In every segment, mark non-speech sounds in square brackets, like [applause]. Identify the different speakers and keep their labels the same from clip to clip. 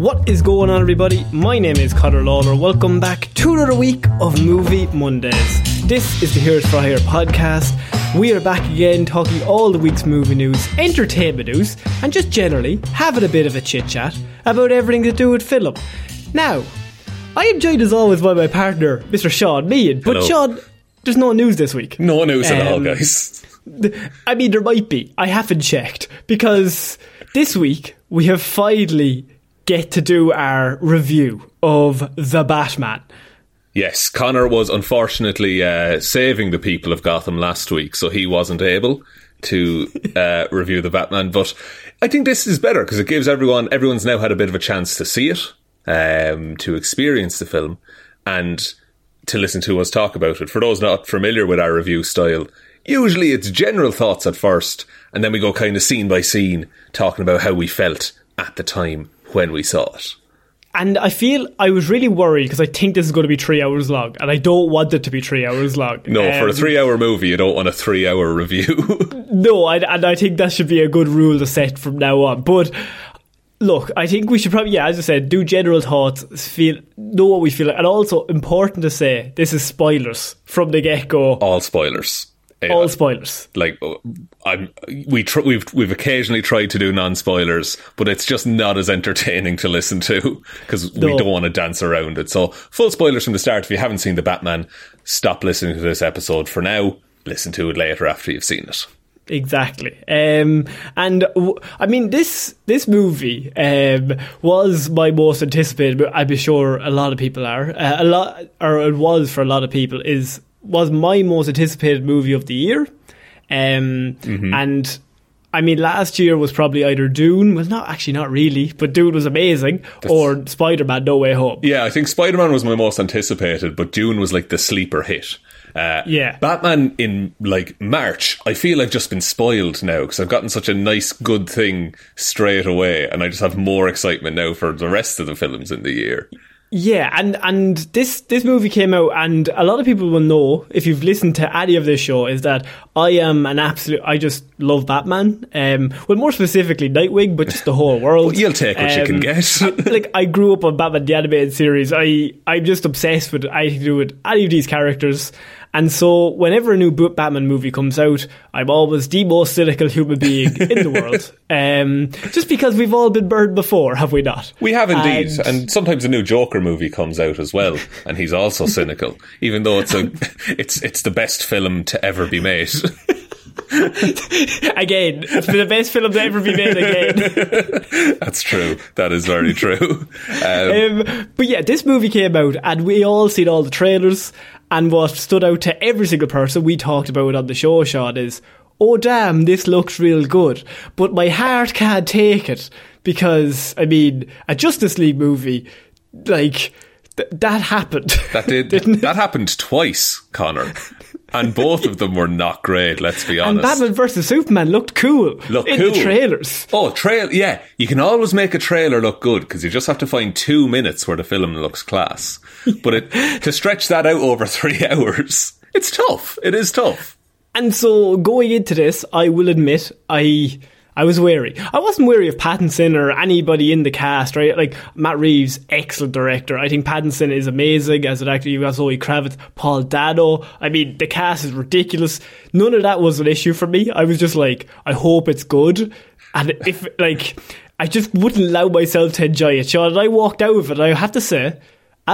Speaker 1: What is going on, everybody? My name is Conor Lawler. Welcome back to another week of Movie Mondays. This is the Heroes for Hire podcast. We are back again talking all the week's movie news, entertainment news, and just generally having a bit of a chit chat about everything to do with film. Now, I am joined as always by my partner, Mr. Sean Meehan. But
Speaker 2: Hello.
Speaker 1: Sean, there's no news this week.
Speaker 2: No news at all,
Speaker 1: Um,
Speaker 2: guys. [laughs]
Speaker 1: I mean, there might be. I haven't checked because this week we have finally get to do our review of the Batman.
Speaker 2: Yes, Connor was unfortunately uh, saving the people of Gotham last week, so he wasn't able to uh, [laughs] review the Batman. But I think this is better because it gives everyone everyone's now had a bit of a chance to see it, um, to experience the film, and to listen to us talk about it. For those not familiar with our review style, usually it's general thoughts at first, and then we go kind of scene by scene, talking about how we felt at the time when we saw it.
Speaker 1: And I feel I was really worried because I think this is going to be three hours long, and I don't want it to be three hours long.
Speaker 2: No, for a
Speaker 1: Um,
Speaker 2: three-hour movie, you don't want a three-hour review. [laughs]
Speaker 1: No, I, and I think that should be a good rule to set from now on. But look, I think we should probably, yeah, as I said, do general thoughts, feel know what we feel, like. and also important to say this is spoilers from the get go.
Speaker 2: All spoilers.
Speaker 1: All spoilers.
Speaker 2: like uh, I'm, we tr- we've we've occasionally tried to do non spoilers, but it's just not as entertaining to listen to [laughs] because we don't want to dance around it. So full spoilers from the start. If you haven't seen the Batman, stop listening to this episode for now. Listen to it later after you've seen it.
Speaker 1: Exactly. Um, and w- I mean, this this movie um, was my most anticipated. But I'm sure a lot of people are. Uh, a lot, or it was for a lot of people. Is was my most anticipated movie of the year. Um, and. I mean, last year was probably either Dune, well, not actually, not really, but Dune was amazing, or Spider Man No Way Home.
Speaker 2: Yeah, I think Spider Man was my most anticipated, but Dune was like the sleeper hit. Uh,
Speaker 1: Yeah.
Speaker 2: Batman in like March, I feel I've just been spoiled now because I've gotten such a nice, good thing straight away, and I just have more excitement now for the rest of the films in the year.
Speaker 1: Yeah, and and this this movie came out, and a lot of people will know if you've listened to any of this show is that I am an absolute. I just love Batman. Um, well, more specifically Nightwing, but just the whole [laughs] world.
Speaker 2: Well, you'll take what you can
Speaker 1: Um,
Speaker 2: get.
Speaker 1: I- like I grew up on Batman the animated series. I I'm just obsessed with anything to do with any of these characters, And so, whenever a new Batman movie comes out, I'm always the most cynical human being in the world. [laughs] Um, just because we've all been burned before, have we not?
Speaker 2: We have indeed,
Speaker 1: And-
Speaker 2: and, sometimes a new Joker movie comes out as well, and he's also [laughs] cynical, even though it's a it's it's the best film to ever be made. [laughs]
Speaker 1: Again, it's been the best film to ever be made again.
Speaker 2: That's true. That is very true. Um,
Speaker 1: Um, but yeah, this movie came out, and we all seen all the trailers. And what stood out to every single person we talked about on the show, Sean, is, oh damn, this looks real good. But my heart can't take it because, I mean, a Justice League movie, like th- that happened.
Speaker 2: that did [laughs] that happened twice, Connor, and both of them were not great. Let's be honest. and.
Speaker 1: Batman versus Superman looked cool
Speaker 2: Look
Speaker 1: in
Speaker 2: cool.
Speaker 1: the trailers.
Speaker 2: Oh, trail! Yeah, you can always make a trailer look good because you just have to find two minutes where the film looks class. [laughs] But it, to stretch that out over three [laughs] hours, it's tough. It is tough.
Speaker 1: And so going into this, I will admit I I was wary. I wasn't wary of Pattinson or anybody in the cast, right? Like Matt Reeves, excellent director. I think Pattinson is amazing as an actor. You got Zoe Kravitz, Paul Dano. I mean, the cast is ridiculous. None of that was an issue for me. I was just like, I hope it's good. And if [laughs] like I just wouldn't allow myself to enjoy it. Sean, and I walked out of it. I have to say,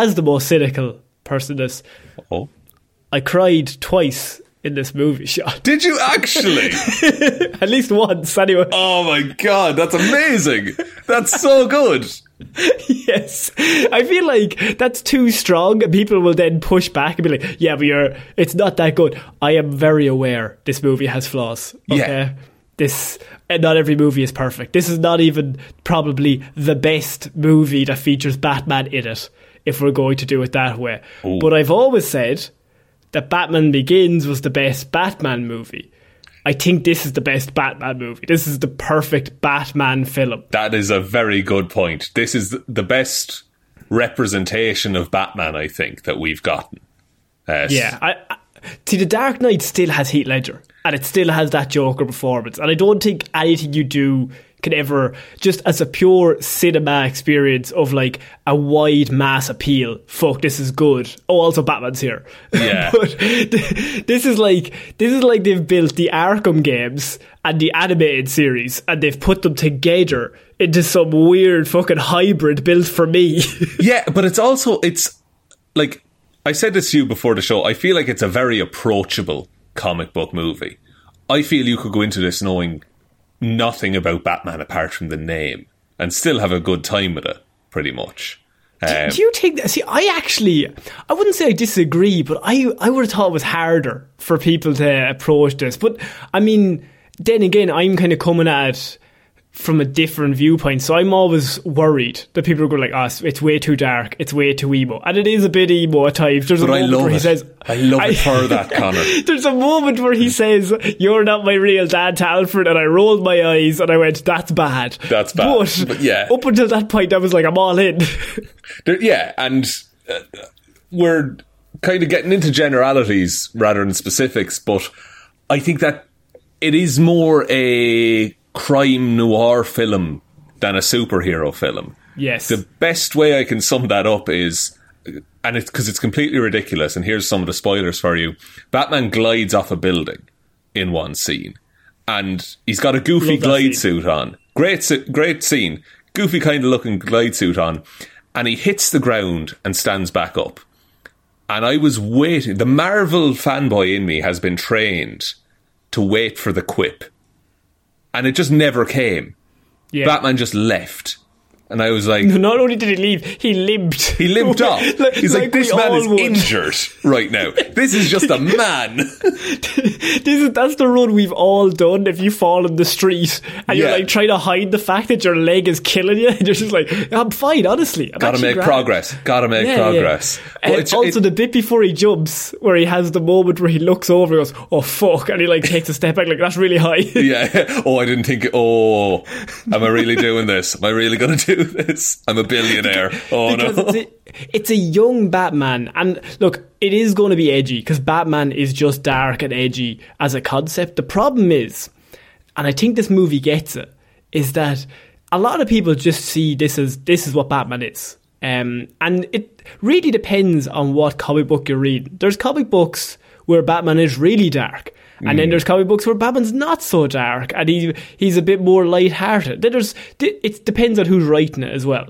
Speaker 1: as the most cynical person this,
Speaker 2: Oh,
Speaker 1: I cried twice in this movie, Sean. [laughs]
Speaker 2: did you actually? [laughs]
Speaker 1: At least once, anyway.
Speaker 2: oh my god, that's amazing! That's so good. [laughs]
Speaker 1: yes. I feel like that's too strong. and People will then push back and be like, yeah, but you're, it's not that good. I am very aware this movie has flaws. Okay.
Speaker 2: Yeah.
Speaker 1: This, and not every movie is perfect. This is not even probably the best movie that features Batman in it, if we're going to do it that way. But I've always said that Batman Begins was the best Batman movie. I think this is the best Batman movie. This is the perfect Batman film.
Speaker 2: That is a very good point. This is the best representation of Batman, I think, that we've gotten. Uh,
Speaker 1: Yeah, I, I see. The Dark Knight still has Heath Ledger, and it still has that Joker performance. And I don't think anything you do can ever, just as a pure cinema experience of like a wide mass appeal. Fuck, this is good. Oh, also Batman's here.
Speaker 2: Yeah. [laughs]
Speaker 1: but th- this is like this is like they've built the Arkham games and the animated series, and they've put them together into some weird fucking hybrid built for me. [laughs]
Speaker 2: Yeah, but it's also it's like I said this to you before the show. I feel like it's a very approachable comic book movie. I feel you could go into this knowing nothing about Batman apart from the name and still have a good time with it, pretty much. Um,
Speaker 1: Do you think that? See, I actually, I wouldn't say I disagree, but I, I would have thought it was harder for people to approach this. But I mean, then again, I'm kind of coming at it from a different viewpoint, so I'm always worried that people are going like, "Oh, it's way too dark, it's way too emo," and it is a bit emo at times. There's a
Speaker 2: But I
Speaker 1: moment
Speaker 2: love
Speaker 1: where he says,
Speaker 2: I love it for [laughs] that, Connor.
Speaker 1: There's a moment where he says, "You're not my real dad, to Alfred," and I rolled my eyes and I went, "That's bad."
Speaker 2: That's bad.
Speaker 1: But,
Speaker 2: But yeah.
Speaker 1: up until that point, I was like, "I'm all in." [laughs]
Speaker 2: There, yeah, and uh, we're kind of getting into generalities rather than specifics, but I think that it is more a crime noir film than a superhero film.
Speaker 1: yes,
Speaker 2: The best way I can sum that up is, and it's because it's completely ridiculous, and here's some of the spoilers for you Batman glides off a building in one scene, and he's got a goofy glide
Speaker 1: scene.
Speaker 2: suit on. Great, great scene. Goofy kind of looking glide suit on, and he hits the ground and stands back up. And I was waiting. The Marvel fanboy in me has been trained to wait for the quip, and it just never came.
Speaker 1: yeah.
Speaker 2: Batman just left, and I was like,
Speaker 1: Not only did he leave, he limped.
Speaker 2: he limped off. [laughs] He's like, this man is
Speaker 1: would.
Speaker 2: injured right now. This is just a man. [laughs]
Speaker 1: This is that's the run we've all done. If you fall in the street and you're like trying to hide the fact that your leg is killing you, and [laughs] you're just like, I'm fine, honestly. I'm
Speaker 2: Gotta make
Speaker 1: grand."
Speaker 2: progress. Gotta make
Speaker 1: Yeah,
Speaker 2: progress.
Speaker 1: yeah.
Speaker 2: But
Speaker 1: also,
Speaker 2: it-
Speaker 1: the bit before he jumps, where he has the moment where he looks over and goes, "Oh fuck," and he like takes a step back, like that's really high.
Speaker 2: yeah. Oh, I didn't think. Oh, am I really doing this? Am I really going to do this? I'm a billionaire. Oh no.
Speaker 1: it's, a, it's a young Batman, and look, it is going to be edgy because Batman is just dark and edgy as a concept. The problem is, and I think this movie gets it, is that a lot of people just see this as this is what Batman is, um, and it really depends on what comic book you're reading. There's comic books where Batman is really dark. And then there's comic books where Batman's not so dark and he he's a bit more light-hearted. Then there's it depends on who's writing it as well.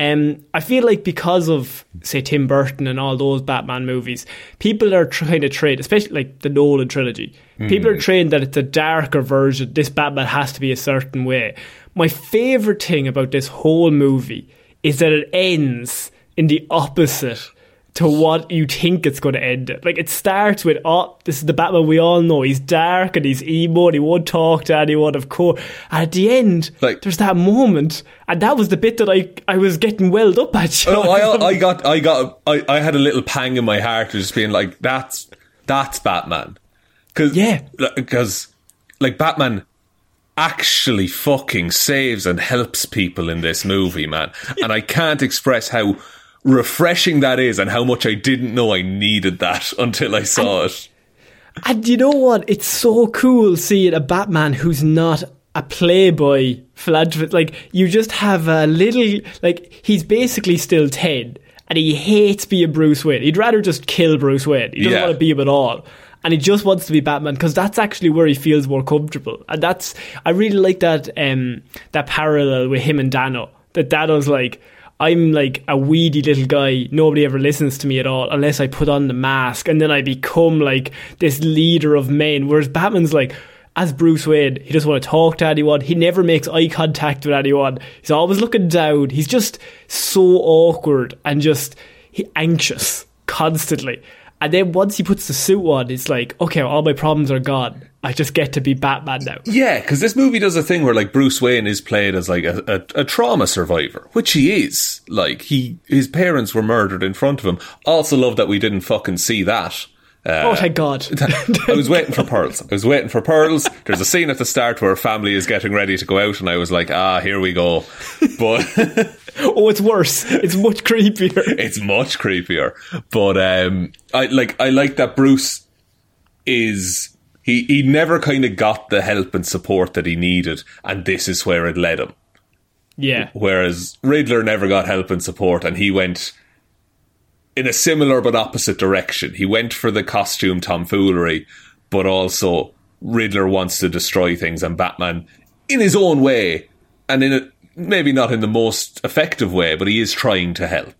Speaker 1: Um, I feel like because of say Tim Burton and all those Batman movies, people are trying to trade, especially like the Nolan trilogy. People are trained that it's a darker version. This Batman has to be a certain way. My favorite thing about this whole movie is that it ends in the opposite to what you think it's going to end. at. Like it starts with, oh, this is the Batman we all know. He's dark and he's emo and he won't talk to anyone, of course. And at the end,
Speaker 2: Like-
Speaker 1: there's that moment, and that was the bit that I I was getting welled up at.
Speaker 2: Oh, no,
Speaker 1: Sean.
Speaker 2: I, [laughs] I got, I got, I, I had a little pang in my heart, just being like, that's, that's Batman. Cause,
Speaker 1: Yeah.
Speaker 2: because, like, Batman actually fucking saves and helps people in this movie, man. And I can't express how refreshing that is and how much I didn't know I needed that [laughs] until I saw it.
Speaker 1: And you know what? It's so cool seeing a Batman who's not a playboy philanthropist. Like, you just have a little, like, he's basically still 10 and he hates being Bruce Wayne. He'd rather just kill Bruce Wayne. He doesn't
Speaker 2: Yeah.
Speaker 1: want to be him at all. And he just wants to be Batman because that's actually where he feels more comfortable. And that's, I really like that, um, that parallel with him and Dano. That Dano's like, I'm like a weedy little guy. Nobody ever listens to me at all unless I put on the mask, and then I become like this leader of men. Whereas Batman's like, as Bruce Wayne, he doesn't want to talk to anyone. He never makes eye contact with anyone. He's always looking down. He's just so awkward and just anxious constantly. And then once he puts the suit on, it's like, okay, all my problems are gone. I just get to be Batman now.
Speaker 2: Yeah, because this movie does a thing where like Bruce Wayne is played as like a, a, a trauma survivor, which he is. Like he, his parents were murdered in front of him. Also, love that we didn't fucking see that. Uh,
Speaker 1: oh, thank God. [laughs]
Speaker 2: I was waiting for pearls. I was waiting for pearls. There's a scene at the start where a family is getting ready to go out, and I was like, ah, here we go. But [laughs]
Speaker 1: oh, it's worse. It's much creepier. [laughs]
Speaker 2: it's much creepier. But um, I like I like that Bruce is he he never kind of got the help and support that he needed, and this is where it led him.
Speaker 1: Yeah.
Speaker 2: Whereas Riddler never got help and support, and he went in a similar but opposite direction. He went for the costume tomfoolery, but also Riddler wants to destroy things, and Batman, in his own way, and in a, maybe not in the most effective way, but he is trying to help.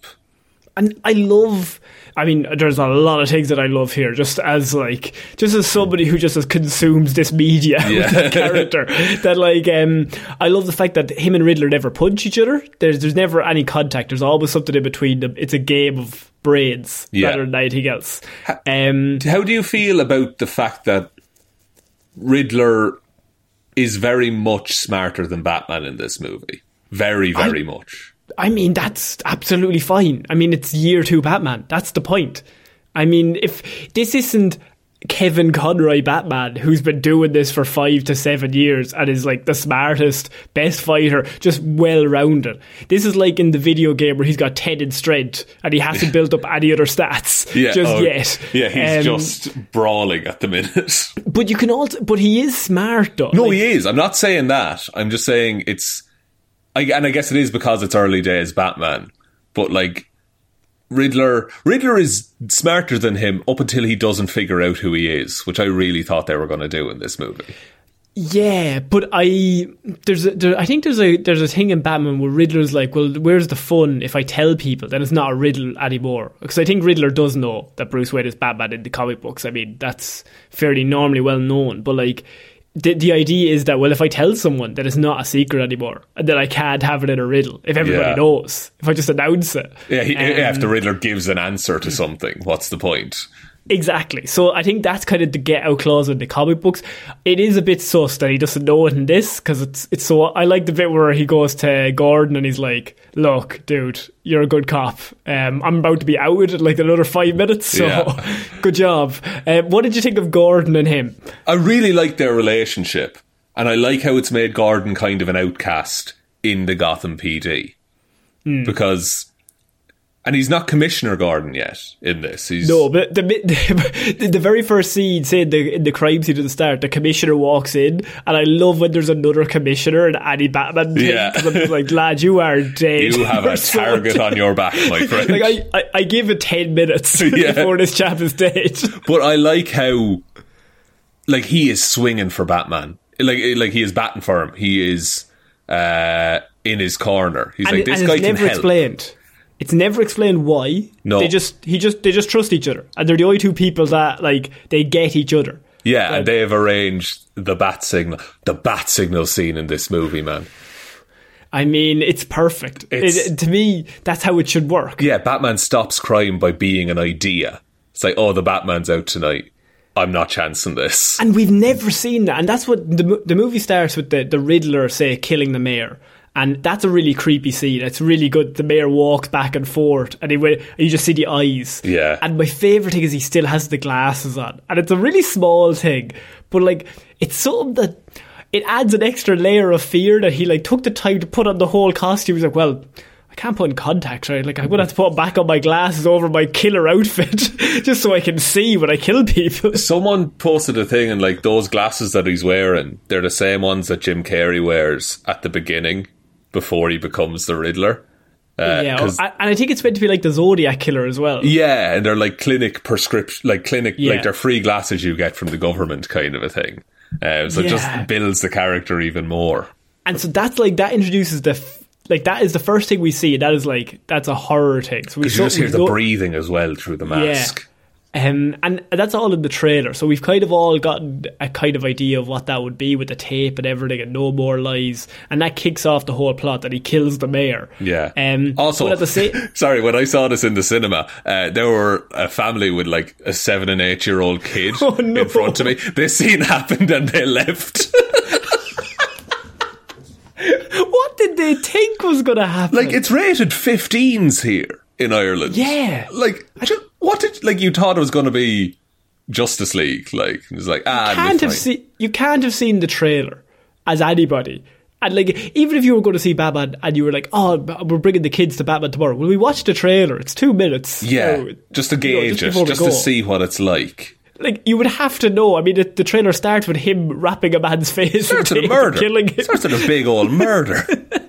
Speaker 1: and I love. I mean, there's a lot of things that I love here. Just as like, just as somebody who just as consumes this media [laughs] with that character, that like, um, I love the fact that him and Riddler never punch each other. There's there's never any contact. There's always something in between them. It's a game of brains
Speaker 2: Yeah.
Speaker 1: rather than anything else. Um,
Speaker 2: How do you feel about the fact that Riddler is very much smarter than Batman in this movie? Very, very much.
Speaker 1: I mean, that's absolutely fine. I mean, it's year two Batman. That's the point. I mean, if this isn't Kevin Conroy Batman, who's been doing this for five to seven years and is like the smartest, best fighter, just well rounded. This is like in the video game where he's got 10 in strength and he hasn't built up any other stats [laughs] just
Speaker 2: oh,
Speaker 1: yet.
Speaker 2: Yeah, he's
Speaker 1: Um,
Speaker 2: just brawling at the minute. [laughs]
Speaker 1: But you can also, but he is smart though.
Speaker 2: no,
Speaker 1: Like,
Speaker 2: he is. I'm not saying that. I'm just saying it's. I, and I guess it is because it's early days Batman. But like. Riddler, Riddler is smarter than him up until he doesn't figure out who he is, which I really thought they were going to do in this movie.
Speaker 1: Yeah, but I there's a, there, I think there's a there's a thing in Batman where Riddler's like, well, where's the fun if I tell people then it's not a riddle anymore? Because I think Riddler does know that Bruce Wayne is Batman in the comic books. I mean, that's fairly normally well known. But like, the the idea is that well, if I tell someone that it's not a secret anymore, and then I can't have it in a riddle if everybody
Speaker 2: Yeah.
Speaker 1: knows, if I just announce it.
Speaker 2: Yeah, he, yeah, if
Speaker 1: Um,
Speaker 2: the Riddler gives an answer to something, what's the point?
Speaker 1: Exactly. So I think that's kind of the get out clause in the comic books. It is a bit sus that he doesn't know it in this because it's it's so. I like the bit where he goes to Gordon and he's like, "Look, dude, you're a good cop. Um, I'm about to be outed in like another five minutes. So
Speaker 2: Yeah. [laughs]
Speaker 1: good job." Uh, what did you think of Gordon and him?
Speaker 2: I really like their relationship, and I like how it's made Gordon kind of an outcast in the Gotham PD
Speaker 1: Hmm.
Speaker 2: because And he's not Commissioner Gordon yet in this. He's
Speaker 1: No, but the, [laughs] the the very first scene, say in the in the crime scene at the start, the commissioner walks in, and I love when there's another commissioner and Annie Batman. thing,
Speaker 2: Yeah.
Speaker 1: I'm just like, lad, you are dead.
Speaker 2: you have a [laughs]
Speaker 1: so
Speaker 2: target
Speaker 1: dead."
Speaker 2: on your back, my [laughs] friend.
Speaker 1: Like I, I, I give it ten minutes
Speaker 2: Yeah.
Speaker 1: before this chap is dead.
Speaker 2: But I like how, like, he is swinging for Batman. Like, like he is batting for him. He is uh, in his corner. He's
Speaker 1: and,
Speaker 2: like, this guy can
Speaker 1: never
Speaker 2: help.
Speaker 1: explained. It's never explained why.
Speaker 2: No.
Speaker 1: they just he just they just trust each other, and they're the only two people that like they get each other.
Speaker 2: Yeah,
Speaker 1: Like-
Speaker 2: and they have arranged the bat signal, the bat signal scene in this movie, man.
Speaker 1: I mean, it's perfect.
Speaker 2: It's-
Speaker 1: It- to me, that's how it should work.
Speaker 2: Yeah, Batman stops crime by being an idea. It's like, oh, the Batman's out tonight. I'm not chancing this.
Speaker 1: And we've never seen that. And that's what the, the movie starts with the, the Riddler, say, killing the mayor. And that's a really creepy scene. It's really good. The mayor walks back and forth, and he, went- and you just see the eyes.
Speaker 2: Yeah.
Speaker 1: And my favourite thing is he still has the glasses on. And it's a really small thing, but like, it's something that it adds an extra layer of fear that he like took the time to put on the whole costume. He's like, well, I can't put in contacts, right? Like, I'm gonna have to put back on my glasses over my killer outfit [laughs] just so I can see when I kill people. [laughs]
Speaker 2: Someone posted a thing and like those glasses that he's wearing, they're the same ones that Jim Carrey wears at the beginning before he becomes the Riddler. Uh,
Speaker 1: yeah, and I think it's meant to be like the Zodiac killer as well.
Speaker 2: yeah, and they're like clinic prescription, like clinic,
Speaker 1: Yeah.
Speaker 2: like they're free glasses you get from the government, kind of a thing. Um, so it just builds the character even more.
Speaker 1: And so that's like that introduces the f- like that is the first thing we see. That is like that's a horror thing. So we
Speaker 2: you just hear the
Speaker 1: go-
Speaker 2: breathing as well through the mask.
Speaker 1: Um, and that's all in the trailer. So we've kind of all gotten a kind of idea of what that would be with the tape and everything, and no more lies. And that kicks off the whole plot that he kills the mayor.
Speaker 2: Yeah.
Speaker 1: Um,
Speaker 2: also,
Speaker 1: but at the same, [laughs]
Speaker 2: sorry, when I saw this in the cinema, uh, there were a family with like a seven and eight year old kid [laughs]
Speaker 1: Oh, no.
Speaker 2: in front of me. This scene [laughs] happened and they left.
Speaker 1: what did they think was going to happen?
Speaker 2: like it's rated 15s here in Ireland.
Speaker 1: Yeah.
Speaker 2: Like ju- what did like you thought it was going to be Justice League? Like it was like ah, it'll
Speaker 1: can't have seen you can't have seen the trailer as anybody. And like, even if you were going to see Batman and you were like, "Oh, we're bringing the kids to Batman tomorrow," well, we watch the trailer. It's two minutes.
Speaker 2: Yeah,
Speaker 1: So,
Speaker 2: just to
Speaker 1: you know,
Speaker 2: gauge it, just to see what it's like.
Speaker 1: Like, you would have to know. I mean, the, the trailer starts with him wrapping a man's face
Speaker 2: Starts [laughs] at a murder.
Speaker 1: killing him.
Speaker 2: Starts at a big old murder. [laughs]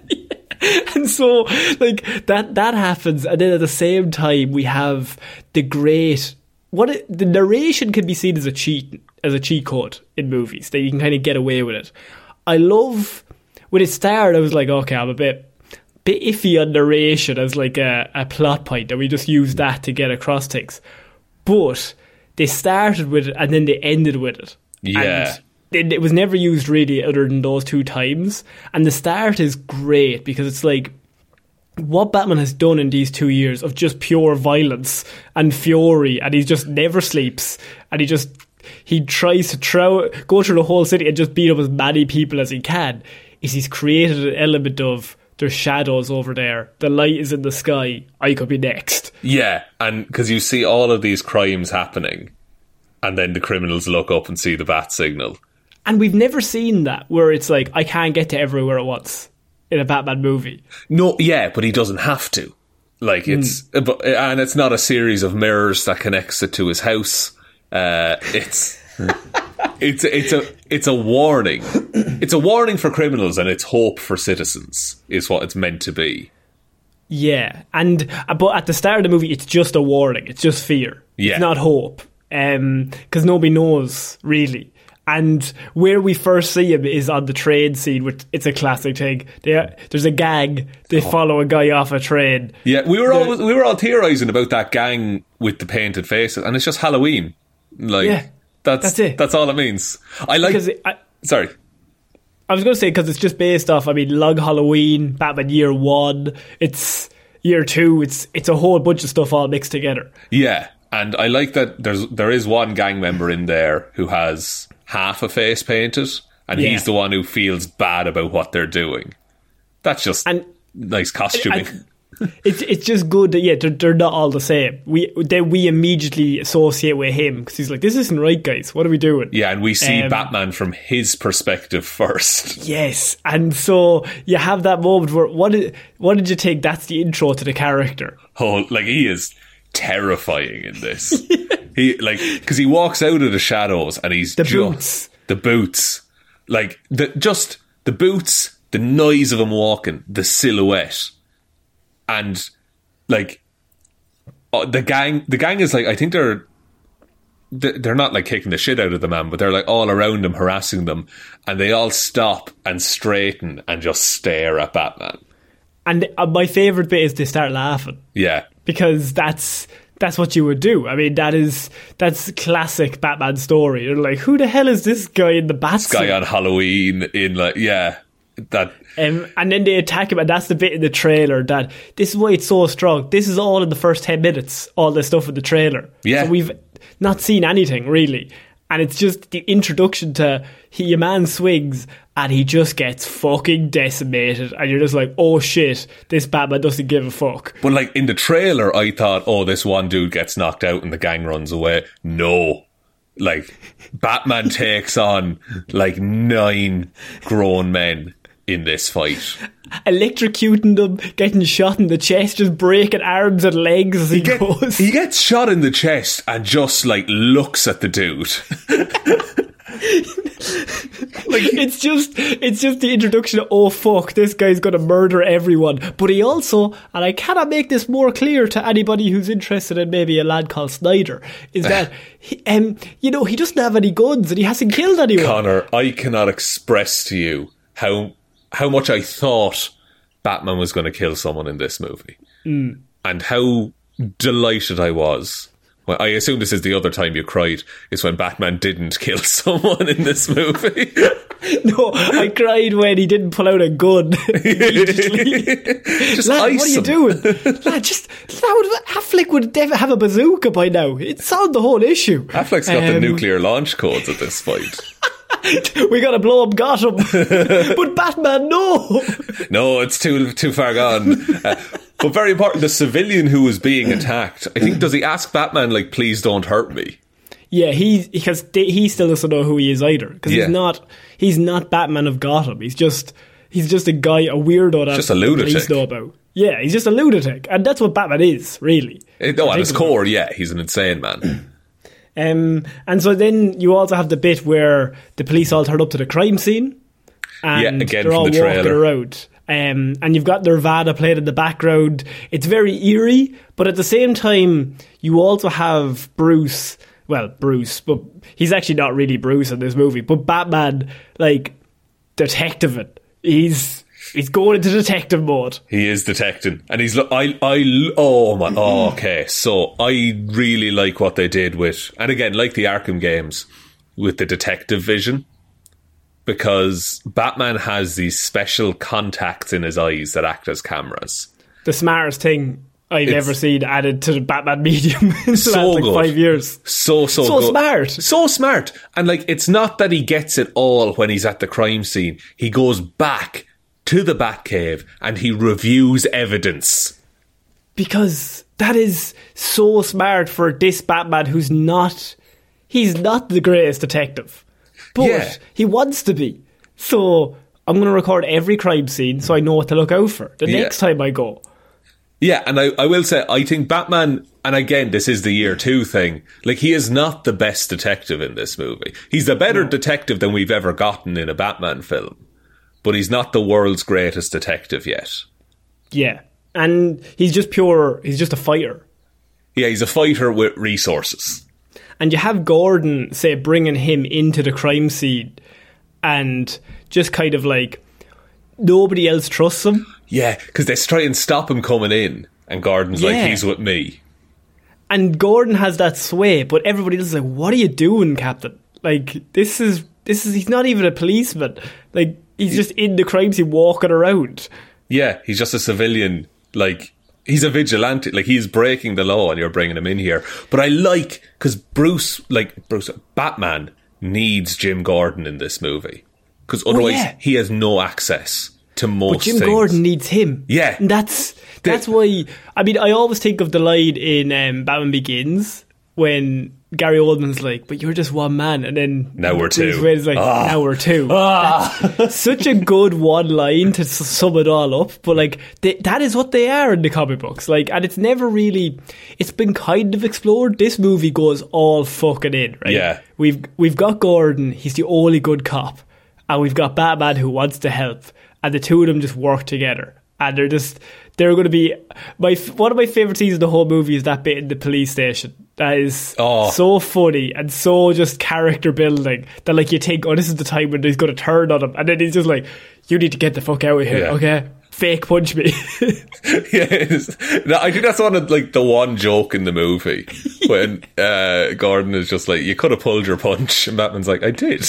Speaker 2: [laughs]
Speaker 1: and so like that that happens. And then at the same time we have the great what it, the narration can be seen as a cheat as a cheat code in movies that you can kind of get away with it. I love when it started i was like okay i'm a bit bit iffy on narration as like a, a plot point and we just use that to get across things. But they started with it and then they ended with it.
Speaker 2: Yeah.
Speaker 1: and it, it was never used really other than those two times. And the start is great because it's like what Batman has done in these two years of just pure violence and fury, and he just never sleeps, and he just he tries to trow, go through the whole city and just beat up as many people as he can. Is he's created an element of there's shadows over there, the light is in the sky, I could be next.
Speaker 2: Yeah, and because you see all of these crimes happening, and then the criminals look up and see the bat signal.
Speaker 1: And we've never seen that where it's like I can't get to everywhere at once in a Batman movie.
Speaker 2: No, yeah, but he doesn't have to. Like it's, but and it's not a series of mirrors that connects it to his house. Uh, it's. [laughs] It's it's a it's a warning. It's a warning for criminals and it's hope for citizens is what it's meant to be.
Speaker 1: Yeah, and uh, but at the start of the movie, it's just a warning. It's just fear.
Speaker 2: Yeah.
Speaker 1: It's not hope, Um, because nobody knows really. And where we first see him is on the train scene, which it's a classic thing. They, there's a gang. They follow a guy off a train.
Speaker 2: Yeah, we were all we were all theorizing about that gang with the painted faces, and it's just Halloween. Like
Speaker 1: Yeah,
Speaker 2: that's
Speaker 1: that's it.
Speaker 2: That's all it means. I like.
Speaker 1: It, I,
Speaker 2: sorry.
Speaker 1: I was going to say because it's just based off. I mean, Long Halloween, Batman Year One. It's Year Two. It's it's a whole bunch of stuff all mixed together.
Speaker 2: Yeah, and I like that there's there is one gang member in there who has half a face painted, and
Speaker 1: Yeah.
Speaker 2: he's the one who feels bad about what they're doing. That's just
Speaker 1: And-
Speaker 2: nice costuming.
Speaker 1: it's it's just good that yeah they're, they're not all the same. We then we immediately associate with him because he's like this isn't right, guys. What are we doing?
Speaker 2: yeah, and we see
Speaker 1: Um,
Speaker 2: Batman from his perspective [laughs] first.
Speaker 1: Yes, and so you have that moment where what did what did you think? That's the intro to the character.
Speaker 2: Oh, like he is terrifying in this. [laughs] he like because he walks out of the shadows and he's
Speaker 1: The
Speaker 2: ju-
Speaker 1: boots.
Speaker 2: the boots, like the just the boots, the noise of him walking, the silhouette, and like uh, the gang. The gang is like I think they're they're not like kicking the shit out of the man, but they're like all around him, harassing them, and they all stop and straighten and just stare at Batman.
Speaker 1: And uh, my favorite bit is they start laughing
Speaker 2: Yeah,
Speaker 1: because that's that's what you would do. I mean, that is that's classic Batman story. You're like, who the hell is this guy in the bat
Speaker 2: This
Speaker 1: guy
Speaker 2: on Halloween in like yeah that
Speaker 1: Um, and then they attack him, and that's the bit in the trailer that this is why it's so strong. This is all in the first 10 minutes, all the stuff in the trailer.
Speaker 2: Yeah.
Speaker 1: So we've not seen anything, really. And it's just the introduction to he, your man swings, and he just gets fucking decimated. And you're just like, oh shit, this Batman doesn't give a fuck.
Speaker 2: But like in the trailer, I thought, oh, this one dude gets knocked out and the gang runs away. No. Like, Batman [laughs] takes on like nine grown men in this fight.
Speaker 1: Electrocuting them, getting shot in the chest, just breaking arms and legs as he,
Speaker 2: Get-
Speaker 1: goes.
Speaker 2: he gets shot in the chest and just like looks at the dude. [laughs] [laughs]
Speaker 1: it's just it's just the introduction of oh fuck this guy's gonna murder everyone. But he also and I cannot make this more clear to anybody who's interested in maybe a lad called Snyder is that [laughs] he, um you know he doesn't have any guns and he hasn't killed anyone.
Speaker 2: Connor, I cannot express to you how how much I thought Batman was going to kill someone in this movie, and how delighted I was. Well, I assume this is the other time you cried. Is when Batman didn't kill [laughs] someone in this movie. [laughs]
Speaker 1: no I cried when he didn't pull out a gun [laughs]
Speaker 2: Just
Speaker 1: Lad,
Speaker 2: ice
Speaker 1: what are you doing? Lad, just that would, Affleck would have a bazooka by now. It solved the whole issue.
Speaker 2: Affleck's got the
Speaker 1: Um,
Speaker 2: nuclear launch codes at this point.
Speaker 1: We gotta blow up Gotham, [laughs] but Batman, no.
Speaker 2: No, it's too too far gone. Uh, but very important, the civilian who was being attacked. I think does he ask Batman like, "Please don't hurt me"?
Speaker 1: Yeah, he because he still doesn't know who he is either because
Speaker 2: Yeah.
Speaker 1: he's not he's not Batman of Gotham. He's just he's just a guy, a weirdo that
Speaker 2: Just a lunatic.
Speaker 1: know about. Yeah, he's just a lunatic, and that's what Batman is really.
Speaker 2: Eh, No, at his core, yeah, he's an insane man.
Speaker 1: Um, and so then you also have the bit where the police all turn up to the crime scene, and
Speaker 2: Yeah, again
Speaker 1: they're all
Speaker 2: the
Speaker 1: walking around. Um, and you've got Nirvana playing in the background. It's very eerie, but at the same time, you also have Bruce. Well, Bruce, but he's actually not really Bruce in this movie. But Batman, like detective it. He's he's going into detective mode.
Speaker 2: He is detecting, and he's. lo- I. I. Oh my. Oh, okay, so I really like what they did with, and again, like the Arkham games, with the detective vision, because Batman has these special contacts in his eyes that act as cameras.
Speaker 1: The smartest thing I've
Speaker 2: It's-
Speaker 1: ever seen added to the Batman [laughs] medium in the
Speaker 2: So
Speaker 1: last like five years.
Speaker 2: So so
Speaker 1: So
Speaker 2: good.
Speaker 1: smart.
Speaker 2: so smart, and like it's not that he gets it all when he's at the crime scene. He goes back to the Batcave and he reviews evidence.
Speaker 1: because that is so smart for this Batman who's not he's not the greatest detective. But
Speaker 2: Yeah.
Speaker 1: he wants to be. So I'm gonna record every crime scene so I know what to look out for the
Speaker 2: Yeah.
Speaker 1: next time I go.
Speaker 2: Yeah, and I, I will say, I think Batman, and again, this is the year two thing, like, he is not the best detective in this movie. He's a better detective than we've ever gotten in a Batman film, but he's not the world's greatest detective yet.
Speaker 1: Yeah. And he's just pure he's just a fighter.
Speaker 2: Yeah, he's a fighter with resources.
Speaker 1: And you have Gordon, say, bringing him into the crime scene and just kind of like nobody else trusts him.
Speaker 2: Yeah, because they try and stop him coming in, and Gordon's like, he's with me.
Speaker 1: and Gordon has that sway, but everybody else is like, "What are you doing, Captain? Like this is this is he's not even a policeman. Like he's just in the crime scene walking around."
Speaker 2: Yeah, he's just a civilian. Like he's a vigilante. Like he's breaking the law, and you're bringing him in here. But I like because Bruce, like Bruce, Batman needs Jim Gordon in this movie because otherwise
Speaker 1: yeah.
Speaker 2: he has no access to most.
Speaker 1: But Jim
Speaker 2: things.
Speaker 1: Gordon needs him.
Speaker 2: Yeah.
Speaker 1: and that's that's why. I mean, I always think of the line in um, Batman Begins when Gary Oldman's like, but you're just one man, and then
Speaker 2: Now we're two.
Speaker 1: Like,
Speaker 2: Ah.
Speaker 1: now we're two. That's such a good one line to sum it all up, but like they, that is what they are in the comic books. Like, and it's never really, it's been kind of explored. This movie goes all fucking in, right?
Speaker 2: Yeah.
Speaker 1: we've we've got Gordon. He's the only good cop, and we've got Batman who wants to help, and the two of them just work together, and they're just they're going to be my one of my favorite scenes in the whole movie is that bit in the police station. That is
Speaker 2: Oh.
Speaker 1: so funny and so just character building that like you think, oh, this is the time when he's going to turn on him, and then he's just like, you need to get the fuck out of here,
Speaker 2: Yeah.
Speaker 1: okay? Fake punch me. [laughs] [laughs]
Speaker 2: no, I think that's one of like the one joke in the movie [laughs] when uh, Gordon is just like, "You could have pulled your punch," and Batman's like, "I did."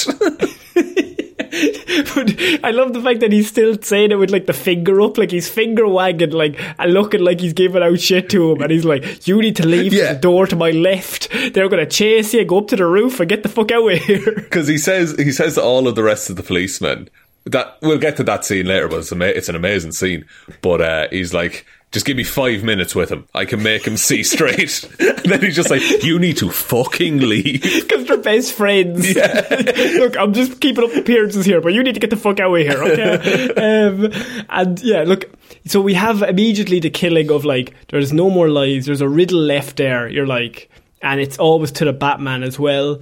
Speaker 1: But I love the fact that he's still saying it with like the finger up, like he's finger wagging, like and looking like he's giving out shit to him, and he's like, "You need to leave
Speaker 2: Yeah.
Speaker 1: the door to my left. They're gonna chase you. Go up to the roof and get the fuck out of here." [laughs]
Speaker 2: Because he says he says to all of the rest of the policemen that we'll get to that scene later, but it's, ama- it's an amazing scene. But uh, he's like, just give me five minutes with him. I can make him see [laughs] straight. and then he's just like, you need to fucking leave.
Speaker 1: Because they're best friends. Yeah. [laughs] look, I'm just keeping up appearances here, but you need to get the fuck out of here, okay? [laughs] um, and yeah, look, so we have immediately the killing of like, there's no more lives, there's a riddle left there, you're like, and it's always to the Batman as well.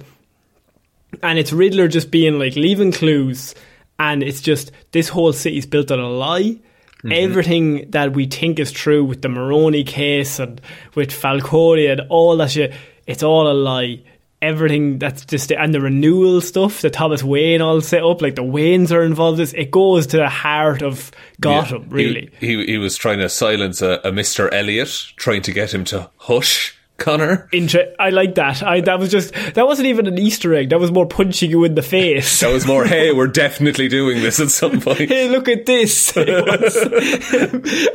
Speaker 1: And it's Riddler just being like, leaving clues, and it's just, this whole city's built on a lie. Mm-hmm. Everything that we think is true with the Maroni case and with Falcone and all that shit, it's all a lie. Everything that's just and the renewal stuff, the Thomas Wayne all set up, like the Waynes are involved. in This it goes to the heart of Gotham,
Speaker 2: Yeah.
Speaker 1: really.
Speaker 2: He, he, he was trying to silence a, a Mr. Elliot, trying to get him to hush Connor.
Speaker 1: Inter- I like that. I that was just that wasn't even an Easter egg. That was more punching you in the face.
Speaker 2: That was more, hey, we're [laughs] definitely doing this at some point.
Speaker 1: hey, look at this. [laughs] [laughs] I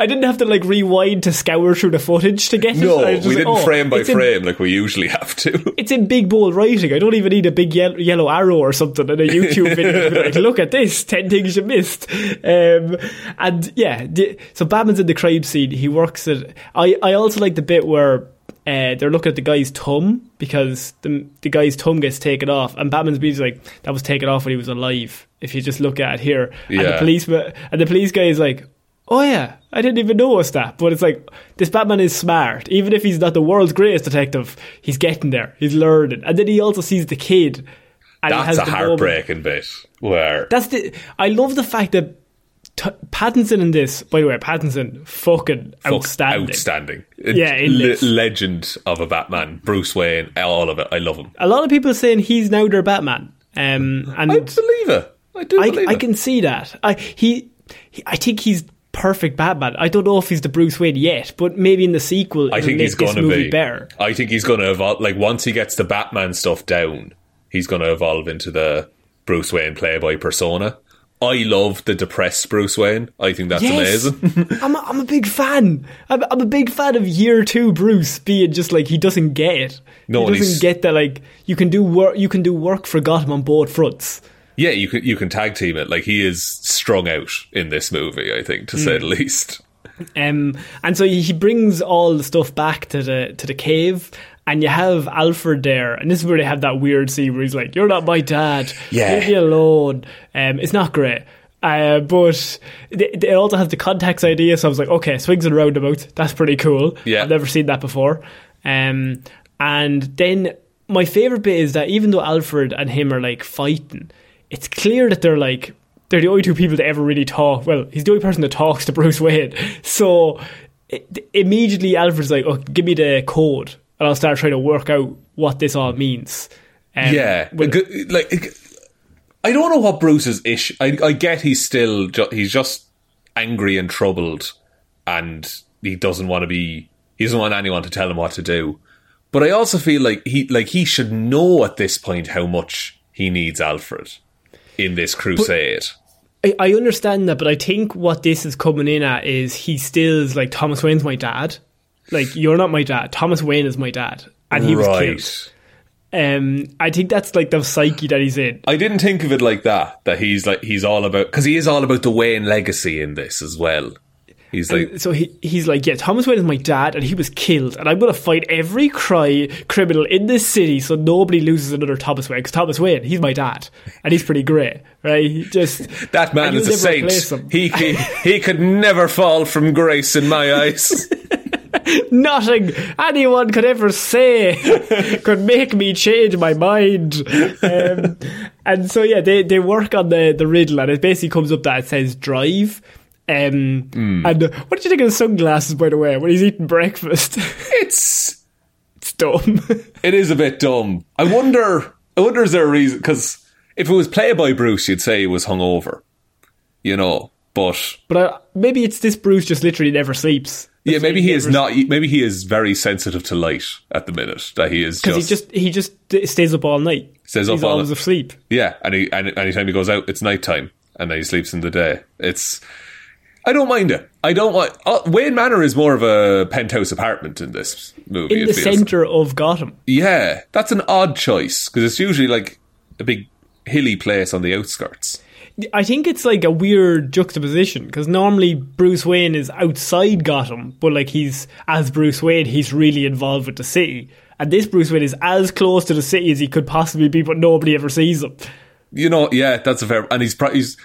Speaker 1: didn't have to like rewind to scour through the footage to get it.
Speaker 2: No,
Speaker 1: I was just
Speaker 2: we
Speaker 1: like,
Speaker 2: didn't
Speaker 1: oh,
Speaker 2: frame by
Speaker 1: it's in-
Speaker 2: frame like we usually have to.
Speaker 1: it's in big bold writing. I don't even need a big yellow, yellow arrow or something in a YouTube video. like, look at this, 10 things you missed. Um, and yeah, the, so Batman's in the crime scene. He works at. I, I also like the bit where uh, they're looking at the guy's thumb because the, the guy's thumb gets taken off. And Batman's being like, that was taken off when he was alive. If you just look at it here. And the
Speaker 2: Yeah.
Speaker 1: policeman, and the police guy is like, Oh yeah, I didn't even notice that. But it's like this Batman is smart. Even if he's not the world's greatest detective, he's getting there. He's learning, and then he also sees the kid. And
Speaker 2: That's a
Speaker 1: the moment-
Speaker 2: heartbreaking bit where
Speaker 1: That's the. I love the fact that t- Pattinson in this. By the way, Pattinson fucking
Speaker 2: fuck,
Speaker 1: outstanding.
Speaker 2: outstanding.
Speaker 1: Yeah, in
Speaker 2: Le-
Speaker 1: this.
Speaker 2: legend of a Batman, Bruce Wayne, all of it. I love him.
Speaker 1: A lot of people are saying he's now their Batman. Um, and
Speaker 2: I believe it. I do
Speaker 1: I,
Speaker 2: believe
Speaker 1: I can see that. I he, he I think he's perfect Batman. I don't know if he's the Bruce Wayne yet, but maybe in the sequel,
Speaker 2: I think he's going to be
Speaker 1: better.
Speaker 2: I think he's going to evolve. Like once he gets the Batman stuff down, he's going to evolve into the Bruce Wayne playboy persona. I love the depressed Bruce Wayne. I think that's
Speaker 1: Yes.
Speaker 2: amazing. [laughs]
Speaker 1: I'm a, I'm a big fan. I'm, I'm a big fan of year two Bruce being just like he doesn't get it.
Speaker 2: No,
Speaker 1: he doesn't get that like you can do work. You can do work for Gotham on both fronts.
Speaker 2: yeah, you can you can tag team it. Like he is strung out in this movie. I think to say the least.
Speaker 1: Um, and so he brings all the stuff back to the to the cave, and you have Alfred there, and this is where they have that weird scene where he's like, "You're not my dad.
Speaker 2: Yeah.
Speaker 1: leave me alone." Um, it's not great. Uh, but they, they also have the contacts idea, so I was like, okay, swings and roundabouts. That's pretty cool.
Speaker 2: Yeah.
Speaker 1: I've never seen that before. Um, and then my favorite bit is that even though Alfred and him are like fighting, it's clear that they're like they're the only two people that ever really talk. Well, he's the only person that talks to Bruce Wayne. [laughs] So it, immediately Alfred's like, "Oh, give me the code, and I'll start trying to work out what this all means." Um,
Speaker 2: yeah, G- like I don't know what Bruce's issue. I, I get he's still ju- he's just angry and troubled, and he doesn't want to be. He doesn't want anyone to tell him what to do. But I also feel like he like he should know at this point how much he needs Alfred in this crusade.
Speaker 1: I, I understand that, but I think what this is coming in at is he still is like Thomas Wayne's my dad. Like you're not my dad. Thomas Wayne is my dad, and he was killed. Um, I think that's like the psyche that he's in.
Speaker 2: I didn't think of it like that. That he's like he's all about because he is all about the Wayne legacy in this as well. He's like,
Speaker 1: And so he, he's like, yeah, Thomas Wayne is my dad, and he was killed, and I'm going to fight every cry criminal in this city so nobody loses another Thomas Wayne. Because Thomas Wayne, he's my dad, and he's pretty great, right? He just [laughs]
Speaker 2: that man is a
Speaker 1: you'll never replace
Speaker 2: saint. He, he he could never fall from grace in my eyes. [laughs] [laughs]
Speaker 1: nothing anyone could ever say [laughs] could make me change my mind. Um, and so yeah, they, they work on the, the riddle, and it basically comes up that it says drive. Um,
Speaker 2: Hmm.
Speaker 1: And what did you think of the sunglasses, by the way, when he's eating breakfast? [laughs]
Speaker 2: it's
Speaker 1: it's dumb.
Speaker 2: it is a bit dumb. I wonder. I wonder is there a reason? Because if it was played by Bruce, you'd say he was hungover. You know, but
Speaker 1: but I, maybe it's this Bruce just literally never sleeps.
Speaker 2: Yeah, maybe he is not. Maybe he is very sensitive to light at the minute. That he is
Speaker 1: Because he just he just stays up all night.
Speaker 2: Stays up
Speaker 1: he's
Speaker 2: all
Speaker 1: always
Speaker 2: night.
Speaker 1: asleep.
Speaker 2: Yeah, and, he, and anytime he goes out, it's nighttime, and then he sleeps in the day. It's. I don't mind it. I don't want. Uh, Wayne Manor is more of a penthouse apartment in this movie.
Speaker 1: In the centre of Gotham.
Speaker 2: Yeah, that's an odd choice because it's usually like a big hilly place on the outskirts.
Speaker 1: I think it's like a weird juxtaposition because normally Bruce Wayne is outside Gotham, but like he's as Bruce Wayne, he's really involved with the city. And this Bruce Wayne is as close to the city as he could possibly be, but nobody ever sees him.
Speaker 2: You know, yeah, that's a fair. And he's probably he's,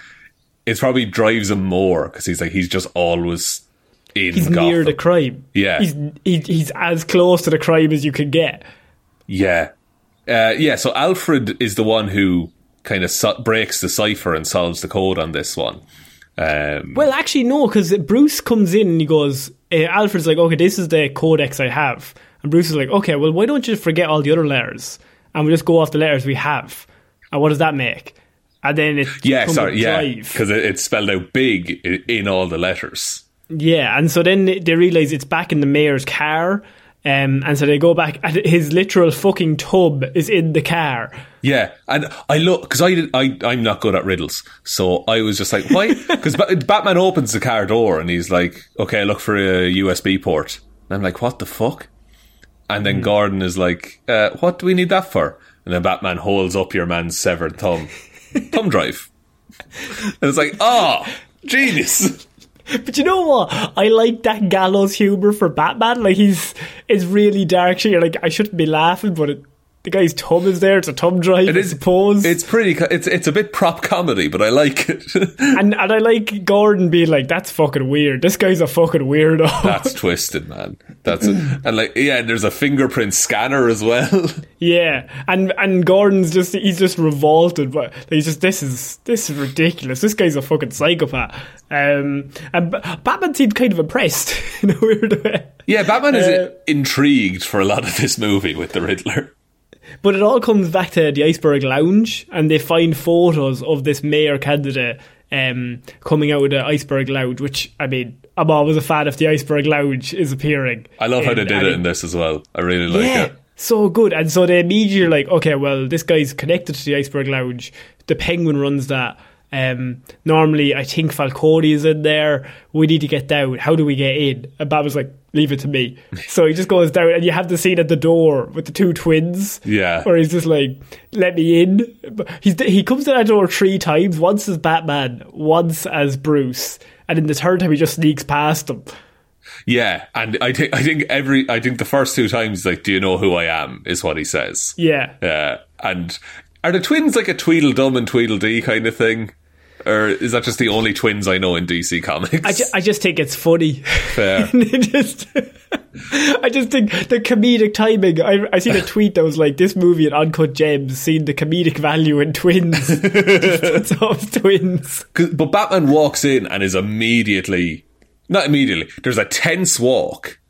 Speaker 2: it probably drives him more because he's like he's just always in.
Speaker 1: He's
Speaker 2: Gotham.
Speaker 1: near the crime.
Speaker 2: Yeah.
Speaker 1: he's he, he's as close to the crime as you can get.
Speaker 2: Yeah, uh, yeah. So Alfred is the one who kind of so- breaks the cipher and solves the code on this one. Um,
Speaker 1: Well, actually, no, because Bruce comes in and he goes, uh, Alfred's like, okay, this is the codex I have. And Bruce is like, okay, well, why don't you forget all the other letters? And we just go off the letters we have. And what does that make? And then it
Speaker 2: yeah, sorry, yeah, because it, it's spelled out big in, in all the letters.
Speaker 1: Yeah, and so then they realise it's back in the mayor's car. Um, and so they go back, and his literal fucking tub is in the car.
Speaker 2: Yeah, and I look because I, I I'm not good at riddles, so I was just like, why? [laughs] Because Batman opens the car door and he's like, okay, look for a USB port, and I'm like, what the fuck? And then Gordon is like, uh, what do we need that for? And then Batman holds up your man's severed thumb, [laughs] thumb drive, and it's like, oh, genius. [laughs]
Speaker 1: But you know what? I like that gallows humor for Batman. Like he's it's really dark. You're like I shouldn't be laughing, but it, the guy's tub is there. It's a tub drive.
Speaker 2: It
Speaker 1: I
Speaker 2: is. It's pretty. It's it's a bit prop comedy, but I like it. [laughs]
Speaker 1: and and I like Gordon being like, "That's fucking weird. This guy's a fucking weirdo." [laughs]
Speaker 2: That's twisted, man. That's it. And like, yeah, and there's a fingerprint scanner as well. [laughs]
Speaker 1: yeah, and and Gordon's just he's just revolted, but he's just this is this is ridiculous. This guy's a fucking psychopath. Um, and B- Batman seemed kind of impressed in a weird way.
Speaker 2: Yeah, Batman is
Speaker 1: Uh,
Speaker 2: intrigued for a lot of this movie with the Riddler.
Speaker 1: But it all comes back to the Iceberg Lounge, and they find photos of this mayor candidate um, coming out of the Iceberg Lounge. Which I mean, I'm always a fan if the Iceberg Lounge is appearing.
Speaker 2: I love how they did it
Speaker 1: any-
Speaker 2: in this as well. I really like
Speaker 1: yeah,
Speaker 2: it.
Speaker 1: so good. And so they immediately are like, okay, well, this guy's connected to the Iceberg Lounge. The Penguin runs that. Um, normally, I think Falcone is in there. We need to get down. How do we get in? And Bob was like, leave it to me. [laughs] so he just goes down, and you have the scene at the door with the two twins.
Speaker 2: Yeah.
Speaker 1: Where he's just like, let me in. But He's, he comes to that door three times once as Batman, once as Bruce. And in the third time, he just sneaks past them.
Speaker 2: Yeah, and I think I think every I think the first two times like, "Do you know who I am?" is what he says.
Speaker 1: Yeah.
Speaker 2: Yeah, and are the twins like a Tweedledum and Tweedledee kind of thing, or is that just the only twins I know in DC Comics?
Speaker 1: I, ju- I just think it's funny.
Speaker 2: Fair. [laughs]
Speaker 1: Just, [laughs] I just think the comedic timing. I, I seen a tweet that was like, "This movie at Uncut Gems seen the comedic value in twins." [laughs] Just twins.
Speaker 2: but Batman walks in and is immediately, not immediately. There's a tense walk,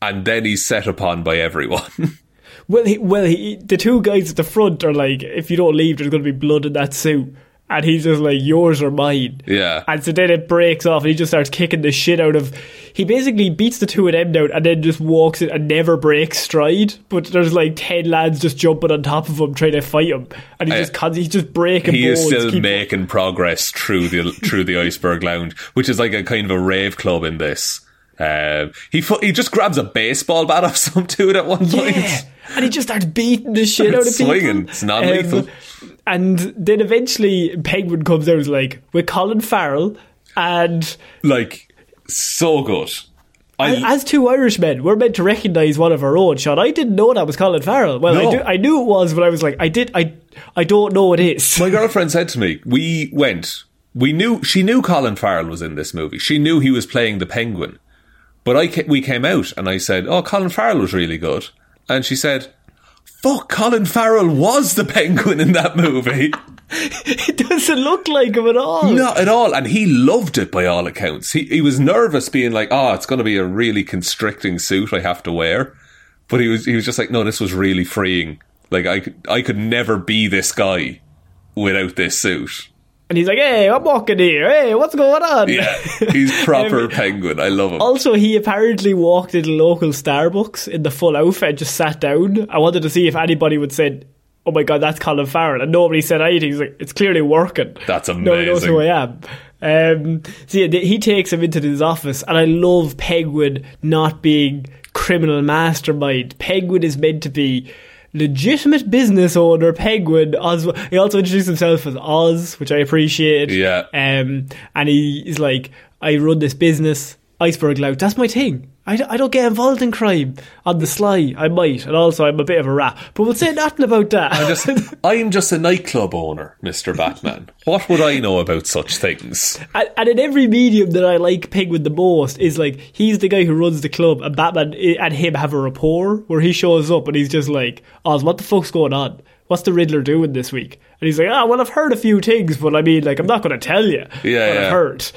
Speaker 2: and then he's set upon by everyone.
Speaker 1: Well, he, well, he, the two guys at the front are like, "If you don't leave, there's going to be blood in that suit." And he's just like, "Yours or mine."
Speaker 2: Yeah.
Speaker 1: And so then it breaks off, and he just starts kicking the shit out of. He basically beats the two of them down, and then just walks in and never breaks stride. But there's like ten lads just jumping on top of him trying to fight him, and he's
Speaker 2: I-
Speaker 1: just con- he's just breaking.
Speaker 2: he is still
Speaker 1: keep-
Speaker 2: making progress through the through the iceberg lounge, which is like a kind of a rave club in this. Um, he fu- he just grabs a baseball bat off [laughs] some dude at one point.
Speaker 1: Yeah, and he just starts beating the shit out of people.
Speaker 2: Swinging. It's non-lethal.
Speaker 1: Um, and then eventually, Penguin comes out and is like, "We're Colin Farrell," and
Speaker 2: Like So good. I,
Speaker 1: As two Irishmen, we're meant to recognise one of our own. Sean, I didn't know that was Colin Farrell. Well,
Speaker 2: No.
Speaker 1: I, do, I knew it was, but I was like, I did, I, I don't know it is.
Speaker 2: my [laughs] girlfriend said to me, we went, we knew, she knew Colin Farrell was in this movie. She knew he was playing the penguin. But I, ca- we came out and I said, oh, Colin Farrell was really good. And she said, fuck, Colin Farrell was the penguin in that movie. [laughs]
Speaker 1: it doesn't look like him at all.
Speaker 2: Not at all. And he loved it by all accounts. He, he was nervous being like, oh, it's going to be a really constricting suit I have to wear. But he was, he was just like, no, this was really freeing. Like I I could never be this guy without this suit.
Speaker 1: And he's like, hey, I'm walking here. Hey, what's going on?
Speaker 2: Yeah. He's [laughs] proper penguin. I love him.
Speaker 1: Also, he apparently walked into local Starbucks in the full outfit and just sat down. I wanted to see if anybody would say, oh my god, that's Colin Farrell. And nobody said anything. He's like, it's clearly working.
Speaker 2: That's amazing.
Speaker 1: Nobody knows who I am. Um, so yeah, he takes him into his office, and I love Penguin not being criminal mastermind. Penguin is meant to be legitimate business owner. Penguin. Oz. He also introduced himself as Oz, which I appreciate.
Speaker 2: Yeah.
Speaker 1: Um, and he is like, I run this business, Iceberg Lounge. That's my thing. I, d- I don't get involved in crime on the sly. I might, and also I'm a bit of a rat. But we'll say nothing about that.
Speaker 2: I'm just, [laughs] I'm just a nightclub owner, Mr. Batman. What would I know about such things?
Speaker 1: And, and in every medium that I like Penguin the most is like he's the guy who runs the club, and Batman eh, and him have a rapport where he shows up and he's just like, "Oz, what the fuck's going on? What's the Riddler doing this week?" And he's like, "Ah, well, I've heard a few things, but I mean, like, I'm not going to tell you
Speaker 2: Yeah, yeah.
Speaker 1: I've heard."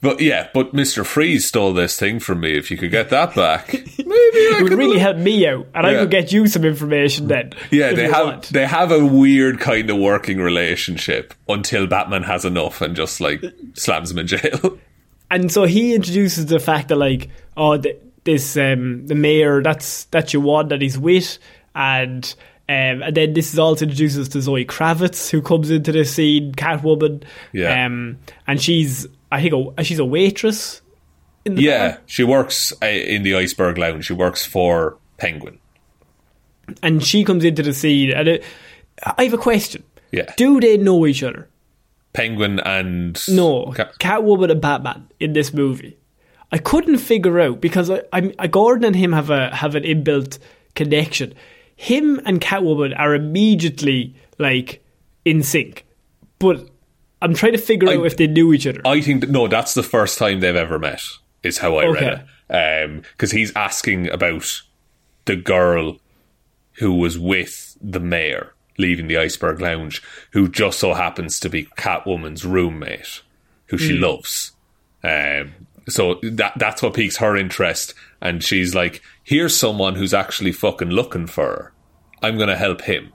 Speaker 2: But yeah, but Mr. Freeze stole this thing from me. If you could get that back, [laughs] maybe I
Speaker 1: It would
Speaker 2: could
Speaker 1: really help me out, and I could get you some information then.
Speaker 2: Yeah, they have
Speaker 1: want.
Speaker 2: they have a weird kind of working relationship until Batman has enough and just like slams him in jail. [laughs]
Speaker 1: and so he introduces the fact that like oh th- this um the mayor that's that's your one that he's with and um, and then this is also introduces to Zoe Kravitz who comes into the scene Catwoman
Speaker 2: Yeah.
Speaker 1: um and she's I think a, she's a waitress in the
Speaker 2: yeah,
Speaker 1: bar.
Speaker 2: she works uh, in the Iceberg Lounge. She works for Penguin.
Speaker 1: and she comes into the scene and it, I have a question
Speaker 2: Yeah,
Speaker 1: do they know each other
Speaker 2: Penguin and
Speaker 1: No,
Speaker 2: Ca-
Speaker 1: Catwoman and Batman in this movie. I couldn't figure out because I, I'm I, Gordon and him have a have an inbuilt connection. Him and Catwoman are immediately like in sync, but I'm trying to figure
Speaker 2: I-
Speaker 1: out if they knew each other.
Speaker 2: I think that, no, that's the first time they've ever met. Is how I
Speaker 1: Okay.
Speaker 2: read it. Because he's asking about the girl who was with the mayor leaving the Iceberg Lounge, who just so happens to be Catwoman's roommate, who she
Speaker 1: Hmm.
Speaker 2: loves. Um, so that that's what piques her interest, and she's like, "Here's someone who's actually fucking looking for her. I'm going to help him."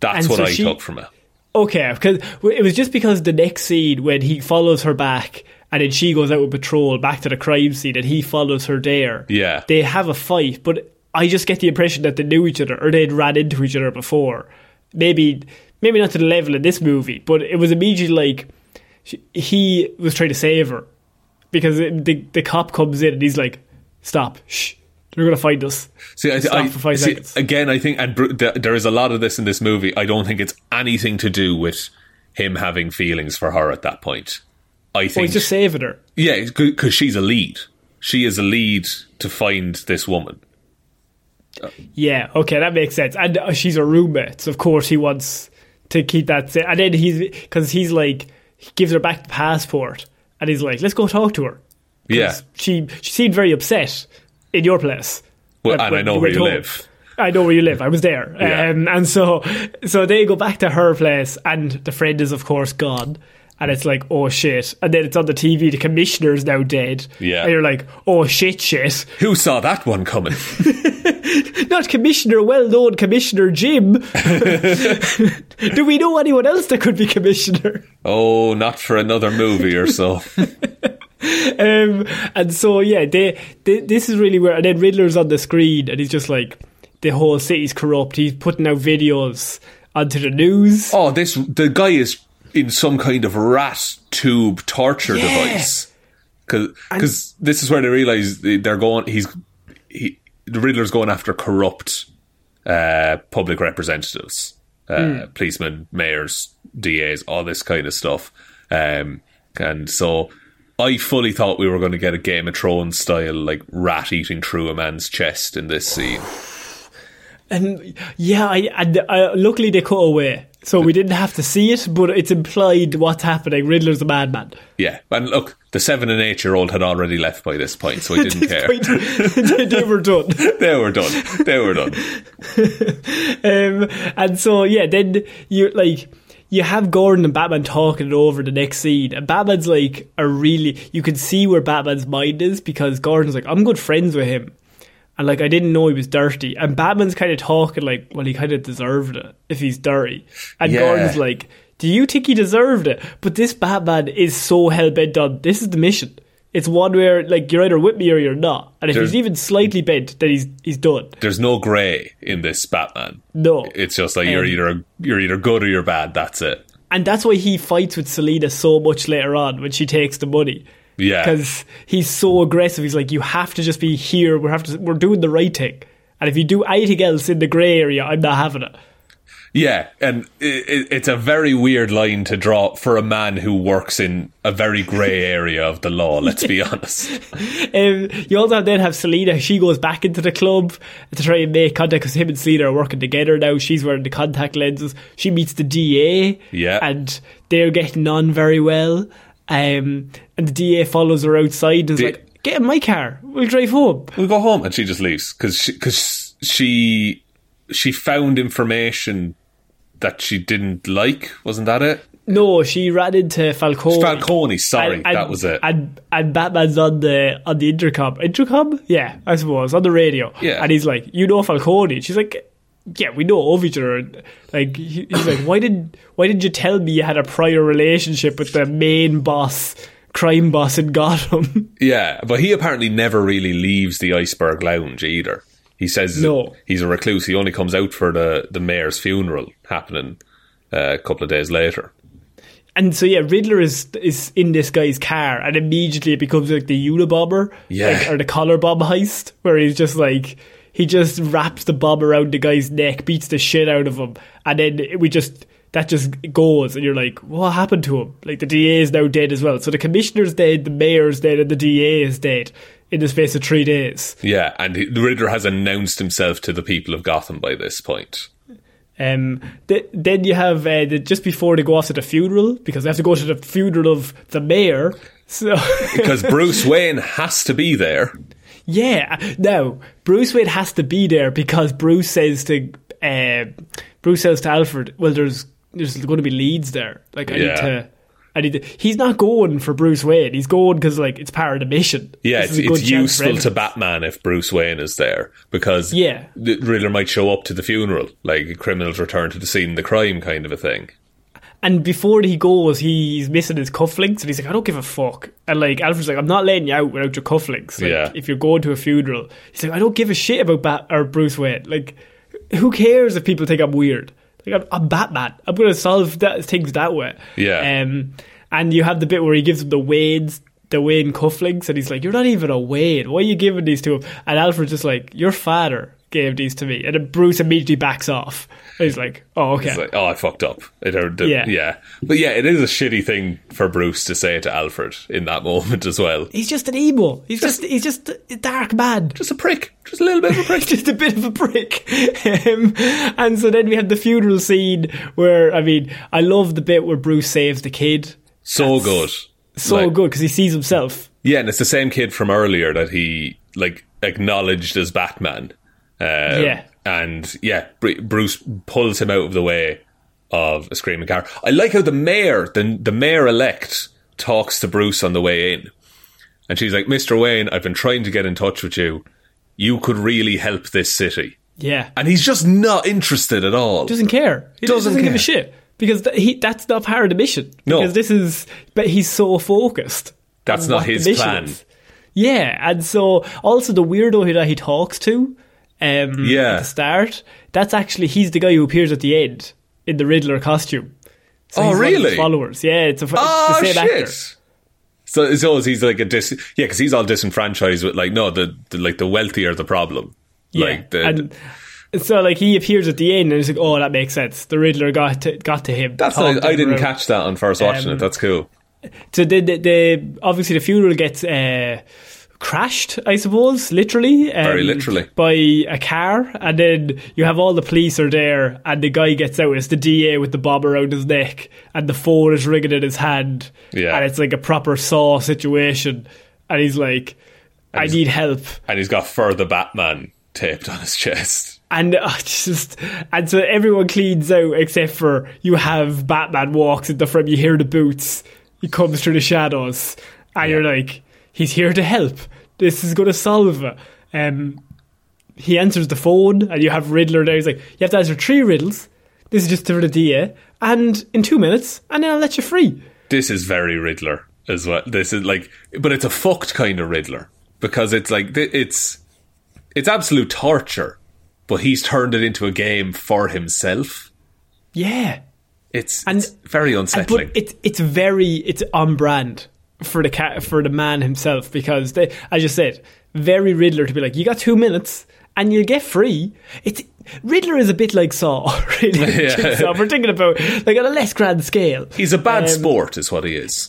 Speaker 2: That's
Speaker 1: And
Speaker 2: what
Speaker 1: so
Speaker 2: I
Speaker 1: she-
Speaker 2: took from it.
Speaker 1: Okay, because it was just because the next scene when he follows her back and then she goes out with patrol back to the crime scene and he follows her there.
Speaker 2: Yeah.
Speaker 1: They have a fight, but I just get the impression that they knew each other or they'd ran into each other before. Maybe maybe not to the level of this movie, but it was immediately like she, he was trying to save her because the the cop comes in and he's like, "Stop, shh, they're gonna find us."
Speaker 2: See, I,
Speaker 1: Stop
Speaker 2: I,
Speaker 1: for five
Speaker 2: see,
Speaker 1: seconds.
Speaker 2: again, I think, and Bru- th- there is a lot of this in this movie. I don't think it's anything to do with him having feelings for her at that point. I think,
Speaker 1: he's just saving her.
Speaker 2: yeah, because she's a lead. She is a lead to find this woman.
Speaker 1: Yeah, okay, that makes sense. And uh, she's a roommate, so of course he wants to keep that. Sa- and then he's because he's like he gives her back the passport, and he's like, "Let's go talk to her."
Speaker 2: Yeah.
Speaker 1: she she seemed very upset in your place.
Speaker 2: Well, and I know where you
Speaker 1: home.
Speaker 2: live.
Speaker 1: I know where you live. I was there,
Speaker 2: Yeah.
Speaker 1: um, and so so they go back to her place, and the friend is of course gone. And it's like, oh shit. And then it's on the TV, the commissioner's now dead.
Speaker 2: Yeah.
Speaker 1: And you're like, oh shit, shit.
Speaker 2: Who saw that one coming? [laughs]
Speaker 1: Not Commissioner, well known Commissioner Jim. [laughs] Do we know anyone else that could be Commissioner?
Speaker 2: oh, not for another movie or so. [laughs] [laughs]
Speaker 1: Um, and so, yeah, they, they, this is really where. And then Riddler's on the screen and he's just like, the whole city's corrupt. He's putting out videos onto the news.
Speaker 2: oh, this the guy is in some kind of rat tube torture
Speaker 1: Yeah.
Speaker 2: device. Because this is where they realize they- they're going. He's he, the Riddler's going after corrupt uh, public representatives, uh, policemen, mayors, DAs, all this kind of stuff. Um, and so I fully thought we were going to get a Game of Thrones style, like rat eating through a man's chest in this scene. [sighs]
Speaker 1: And yeah, I, and uh, luckily they cut away, so we didn't have to see it. But it's implied what's happening. Riddler's a madman.
Speaker 2: Yeah, and look, the seven and eight year old had already left by this point, so [laughs]
Speaker 1: At
Speaker 2: didn't care.
Speaker 1: point, they, they were done. [laughs]
Speaker 2: they were done. They were done. [laughs]
Speaker 1: Um, and so yeah, then you like you have Gordon and Batman talking it over the next scene, and Batman's like a really you can see where Batman's mind is because Gordon's like I'm good friends with him, and like I didn't know he was dirty, and Batman's kind of talking like well he kind of deserved it if he's dirty, and
Speaker 2: Yeah.
Speaker 1: Gordon's like. Do you think he deserved it? But this Batman is so hell bent on this is the mission. It's one where like you're either with me or you're not, and if
Speaker 2: There's-
Speaker 1: he's even slightly bent, then he's he's done.
Speaker 2: There's no grey in this Batman.
Speaker 1: No,
Speaker 2: It's just like you're
Speaker 1: Um,
Speaker 2: either you're either good or you're bad. That's it.
Speaker 1: and that's why he fights with Selina so much later on when she takes the money.
Speaker 2: Yeah.
Speaker 1: because he's so aggressive. He's like, "You have to just be here. We have to. We're doing the right thing. And if you do anything else in the grey area, I'm not having it."
Speaker 2: Yeah, and it, it's a very weird line to draw for a man who works in a very grey [laughs] area of the law. Let's be honest. [laughs]
Speaker 1: Um, you also then have Selina. She goes back into the club to try and make contact because him and Selina are working together now. She's wearing the contact lenses. She meets the DA.
Speaker 2: Yeah.
Speaker 1: and they're getting on very well. Um, and the DA follows her outside and is
Speaker 2: The-
Speaker 1: like, "Get in my car. We'll drive home."
Speaker 2: We'll go home, and she just leaves because she, cause she she found information that she didn't like. Wasn't that it?
Speaker 1: No, she ran into Falcone.
Speaker 2: Falcone. Sorry,
Speaker 1: And- and-
Speaker 2: that was it.
Speaker 1: And and Batman's on the on the intercom. Intercom? Yeah, I suppose on the radio.
Speaker 2: Yeah.
Speaker 1: And he's like, "You know Falcone?" She's like, "Yeah, we know of each other." Like he's like, "Why did why did you tell me you had a prior relationship with the main boss, crime boss in Gotham?" [laughs]
Speaker 2: Yeah, but he apparently never really leaves the Iceberg Lounge either. He says
Speaker 1: No.
Speaker 2: he's a recluse. He only comes out for the, the mayor's funeral happening uh, a couple of days later.
Speaker 1: And so yeah, Riddler is is in this guy's car, and immediately it becomes like the Unabomber,
Speaker 2: Yeah.
Speaker 1: like, or the collar bomb heist, where he's just like he just wraps the bomb around the guy's neck, beats the shit out of him, and then we just that just goes, and you're like, what happened to him? Like the DA is now dead as well. So the commissioner's dead, the mayor's dead, and the DA is dead in the space of three days.
Speaker 2: Yeah, and the Riddler has announced himself to the people of Gotham by this point.
Speaker 1: Um, th- then you have uh, the, just before they go off to the funeral because they have to go to the funeral of the mayor. So [laughs]
Speaker 2: Because Bruce Wayne has to be there.
Speaker 1: Yeah. Now, Bruce Wayne has to be there because Bruce says to uh, Bruce says to Alfred, "Well, there's there's going to be leads there. Like I
Speaker 2: Yeah.
Speaker 1: need to." Need to, he's not going for Bruce Wayne. He's going because like it's part of the mission.
Speaker 2: Yeah,
Speaker 1: This
Speaker 2: it's,
Speaker 1: is a good
Speaker 2: it's useful to. Batman if Bruce Wayne is there because
Speaker 1: Yeah.
Speaker 2: the Riddler might show up to the funeral, like criminals return to the scene of the crime kind of a thing.
Speaker 1: And before he goes, he's missing his cufflinks, and he's like, "I don't give a fuck." And like Alfred's like, "I'm not letting you out without your cufflinks." Like,
Speaker 2: Yeah.
Speaker 1: If you're going to a funeral, he's like, "I don't give a shit about Bat or Bruce Wayne. Like, who cares if people think I'm weird? Like, I'm, I'm Batman. I'm going to solve that, things that way."
Speaker 2: Yeah.
Speaker 1: Um, and you have the bit where he gives him the Wayne's the Wayne cufflinks, and he's like, "You're not even a Wayne. Why are you giving these to him?" And Alfred's just like, "Your father gave these to me," and then Bruce immediately backs off. He's like, "Oh, okay."
Speaker 2: It's like, oh, I fucked up. It, or the-
Speaker 1: Yeah.
Speaker 2: yeah. But yeah, it is a shitty thing for Bruce to say to Alfred in that [laughs] moment as well.
Speaker 1: He's just an emo. He's just, he's just a dark man.
Speaker 2: Just a prick. Just a little bit of a prick. [laughs]
Speaker 1: just a bit of a prick. Um, and so then we have the funeral scene where I mean, I love the bit where Bruce saves the kid.
Speaker 2: so good.
Speaker 1: So
Speaker 2: Like-
Speaker 1: good because he sees himself.
Speaker 2: Yeah, and it's the same kid from earlier that he like acknowledged as Batman. Um,
Speaker 1: Yeah.
Speaker 2: And yeah, Bru- Bruce pulls him out of the way of a screaming car. I like how the mayor, the the mayor elect, talks to Bruce on the way in, and she's like, "Mr. Wayne, I've been trying to get in touch with you. You could really help this city."
Speaker 1: Yeah,
Speaker 2: And he's just not interested at all.
Speaker 1: doesn't care. He
Speaker 2: Doesn't
Speaker 1: doesn't, give a shit because th- he that's not part of the mission.
Speaker 2: No.
Speaker 1: because this is. But he's so focused.
Speaker 2: That's not his plan.
Speaker 1: is. Yeah, and so also the weirdo that he talks to, um,
Speaker 2: Yeah.
Speaker 1: at the start. That's actually he's the guy who appears at the end in the Riddler costume. So
Speaker 2: Oh,
Speaker 1: he's one of
Speaker 2: really?
Speaker 1: followers, yeah, it's, a, it's
Speaker 2: Oh
Speaker 1: the same
Speaker 2: shit!
Speaker 1: actor.
Speaker 2: So always he's like a dis yeah because he's all disenfranchised with like no the, the like the wealthy are the problem
Speaker 1: Yeah,
Speaker 2: like the,
Speaker 1: and so like he appears at the end, and it's like, oh, that makes sense. The Riddler got to, got to him.
Speaker 2: that's
Speaker 1: to
Speaker 2: I didn't
Speaker 1: around.
Speaker 2: catch that on first watching
Speaker 1: Um,
Speaker 2: it that's cool
Speaker 1: so the, the, the obviously the funeral gets uh, crashed, I suppose, literally. Um,
Speaker 2: Very literally.
Speaker 1: By a car, and then you have all the police are there, and the guy gets out. It's the DA with the bob around his neck, and the phone is ringing in his hand.
Speaker 2: Yeah.
Speaker 1: And it's like a proper Saw situation. And he's like, I
Speaker 2: he's-
Speaker 1: need help.
Speaker 2: And he's got further Batman taped on his chest.
Speaker 1: And [laughs] uh, just and so everyone cleans out except for you have Batman walks in the front. You hear the boots. He comes through the shadows, and you're like, he's here to help. This is going to solve it. Um, he answers the phone, and you have Riddler there. He's like, you have to answer three riddles. This is just for the DA, and in two minutes, and then I'll let you free.
Speaker 2: This is very Riddler as well. This is like, but it's a fucked kind of Riddler because it's like it's it's absolute torture, but he's turned it into a game for himself.
Speaker 1: Yeah,
Speaker 2: It's,
Speaker 1: And-
Speaker 2: it's very
Speaker 1: And-
Speaker 2: unsettling.
Speaker 1: But it's it's very it's on brand for the cat for the man himself because they, as you said, very Riddler to be like, you got two minutes and you'll get free. It's Riddler is a bit like Saw, [laughs] really. [laughs]
Speaker 2: Yeah.
Speaker 1: So we're thinking about like on a less grand scale.
Speaker 2: he's a bad
Speaker 1: Um,
Speaker 2: sport, is what he is.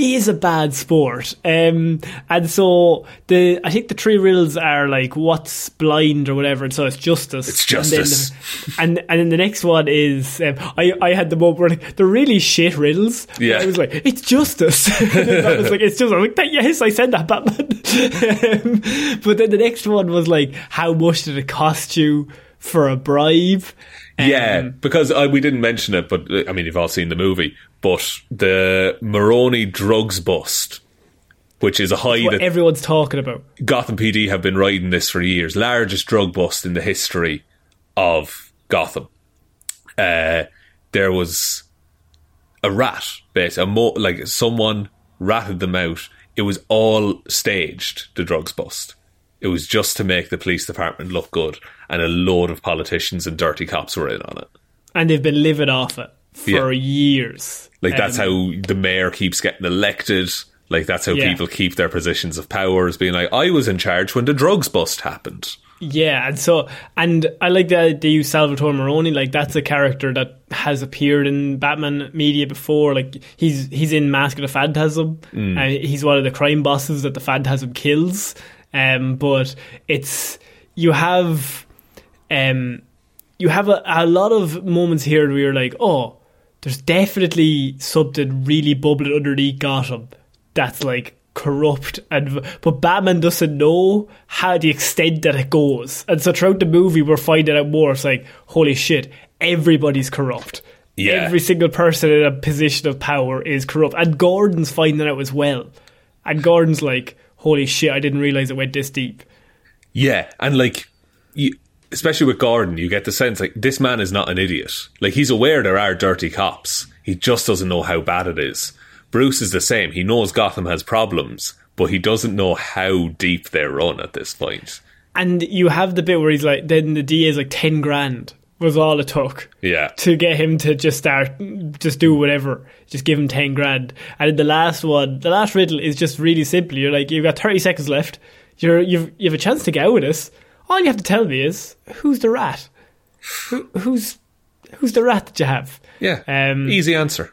Speaker 1: Is a bad sport, um, and so the I think the three riddles are like what's blind or whatever, and so it's justice.
Speaker 2: It's
Speaker 1: And then-
Speaker 2: justice. [laughs]
Speaker 1: And and then the next one is um, I I had the moment where like, they're really shit riddles.
Speaker 2: Yeah.
Speaker 1: I was like it's justice. [laughs] I was like it's just like "Thank- yes I said that Batman. [laughs] um, but then the next one was like how much did it cost you for a bribe?
Speaker 2: Yeah,
Speaker 1: Um,
Speaker 2: because uh, we didn't mention it, but I mean, you've all seen the movie. But the Maroni drugs bust, which is a high
Speaker 1: what
Speaker 2: that
Speaker 1: everyone's talking about.
Speaker 2: Gotham PD have been riding this for years. Largest drug bust in the history of Gotham. Uh, there was a rat, basically, a mo- like someone ratted them out. It was all staged, the drugs bust. It was just to make the police department look good, and a load of politicians and dirty cops were in on it.
Speaker 1: and they've been living off it for
Speaker 2: Yeah.
Speaker 1: years.
Speaker 2: Like that's
Speaker 1: Um,
Speaker 2: how the mayor keeps getting elected. Like that's how
Speaker 1: Yeah.
Speaker 2: people keep their positions of power, is being like, I was in charge when the drugs bust happened.
Speaker 1: Yeah, and so and I like that they use Salvatore Maroni. Like that's a character that has appeared in Batman media before. Like he's he's in Mask of the Phantasm. And he's one of the crime bosses that the Phantasm kills. Um, but it's you have um you have a, a lot of moments here where you're like, oh, there's definitely something really bubbling underneath Gotham that's like corrupt and but Batman doesn't know how the extent that it goes. And so throughout the movie we're finding out more. It's like, holy shit, everybody's corrupt.
Speaker 2: Yeah.
Speaker 1: Every single person in a position of power is corrupt. And Gordon's finding out as well. And Gordon's like, holy shit, I didn't realise it went this deep.
Speaker 2: Yeah, and like, you, especially with Gordon, you get the sense like this man is not an idiot. Like he's aware there are dirty cops. He just doesn't know how bad it is. Bruce is the same. He knows Gotham has problems, but he doesn't know how deep they're run at this point.
Speaker 1: And you have the bit where he's like, then the DA is like 10 grand was all it took.
Speaker 2: Yeah.
Speaker 1: To get him to just start, just do whatever. Just give him 10 grand. And the last one, the last riddle is just really simple. You're like, you've got 30 seconds left. You're, you've, you have a chance to get out of this. All you have to tell me is, who's the rat? Who, who's, who's the rat that you have?
Speaker 2: Yeah.
Speaker 1: Um,
Speaker 2: Easy answer.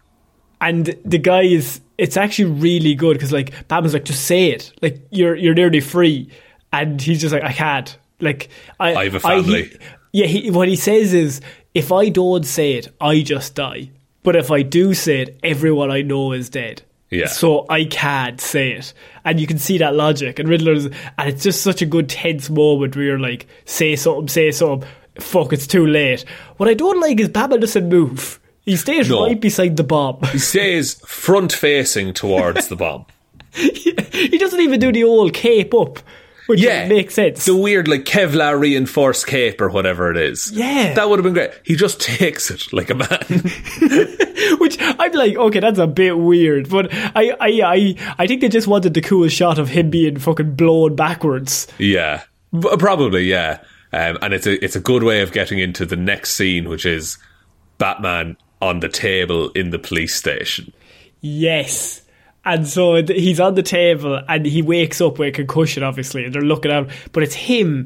Speaker 1: and the guy is it's actually really good because like Batman's like just say it like you're you're nearly free and he's just like I can't like I
Speaker 2: I have a
Speaker 1: he-
Speaker 2: family.
Speaker 1: yeah he, what he says is if I don't say it I just die but if I do say it everyone I know is dead
Speaker 2: Yeah.
Speaker 1: so I can't say it. And you can see that logic. And Riddler's and it's just such a good tense moment where you're like say something say something. Fuck it's too late. What I don't like is Batman doesn't move. He stays
Speaker 2: No.
Speaker 1: right beside the bomb.
Speaker 2: He stays front facing towards the bomb. [laughs]
Speaker 1: he doesn't even do the old cape up, which
Speaker 2: Yeah,
Speaker 1: makes sense.
Speaker 2: The weird like Kevlar reinforced cape or whatever it is.
Speaker 1: Yeah.
Speaker 2: that would have been great. He just [laughs] takes it like a man. [laughs]
Speaker 1: which I'm like, okay, that's a bit weird, but I, I, I, I think they just wanted the cool shot of him being fucking blown backwards.
Speaker 2: yeah, B- probably yeah. Um, and it's a it's a good way of getting into the next scene, which is Batman on the table in the police station.
Speaker 1: Yes. And so th- he's on the table and he wakes up with a concussion, obviously, and they're looking at him, but it's him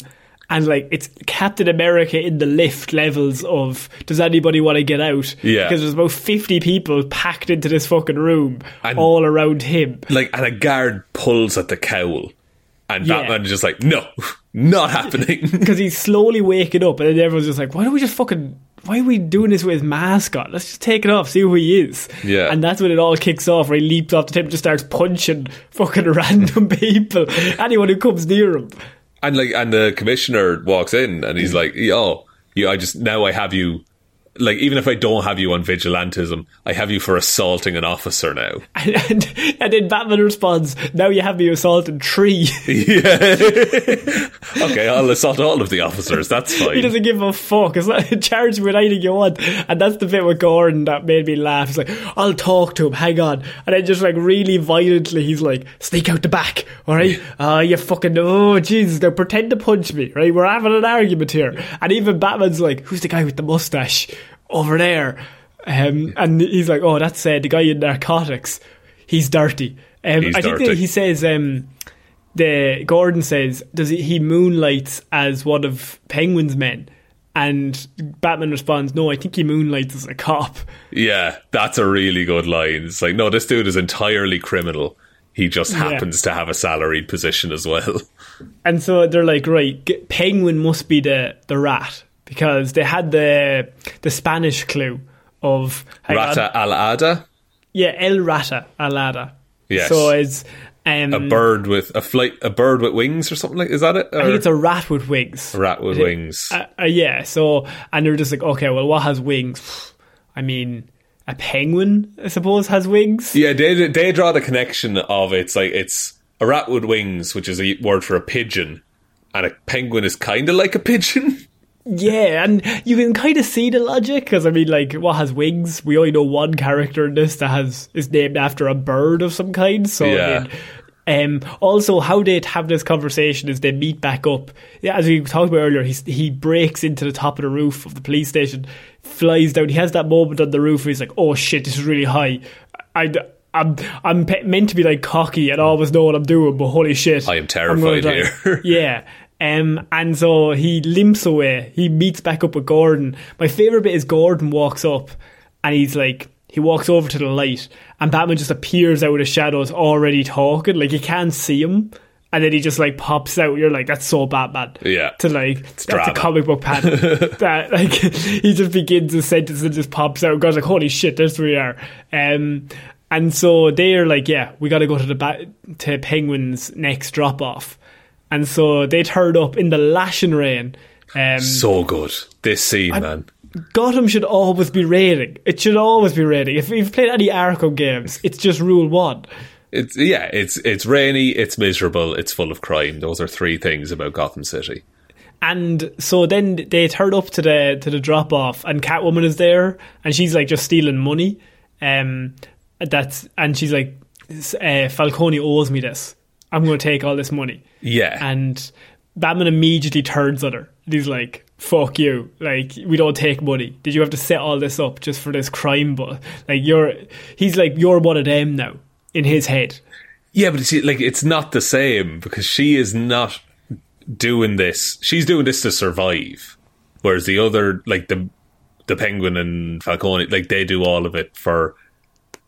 Speaker 1: and like it's Captain America in the lift levels of does anybody want to get out?
Speaker 2: Yeah.
Speaker 1: because there's about fifty people packed into this fucking room,
Speaker 2: And-
Speaker 1: all around him.
Speaker 2: Like, and a guard pulls at the cowl, and
Speaker 1: Yeah.
Speaker 2: Batman is just like, no, [laughs] not happening. [laughs]
Speaker 1: because he's slowly waking up, and then everyone's just like, "Why don't we just fucking? Why are we doing this with his mask on? Let's just take it off, see who he is."
Speaker 2: Yeah.
Speaker 1: and that's when it all kicks off. Where he leaps off the table, just starts punching fucking [laughs] random people, anyone who comes near him.
Speaker 2: And like, and the commissioner walks in, and he's mm. like, "Yo, you, I just now I have you." Like, even if I don't have you on vigilantism, I have you for assaulting an officer now. [laughs]
Speaker 1: And, and, and then Batman responds, "Now you have me assaulting three." [laughs] [laughs]
Speaker 2: yeah. okay, I'll assault all of the officers. That's fine.
Speaker 1: he doesn't give a fuck. It's like charge me with anything you want. And that's the bit with Gordon that made me laugh. He's like, I'll talk to him, hang on. And then just like really violently, he's like, sneak out the back, alright? Oh, ah, you fucking, oh, Jesus, now pretend to punch me, right? We're having an argument here. And even Batman's like, who's the guy with the mustache? Over there. Um, and he's like, oh, that's uh, the guy in narcotics. He's dirty. Um,
Speaker 2: He's
Speaker 1: I think
Speaker 2: dirty.
Speaker 1: he says, um, the Gordon says, does he, he moonlights as one of Penguin's men? And Batman responds, no, I think he moonlights as a cop.
Speaker 2: Yeah, that's a really good line. It's like, no, this dude is entirely criminal. He just
Speaker 1: Yeah.
Speaker 2: happens to have a salaried position as well. [laughs]
Speaker 1: And so they're like, right, Penguin must be the, the rat because they had the the Spanish clue of.
Speaker 2: Rata Alada,
Speaker 1: yeah, El Rata Alada.
Speaker 2: Yes.
Speaker 1: So it's um,
Speaker 2: a bird with a flight, a bird with wings or something like. Is that it?
Speaker 1: I think it's a rat with wings.
Speaker 2: a rat with wings.
Speaker 1: Uh, uh, yeah. So and they're just like, okay, well, what has wings? I mean, a penguin, I suppose, has wings.
Speaker 2: yeah, they they draw the connection of it's like it's a rat with wings, which is a word for a pigeon, and a penguin is kind of like a pigeon. [laughs]
Speaker 1: Yeah, and you can kind of see the logic because I mean, like, what has wings? We only know one character in this that has is named after a bird of some kind. So,
Speaker 2: Yeah.
Speaker 1: I mean, um, also how they have this conversation is they meet back up. Yeah, as we talked about earlier, he's, he breaks into the top of the roof of the police station, flies down. He has that moment on the roof where he's like, "Oh shit, this is really high." I. I'm I'm meant to be like cocky and always know what I'm doing, but holy shit,
Speaker 2: I am terrified here. [laughs]
Speaker 1: Yeah. Um, and so he limps away. He meets back up with Gordon. My favourite bit is Gordon walks up and he's like, he walks over to the light and Batman just appears out of the shadows already talking. Like you can't see him. And then he just like pops out. You're like, that's so Batman.
Speaker 2: Yeah.
Speaker 1: To like, that's
Speaker 2: drama.
Speaker 1: a comic book pattern. [laughs] that like [laughs] he just begins a sentence and just pops out. God's like, holy shit, there's where we are. Um, and so they're like, yeah, we got to go to the ba- to Penguin's next drop off. And so they turned up in the lashing rain. Um,
Speaker 2: So good. This scene, man.
Speaker 1: Gotham should always be raining. It should always be raining. If you've played any Arkham games, it's just rule one.
Speaker 2: It's yeah, it's it's rainy, it's miserable, it's full of crime. Those are three things about Gotham City.
Speaker 1: And so then they turn up to the to the drop off, and Catwoman is there, and she's like just stealing money. Um, that's and she's like, uh, Falcone owes me this. I'm going to take all this money.
Speaker 2: Yeah.
Speaker 1: And Batman immediately turns on her. He's like, "Fuck you! Like we don't take money. Did you have to set all this up just for this crime? But like you're, he's like you're one of them now in his head.
Speaker 2: Yeah, but see, like it's not the same because she is not doing this. She's doing this to survive, whereas the other, like the the Penguin and Falcone, like they do all of it for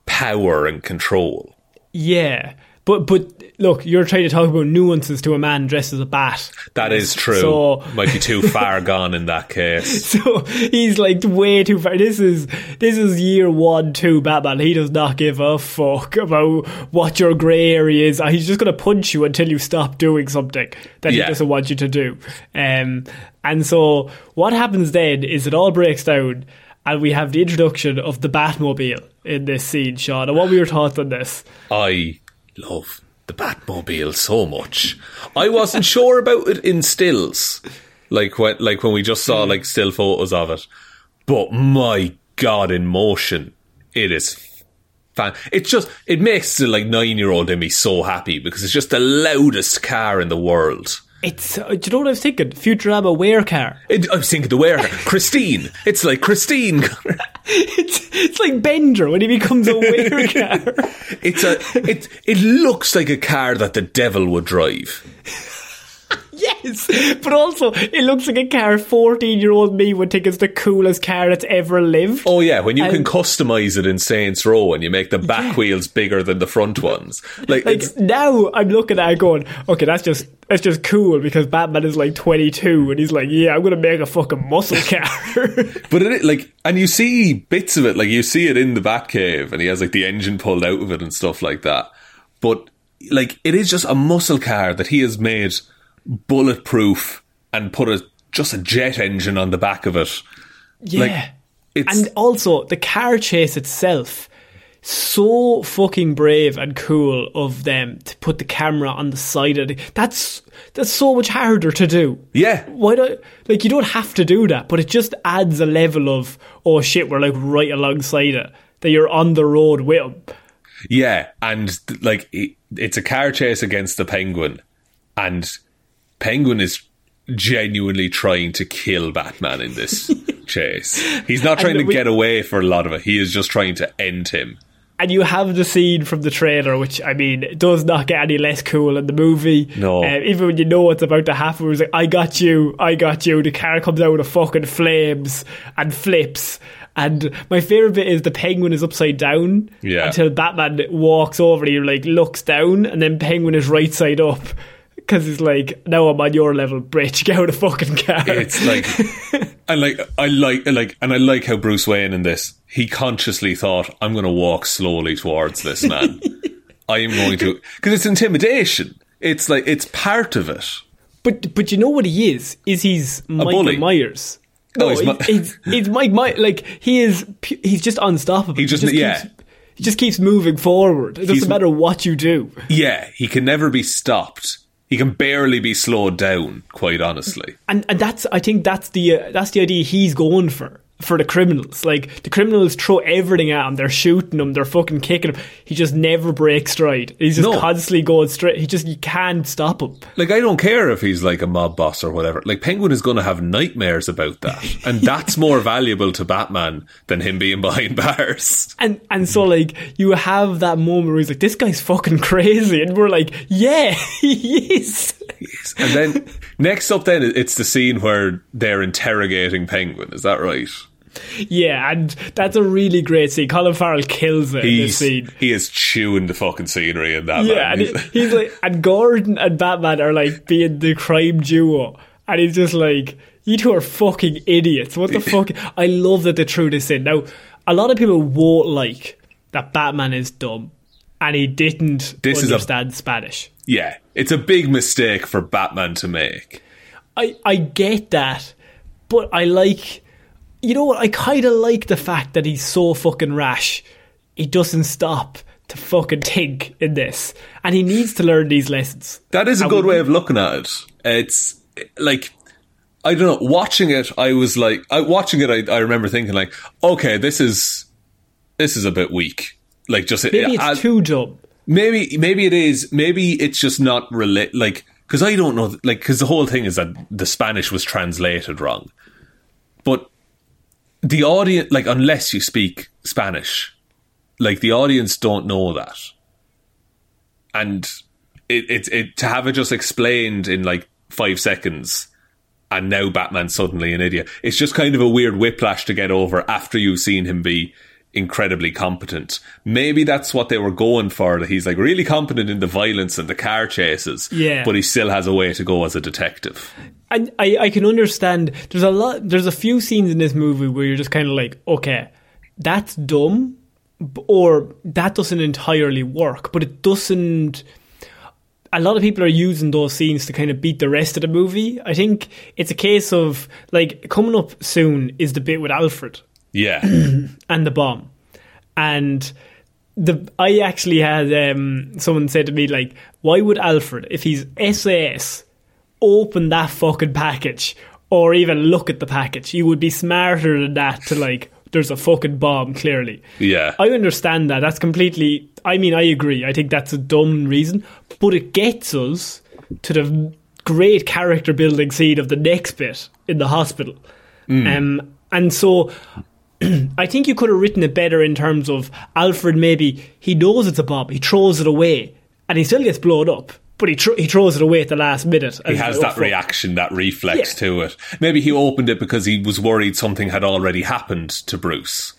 Speaker 2: power and control.
Speaker 1: Yeah, but but look, you're trying to talk about nuances to a man dressed as a bat.
Speaker 2: That is true.
Speaker 1: So [laughs]
Speaker 2: Might be too far [laughs] gone in that case.
Speaker 1: So he's like way too far. This is this is year one, two Batman. He does not give a fuck about what your grey area is. He's just gonna punch you until you stop doing something that
Speaker 2: Yeah.
Speaker 1: he doesn't want you to do. Um, and so what happens then is it all breaks down, and we have the introduction of the Batmobile in this scene, Sean. And what were your thoughts on this?
Speaker 2: I love the Batmobile so much. I wasn't sure about it in stills, like when like when we just saw like still photos of it. But my god, in motion, it is fan. It's just it makes the like nine year old in me so happy because it's just the loudest car in the world.
Speaker 1: It's uh, do you know what I was thinking? Futurama werecar.
Speaker 2: It, I was thinking the wearer, [laughs] Christine. It's like Christine. [laughs]
Speaker 1: It's it's like Bender when he becomes a werecar. [laughs]
Speaker 2: It's a it. It looks like a car that the devil would drive.
Speaker 1: Yes, [laughs] but also it looks like a car fourteen-year-old me would think is the coolest car that's ever lived.
Speaker 2: Oh yeah, when you can customize it in Saints Row and you make the back wheels bigger than the front ones, like,
Speaker 1: Like
Speaker 2: it's,
Speaker 1: now, I'm looking at it going, okay, that's just that's just cool because Batman is like 22 and he's like, yeah, I'm gonna make a fucking muscle car. [laughs]
Speaker 2: but it like, and you see bits of it, like you see it in the Batcave, and he has like the engine pulled out of it and stuff like that. But like, it is just a muscle car that he has made bulletproof and put a just a jet engine on the back of it.
Speaker 1: yeah.
Speaker 2: Like, it's
Speaker 1: and also the car chase itself so fucking brave and cool of them to put the camera on the side of it. that's that's so much harder to do
Speaker 2: yeah,
Speaker 1: why do like you don't have to do that but it just adds a level of oh shit we're like right alongside it that you're on the road with them
Speaker 2: Yeah, and like it, it's a car chase against the penguin, and penguin is genuinely trying to kill Batman in this [laughs] chase. He's not trying
Speaker 1: And
Speaker 2: to
Speaker 1: we-
Speaker 2: get away for a lot of it. He is just trying to end him.
Speaker 1: and you have the scene from the trailer, which I mean does not get any less cool in the movie.
Speaker 2: No.
Speaker 1: uh, even when you know what's about to happen, it's like I got you, I got you. The car comes out of fucking flames and flips. And my favorite bit is the penguin is upside down
Speaker 2: Yeah.
Speaker 1: until Batman walks over and he like looks down, and then penguin is right side up because he's like, "Now I'm on your level, bitch. [laughs] Get out of fucking car."
Speaker 2: It's like, [laughs] and like I like like, and I like how Bruce Wayne in this. He consciously thought, "I'm going to walk slowly towards this man. [laughs] I am going to," because it's intimidation. It's like it's part of it.
Speaker 1: But but you know what he is? Is he's Michael. Myers?
Speaker 2: Oh,
Speaker 1: No,
Speaker 2: Mi-
Speaker 1: he's, he's Mike Myers. Like he is. He's just unstoppable.
Speaker 2: He just- yeah.
Speaker 1: Keeps, he just keeps moving forward. It doesn't
Speaker 2: He's-
Speaker 1: matter what you do.
Speaker 2: Yeah, he can never be stopped. He can barely be slowed down. Quite honestly.
Speaker 1: And and that's I think that's the uh, that's the idea he's going for for the criminals. Like the criminals throw everything at him. They're shooting him. They're fucking kicking him. He just never breaks stride. He's just
Speaker 2: No.
Speaker 1: constantly going straight. He just you can't stop him.
Speaker 2: Like I don't care if he's like a mob boss or whatever. Like Penguin is going to have nightmares about that, [laughs] and that's more valuable to Batman than him being behind [laughs] bars.
Speaker 1: And and so like you have that moment where he's like, this guy's fucking crazy, and we're like, yeah, [laughs] he is.
Speaker 2: And then next up, then it's the scene where they're interrogating Penguin. Is that right?
Speaker 1: Yeah, and that's a really great scene. Colin Farrell kills it in this
Speaker 2: He's
Speaker 1: scene.
Speaker 2: he is chewing the fucking scenery in that.
Speaker 1: Yeah,
Speaker 2: man.
Speaker 1: and
Speaker 2: He's-
Speaker 1: he's like, and Gordon and Batman are like being the crime duo, and he's just like, you two are fucking idiots. What the [laughs] fuck? I love that they threw this in. Now, a lot of people won't like that Batman is dumb, and he didn't
Speaker 2: This is a-
Speaker 1: understand Spanish.
Speaker 2: yeah, it's a big mistake for Batman to make.
Speaker 1: I I get that, but I like, you know what? I kind of like the fact that he's so fucking rash. He doesn't stop to fucking think in this, and he needs to learn these lessons.
Speaker 2: That is a
Speaker 1: And
Speaker 2: good
Speaker 1: we-
Speaker 2: way of looking at it. It's like I don't know. Watching it, I was like, I, watching it, I, I remember thinking like, okay, this is this is a bit weak. Like just
Speaker 1: Maybe it's
Speaker 2: I-
Speaker 1: too dumb.
Speaker 2: maybe maybe it is. Maybe it's just not relate. Like because I don't know. Like because the whole thing is that the Spanish was translated wrong, but the audience, like unless you speak Spanish, like the audience don't know that, and it, it, it to have it just explained in like five seconds and now Batman's suddenly an idiot. It's just kind of a weird whiplash to get over after you've seen him be incredibly competent. Maybe that's what they were going for. That he's like really competent in the violence and the car chases,
Speaker 1: Yeah.
Speaker 2: but he still has a way to go as a detective.
Speaker 1: I, I I can understand. There's a lot. There's a few scenes in this movie where you're just kind of like, okay, that's dumb, or that doesn't entirely work. But it doesn't. A lot of people are using those scenes to kind of beat the rest of the movie. I think it's a case of like coming up soon is the bit with Alfred
Speaker 2: Yeah, [clears throat]
Speaker 1: and the bomb, and the I actually had um, someone said to me like, why would Alfred, if he's SAS, open that fucking package or even look at the package? You would be smarter than that to like. There's a fucking bomb, clearly.
Speaker 2: yeah.
Speaker 1: I understand that. That's completely. I mean, I agree. I think that's a dumb reason, but it gets us to the great character building scene of the next bit in the hospital. Um, and so [clears throat] I think you could have written it better in terms of Alfred. Maybe he knows it's a bomb, he throws it away, and he still gets blown up. but he tr- he throws it away at the last minute.
Speaker 2: He has that reaction, that reflex yeah. to it. Maybe he opened it because he was worried something had already happened to Bruce.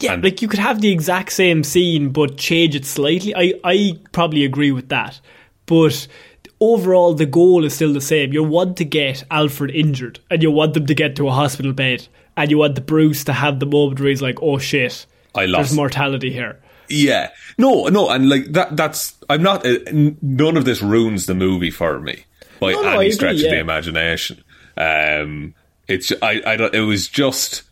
Speaker 1: Yeah, and like you could have the exact same scene but change it slightly. I, I probably agree with that. But overall, the goal is still the same. You want to get Alfred injured and you want them to get to a hospital bed and you want the Bruce to have the moment where he's like, oh shit,
Speaker 2: I lost.
Speaker 1: there's mortality here.
Speaker 2: Yeah. No, no, and like that, that's, I'm not, uh, none of this ruins the movie for me by no, no, any agree, stretch yeah. of the imagination. Um, it's, I, I don't, it was just,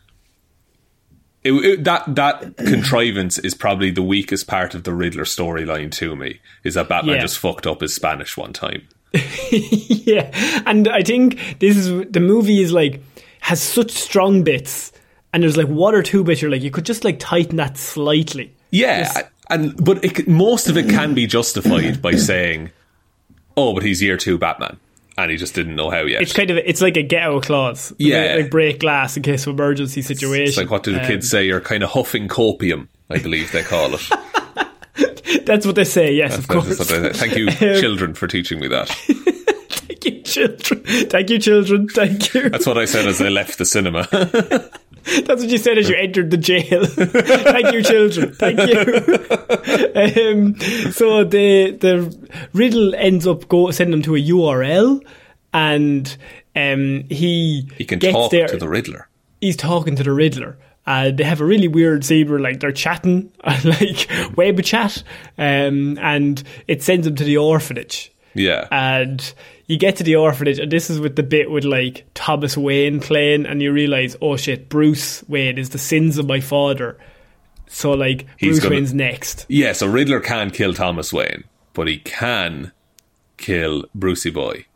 Speaker 2: it, it, that that [clears throat] contrivance is probably the weakest part of the Riddler storyline to me. Is that Batman yeah. just fucked up his Spanish one time? [laughs]
Speaker 1: yeah, and I think this is the movie is like has such strong bits, and there's like one or two bits you're like you could just like tighten that slightly.
Speaker 2: Yeah, just, and but it, most of it can be justified by saying, "Oh, but he's year two Batman." and he just didn't know how yet.
Speaker 1: It's kind of it's like a ghetto clause.
Speaker 2: Yeah,
Speaker 1: like, break glass in case of emergency situation.
Speaker 2: It's like what do the um, kids say? You're kind of huffing copium, I believe they call
Speaker 1: it. [laughs] That's what they say. Yes, that's, of course.
Speaker 2: Thank you, um, [laughs] children, for teaching me that. [laughs]
Speaker 1: Thank you, children. Thank you, children. Thank you.
Speaker 2: That's what I said as I left the cinema. [laughs]
Speaker 1: That's what you said as you entered the jail. [laughs] Thank you, children. Thank you. [laughs] um, so the the riddle ends up go sending them to a URL, and um, he
Speaker 2: he can talk
Speaker 1: there.
Speaker 2: to the Riddler.
Speaker 1: He's talking to the Riddler. Uh, they have a really weird scene where like they're chatting, like web chat, um, and it sends them to the orphanage.
Speaker 2: Yeah,
Speaker 1: and you get to the orphanage, and this is with the bit with like Thomas Wayne playing, and you realize, oh shit, Bruce Wayne is the sins of my father. So like He's Bruce gonna, Wayne's next.
Speaker 2: Yeah, so Riddler can't kill Thomas Wayne, but he can kill Brucey Boy.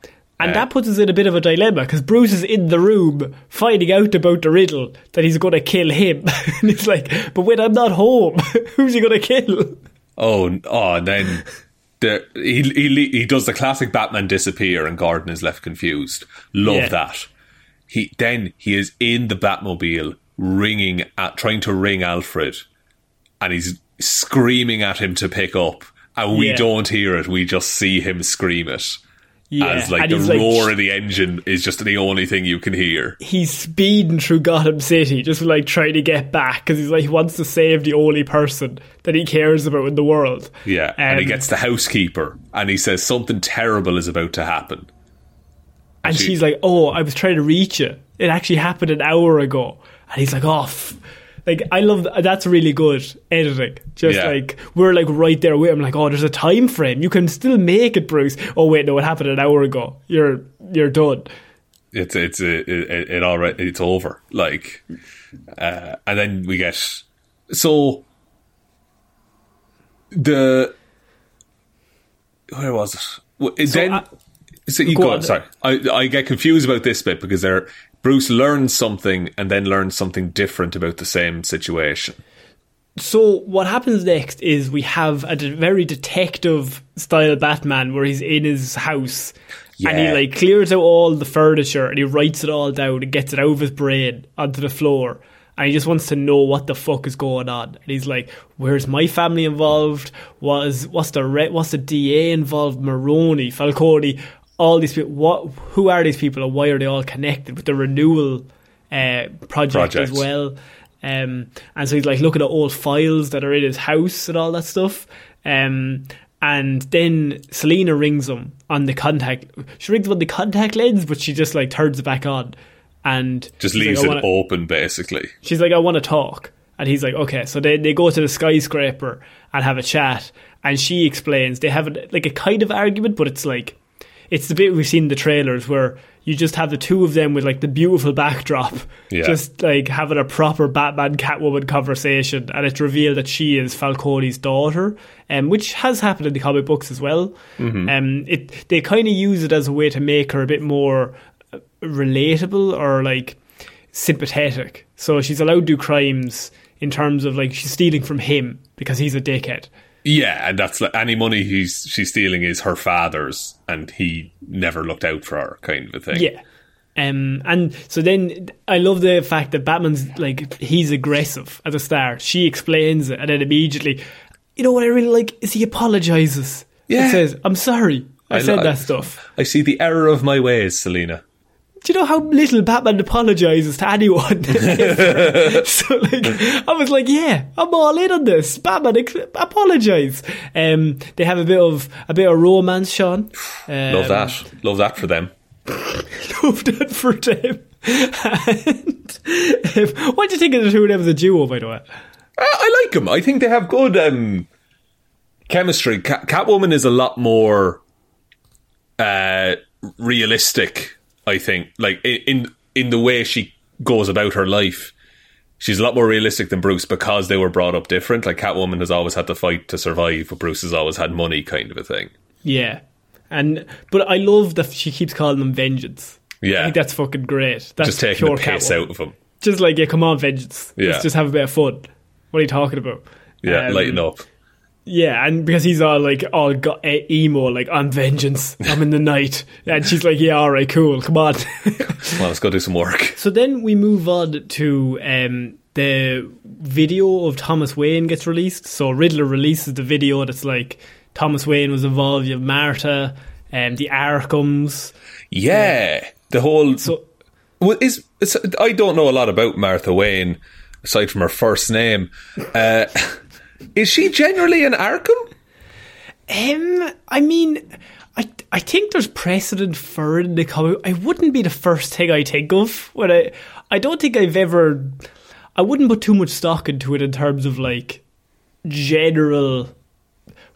Speaker 1: And uh, that puts us in a bit of a dilemma because Bruce is in the room finding out about the riddle that he's going to kill him. [laughs] and he's like, but when I'm not home, [laughs] who's he going to kill?
Speaker 2: Oh, oh, and then the, he, he he does the classic Batman disappear and Gordon is left confused. Love yeah. that. He then he is in the Batmobile ringing at trying to ring Alfred, and he's screaming at him to pick up, and we yeah. don't hear it. We just see him scream it. Yeah, as like the roar like, of the engine is just the only thing you can hear.
Speaker 1: He's speeding through Gotham City, just like trying to get back because he's like he wants to save the only person that he cares about in the world.
Speaker 2: Yeah, um, and he um, gets the housekeeper, and he says something terrible is about to happen.
Speaker 1: And she, she's like, "Oh, I was trying to reach you. It actually happened an hour ago." And he's like, "Oh." F-. Like I love that's really good editing. Just yeah. like we're like right there with him. Like oh, there's a time frame. You can still make it, Bruce. Oh wait, no, it happened an hour ago. You're you're done.
Speaker 2: It's it's it, it, it all right. It's over. Like, uh, and then we get so the where was it? So then. I, so you go, go on. sorry. I, I get confused about this bit because they're Bruce learns something and then learns something different about the same situation.
Speaker 1: So what happens next is we have a de- very detective style Batman where he's in his house yeah. and he like clears out all the furniture and he writes it all down and gets it out of his brain onto the floor and he just wants to know what the fuck is going on. And he's like, "Where's my family involved? Was what's the re- what's the DA involved? Maroni, Falcone all these people. What? Who are these people, and why are they all connected with the renewal uh, project as well? Um, and so he's like looking at old files that are in his house and all that stuff. Um, and then Selina rings him on the contact. She rings him on the contact lens, but she just like turns it back on and
Speaker 2: just leaves like, it wanna, open. Basically,
Speaker 1: she's like, "I want to talk," and he's like, "Okay." So they they go to the skyscraper and have a chat, and she explains they have a, like a kind of argument, but it's like it's the bit we've seen in the trailers where you just have the two of them with like the beautiful backdrop, yeah. just like having a proper Batman Catwoman conversation, and it's revealed that she is Falcone's daughter, um, which has happened in the comic books as well. Mm-hmm. Um, it they kind of use it as a way to make her a bit more uh, relatable or like sympathetic. So she's allowed to do crimes in terms of like she's stealing from him because he's a dickhead.
Speaker 2: Yeah, and that's like any money he's she's stealing is her father's, and he never looked out for her, kind of a thing.
Speaker 1: Yeah. Um, and so then I love the fact that Batman's like he's aggressive at the start. She explains it, and then immediately, you know what I really like is he apologizes.
Speaker 2: Yeah,
Speaker 1: he says, "I'm sorry, I,
Speaker 2: I
Speaker 1: said
Speaker 2: li-
Speaker 1: that stuff.
Speaker 2: I see the error of my ways, Selina.
Speaker 1: Do you know how little Batman apologizes to anyone? [laughs] [laughs] so like, I was like, yeah, I'm all in on this. Batman, ex- apologize. Um, they have a bit of a bit of romance, Sean. Um,
Speaker 2: Love that. Love that for them. [laughs]
Speaker 1: Love that for them. and, um, what do you think of the two of them as a duo, by the way?
Speaker 2: I, I like them. I think they have good um, chemistry. Cat- Catwoman is a lot more uh, realistic. I think, like in, in the way she goes about her life, she's a lot more realistic than Bruce because they were brought up different. Like Catwoman has always had to fight to survive, but Bruce has always had money, kind of a thing.
Speaker 1: Yeah, and but I love that she keeps calling them vengeance.
Speaker 2: Yeah.
Speaker 1: I think that's fucking great. That's
Speaker 2: Just taking
Speaker 1: pure
Speaker 2: the piss
Speaker 1: Catwoman.
Speaker 2: out of them.
Speaker 1: Just like, yeah, come on, vengeance.
Speaker 2: Yeah.
Speaker 1: Let's just have a bit of fun. What are you talking about?
Speaker 2: Yeah,
Speaker 1: Um,
Speaker 2: lighten up.
Speaker 1: Yeah, and because he's all like all got uh, emo, like I'm vengeance, I'm in the night, and she's like, yeah, all right, cool, come on. [laughs]
Speaker 2: Well, let's go do some work.
Speaker 1: so then we move on to um, the video of Thomas Wayne gets released. So Riddler releases the video that's like Thomas Wayne was involved. You have Martha, and the Arkhams.
Speaker 2: Yeah, the whole
Speaker 1: So
Speaker 2: Well, is it's, I don't know a lot about Martha Wayne aside from her first name. Uh, [laughs] is she generally an Arkham?
Speaker 1: Um, I mean, I I think there's precedent for it in the comic. I wouldn't be the first thing I think of when I. I don't think I've ever. I wouldn't put too much stock into it in terms of like general.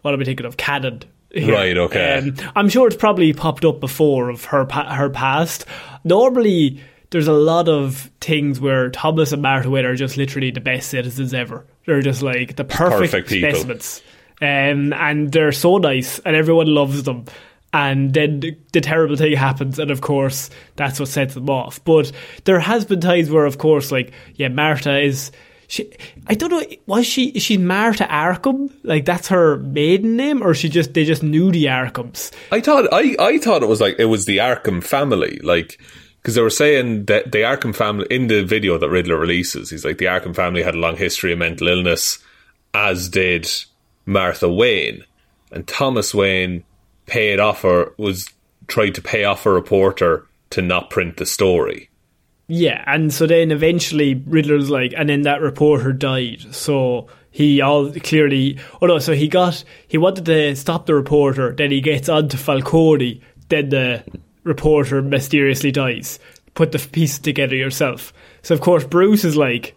Speaker 1: What am I thinking of? Canon. here. [laughs]
Speaker 2: Right, okay.
Speaker 1: Um, I'm sure it's probably popped up before of her pa- her past. Normally, there's a lot of things where Thomas and Martha Wayne are just literally the best citizens ever. They're just like the perfect,
Speaker 2: Perfect people.
Speaker 1: specimens, um, and they're so nice, and everyone loves them. And then the, the terrible thing happens, and of course that's what sets them off. But there has been times where, of course, like yeah, Martha is. She, I don't know. Was she? Is she Martha Arkham? Like that's her maiden name, or she just they just knew the Arkhams?
Speaker 2: I thought I, I thought it was like it was the Arkham family, like because they were saying that the Arkham family in the video that Riddler releases, he's like the Arkham family had a long history of mental illness, as did Martha Wayne, and Thomas Wayne paid off or was tried to pay off a reporter to not print the story.
Speaker 1: Yeah, and so then eventually Riddler's like, and then that reporter died. So he all clearly, oh no, so he got, he wanted to stop the reporter, then he gets on to Falcone, then the reporter mysteriously dies. Put the pieces together yourself. So of course Bruce is like,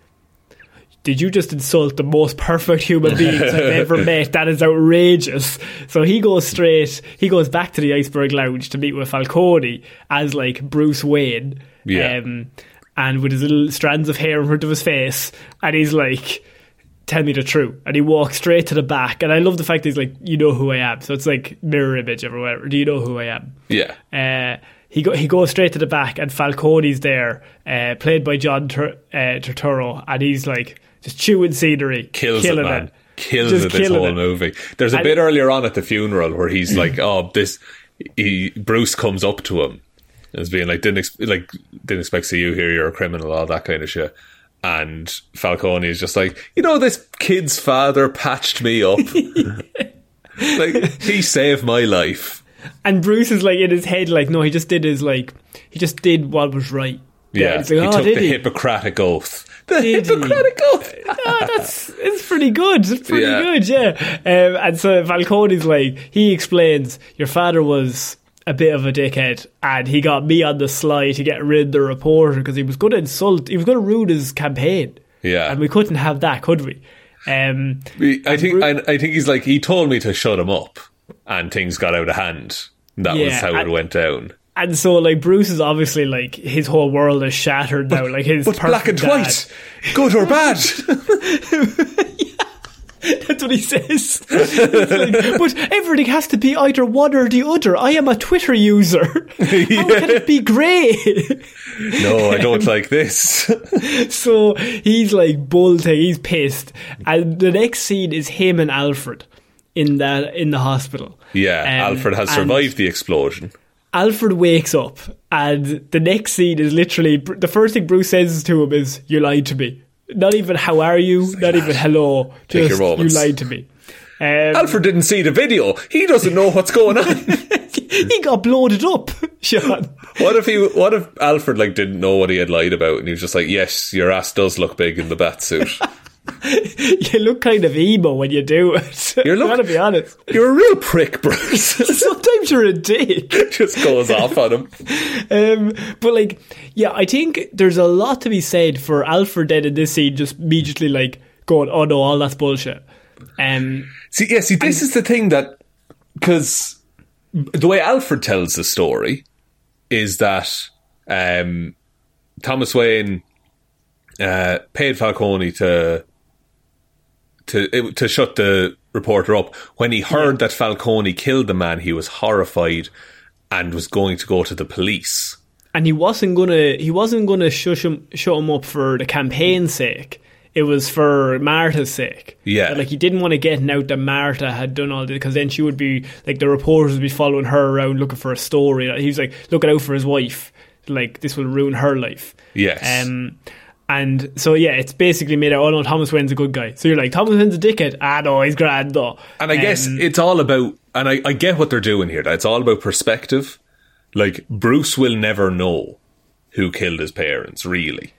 Speaker 1: did you just insult the most perfect human [laughs] beings I've ever met? That is outrageous. So he goes straight, he goes back to the Iceberg Lounge to meet with Falcone as like Bruce Wayne.
Speaker 2: Yeah.
Speaker 1: Um, and with his little strands of hair in front of his face. And he's like, tell me the truth. And he walks straight to the back. And I love the fact that he's like, you know who I am. So it's like mirror image or whatever. Do you know who I am?
Speaker 2: Yeah,
Speaker 1: Uh, he go, he goes straight to the back, and Falcone's there, uh, played by John Tur- uh, Turturro, and he's like just chewing scenery,
Speaker 2: kills
Speaker 1: killing
Speaker 2: it, man.
Speaker 1: it.
Speaker 2: Kills
Speaker 1: Just
Speaker 2: it this whole
Speaker 1: it.
Speaker 2: movie. There's a
Speaker 1: And-
Speaker 2: bit earlier on at the funeral where he's like, "Oh, this." He Bruce comes up to him as being like, "Didn't ex- like didn't expect to see you here. You're a criminal." All that kind of shit. And Falcone is just like, you know, this kid's father patched me up. [laughs] [laughs] like he saved my life.
Speaker 1: And Bruce is like in his head, like, no, he just did his like, he just did what was right.
Speaker 2: Yeah,
Speaker 1: it's like,
Speaker 2: he
Speaker 1: oh,
Speaker 2: took the
Speaker 1: he?
Speaker 2: Hippocratic oath. The
Speaker 1: Did he?
Speaker 2: Hippocratic oath.
Speaker 1: Ah, [laughs] that's it's pretty good. It's pretty
Speaker 2: Yeah.
Speaker 1: good, yeah. Um, and so Falcone's like he explains your father was a bit of a dickhead, and he got me on the sly to get rid of the reporter because he was going to insult, he was going to ruin his campaign.
Speaker 2: Yeah.
Speaker 1: and we couldn't have that, could we? Um,
Speaker 2: I think I, I think he's like he told me to shut him up, and things got out of hand. That was how
Speaker 1: I-
Speaker 2: it went down.
Speaker 1: and so like Bruce is obviously like his whole world is shattered now. Like his
Speaker 2: But black and
Speaker 1: perfect
Speaker 2: white, good or bad. [laughs] [laughs] [laughs]
Speaker 1: That's what he says. Like, but everything has to be either one or the other. I am a Twitter user. [laughs] How can it be grey? [laughs]
Speaker 2: no, I don't like this.
Speaker 1: so he's like bolting, he's pissed. And the next scene is him and Alfred in that in the hospital.
Speaker 2: Yeah,
Speaker 1: Um,
Speaker 2: Alfred has survived the explosion.
Speaker 1: Alfred wakes up, and the next scene is literally the first thing Bruce says to him is, "You lied to me." Not even "How are you?" Not even "Hello."
Speaker 2: Take
Speaker 1: Just
Speaker 2: your
Speaker 1: you lied to me. Um,
Speaker 2: Alfred didn't see the video. He doesn't know what's going on. [laughs]
Speaker 1: he got bloated up, [laughs] Sean.
Speaker 2: What if he? What if Alfred like didn't know what he had lied about, and he was just like, "Yes, your ass does look big in the bat suit." [laughs] [laughs]
Speaker 1: you look kind of emo when you do it. [laughs]
Speaker 2: You're [laughs] look-
Speaker 1: gotta be honest.
Speaker 2: You're a real prick, Bruce.
Speaker 1: Sometimes you're a dick.
Speaker 2: just goes off on him.
Speaker 1: Um, but like, yeah, I think there's a lot to be said for Alfred then in this scene, just immediately like going, "Oh no, all that's bullshit." Um,
Speaker 2: See, yeah, see, this is the thing that because the way Alfred tells the story is that um, Thomas Wayne uh, paid Falcone to to to shut the reporter up when he heard that Falcone killed the man. He was horrified and was going to go to the police.
Speaker 1: and he wasn't gonna he wasn't gonna shush him shut him up for the campaign's sake. It was for Martha's sake.
Speaker 2: Yeah.
Speaker 1: like he didn't want to get out that Martha had done all this because then she would be like the reporters would be following her around looking for a story. He was like looking out for his wife. Like this will ruin her life.
Speaker 2: Yes.
Speaker 1: Um, and so yeah, it's basically made out. Oh no, Thomas Wayne's a good guy. So you're like Thomas Wayne's a dickhead. Ah no, he's grand though.
Speaker 2: And I guess
Speaker 1: Um,
Speaker 2: it's all about, and I, I get what they're doing here. That it's all about perspective. Like Bruce will never know who killed his parents, really.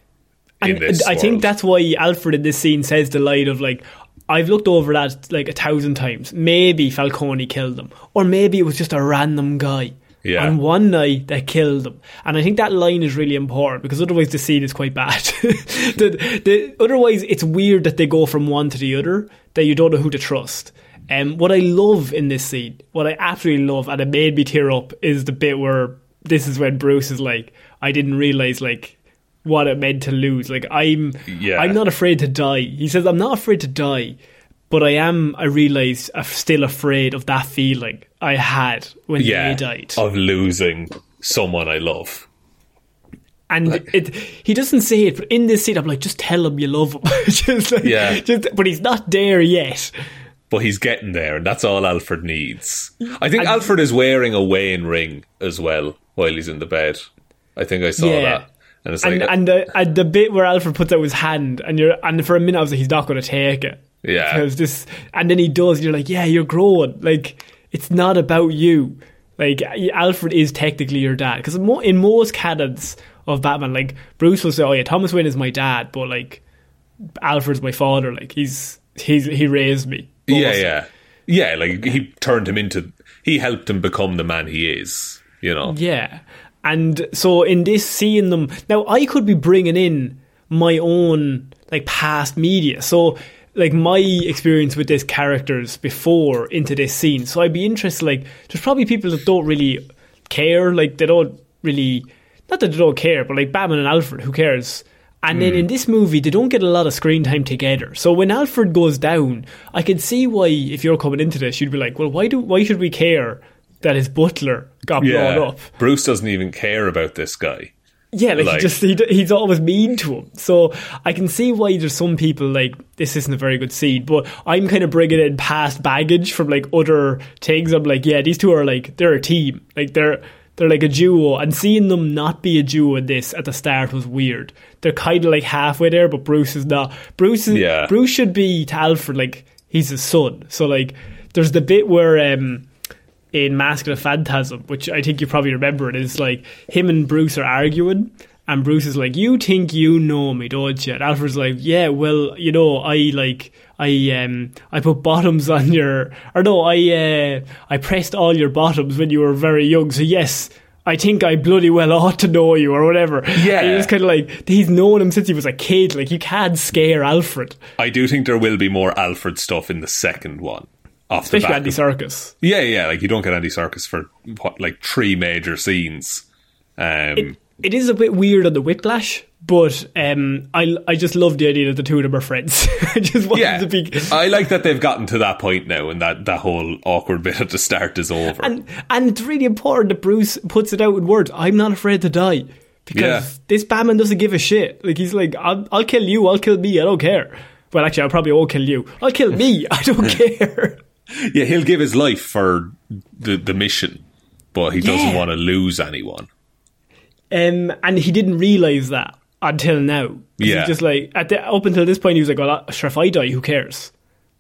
Speaker 2: In
Speaker 1: And
Speaker 2: this
Speaker 1: I think that's why Alfred in this scene says the line of like, I've looked over that like a thousand times. Maybe Falcone killed them, or maybe it was just a random guy.
Speaker 2: Yeah.
Speaker 1: On one night they killed them, and I think that line is really important because otherwise the scene is quite bad. [laughs] the, the, otherwise, it's weird that they go from one to the other that you don't know who to trust. And what I love in this scene, what I absolutely love, and it made me tear up, is the bit where this is when Bruce is like, "I didn't realize like what it meant to lose. Like I'm,
Speaker 2: Yeah.
Speaker 1: I'm not afraid to die. He says, I'm not afraid to die, but I am. I realize I'm still afraid of that feeling I had when
Speaker 2: yeah,
Speaker 1: they died.
Speaker 2: of losing someone I love.
Speaker 1: and it, he doesn't say it, but in this scene, I'm like, just tell him you love him. [laughs] just like,
Speaker 2: Yeah.
Speaker 1: just, but he's not there yet.
Speaker 2: But he's getting there, and that's all Alfred needs. I think Alfred is wearing a Wayne ring as well while he's in the bed. I think I saw
Speaker 1: Yeah.
Speaker 2: that. And it's like,
Speaker 1: And and the and the bit where Alfred puts out his hand, and you're and for a minute I was like, he's not going to take it.
Speaker 2: Yeah.
Speaker 1: because this, and then he does. And you're like, yeah, you're growing. Like it's not about you. Like Alfred is technically your dad because in most canons of Batman, like Bruce will say, oh yeah, Thomas Wayne is my dad, but like Alfred's my father. Like he's he's he raised me.
Speaker 2: yeah, yeah. Yeah, like he turned him into, he helped him become the man he is, you know?
Speaker 1: Yeah. And so in this seeing them now I could be bringing in my own like past media. So like my experience with these characters before into this scene. So I'd be interested like there's probably people that don't really care, like they don't really not that they don't care, but like Batman and Alfred, who cares? And then hmm. in this movie, they don't get a lot of screen time together. So when Alfred goes down, I can see why, if you're coming into this, you'd be like, "Well, why do why should we care that his butler got
Speaker 2: Yeah.
Speaker 1: blown up?"
Speaker 2: Bruce doesn't even care about this guy.
Speaker 1: Yeah, like,
Speaker 2: Like-
Speaker 1: he just he, he's always mean to him. So I can see why there's some people like this isn't a very good scene. But I'm kind of bringing in past baggage from like other things. I'm like, yeah, these two are like they're a team. Like they're they're like a duo. And seeing them not be a duo in this at the start was weird. They're kind of like halfway there, but Bruce is not. Bruce is,
Speaker 2: Yeah.
Speaker 1: Bruce should be to Alfred like he's his son. So like there's the bit where. um in Mask of the Phantasm, which I think you probably remember it, is like him and Bruce are arguing, and Bruce is like, "You think you know me, don't you?" And Alfred's like, "Yeah, well, you know, I like, I um, I put bottoms on your, or no, I uh, I pressed all your bottoms when you were very young, so yes." I think I bloody well ought to know you, or whatever.
Speaker 2: Yeah.
Speaker 1: And he's kind of like he's known him since he was a kid. Like you can't scare Alfred,
Speaker 2: I do think there will be more Alfred stuff in the second one. Off
Speaker 1: especially
Speaker 2: back
Speaker 1: Andy Serkis.
Speaker 2: Yeah, yeah, like you don't get Andy Serkis for what, like three major scenes. Um,
Speaker 1: it is a bit weird on the whiplash, but um, I I just love the idea that the two of them are friends. [laughs] I just want
Speaker 2: yeah,
Speaker 1: them to be.
Speaker 2: I like that they've gotten to that point now, and that that whole awkward [laughs] bit at the start is over.
Speaker 1: And and it's really important that Bruce puts it out in words. I'm not afraid to die because
Speaker 2: Yeah.
Speaker 1: this Batman doesn't give a shit. Like he's like, I'll, I'll kill you. I'll kill me. I don't care. Well, actually, I probably won't kill you. I'll kill me. [laughs] I don't care.
Speaker 2: Yeah, he'll give his life for the the mission, but he doesn't
Speaker 1: Yeah.
Speaker 2: want to lose anyone.
Speaker 1: Um, and he didn't realize that until now.
Speaker 2: Yeah.
Speaker 1: Just like at the, up until this point, he was like, "Well, sure, if I die, who cares?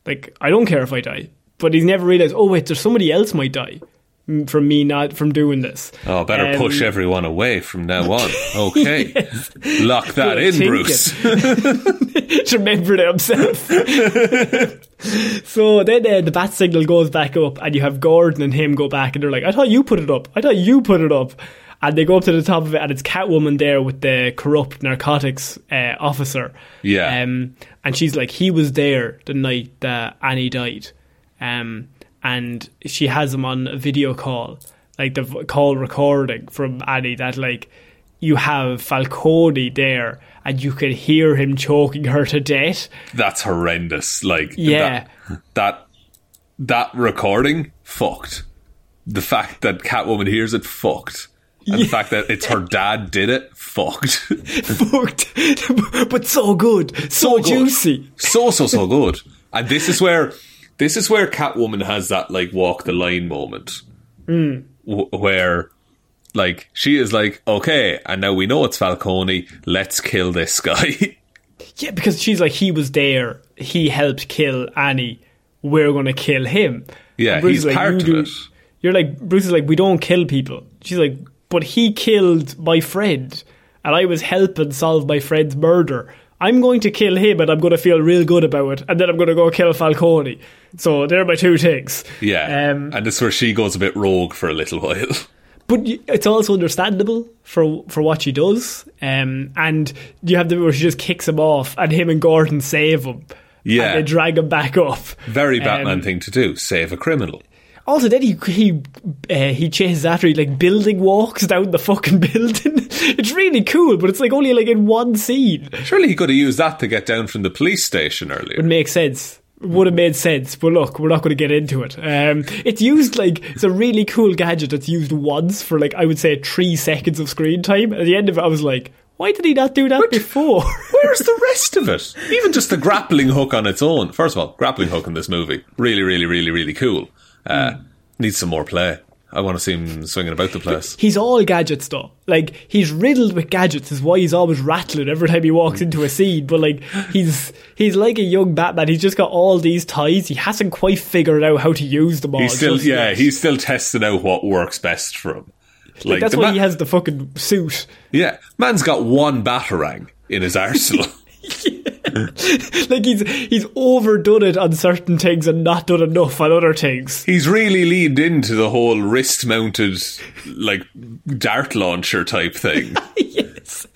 Speaker 1: Like, I don't care if I die." But he's never realized. Oh wait, there's somebody else might die. From me not from doing this.
Speaker 2: Oh, better
Speaker 1: Um,
Speaker 2: push everyone away from now [laughs] on. Okay. Lock that in,
Speaker 1: thinking.
Speaker 2: Bruce.
Speaker 1: Just remembered it [laughs] himself. [laughs] so then uh, the bat signal goes back up, and you have Gordon and him go back, and they're like, "I thought you put it up. I thought you put it up." And they go up to the top of it, and it's Catwoman there with the corrupt narcotics uh, officer.
Speaker 2: Yeah.
Speaker 1: Um, and she's like, he was there the night that Annie died. Um, and she has him on a video call, like the call recording from Annie that like you have Falcone there and you can hear him choking her to death.
Speaker 2: That's horrendous. Like,
Speaker 1: Yeah.
Speaker 2: that, that, that recording, fucked. The fact that Catwoman hears it, fucked. And the fact that it's her dad did it, fucked. [laughs]
Speaker 1: Fucked, [laughs] but so good, so,
Speaker 2: good.
Speaker 1: juicy.
Speaker 2: so so so good. And this is where this is where Catwoman has that like walk the line moment,
Speaker 1: Hmm.
Speaker 2: w- where like she is like, okay, and now we know it's Falcone. Let's kill this guy. [laughs]
Speaker 1: Yeah, because she's like, he was there, he helped kill Annie. We're gonna kill him.
Speaker 2: Yeah, he's
Speaker 1: like,
Speaker 2: part
Speaker 1: "You
Speaker 2: of it.
Speaker 1: You're like, Bruce is like, we don't kill people. She's like, but he killed my friend, and I was helping solve my friend's murder. I'm going to kill him, and I'm going to feel real good about it, and then I'm going to go kill Falcone. So they're my two things.
Speaker 2: yeah,
Speaker 1: Um,
Speaker 2: and is where she goes a bit rogue for a little while. [laughs]
Speaker 1: but it's also understandable for for what she does. Um, and you have the where she just kicks him off, and him and Gordon save him.
Speaker 2: Yeah.
Speaker 1: and they drag him back up.
Speaker 2: Very Batman
Speaker 1: Um,
Speaker 2: thing to do: save a criminal.
Speaker 1: Also, then he he uh, he chases after he like building walks down the fucking [laughs] building. it's really cool, but it's like only like in one scene.
Speaker 2: Surely he could have used that to get down from the police station
Speaker 1: Would
Speaker 2: earlier.
Speaker 1: make sense. Would have made sense, but look, we're not going to get into it. Um, it's used like it's a really cool gadget that's used once for like I would say three seconds of screen time. At the end of it, I was like, why did he not do that before? [laughs]
Speaker 2: Where's the rest of it? Even just the grappling hook on its own. First of all, grappling hook in this movie. Really, really, really, really cool. Uh, Needs some more play. I want to see him swinging about the place.
Speaker 1: he's all gadgets though. Like he's riddled with gadgets. Is why he's always rattling every time he walks into a scene. But like he's he's like a young Batman. He's just got all these ties. He hasn't quite figured out how to use them all.
Speaker 2: He's still, yeah, he's still testing out what works best for him.
Speaker 1: like, that's why
Speaker 2: ma-
Speaker 1: he has the fucking suit.
Speaker 2: Yeah, man's got one batarang in his arsenal. [laughs] [laughs] [laughs]
Speaker 1: like he's he's overdone it on certain things and not done enough on other things.
Speaker 2: He's really leaned into the whole wrist-mounted, like dart launcher type thing. [laughs]
Speaker 1: yes,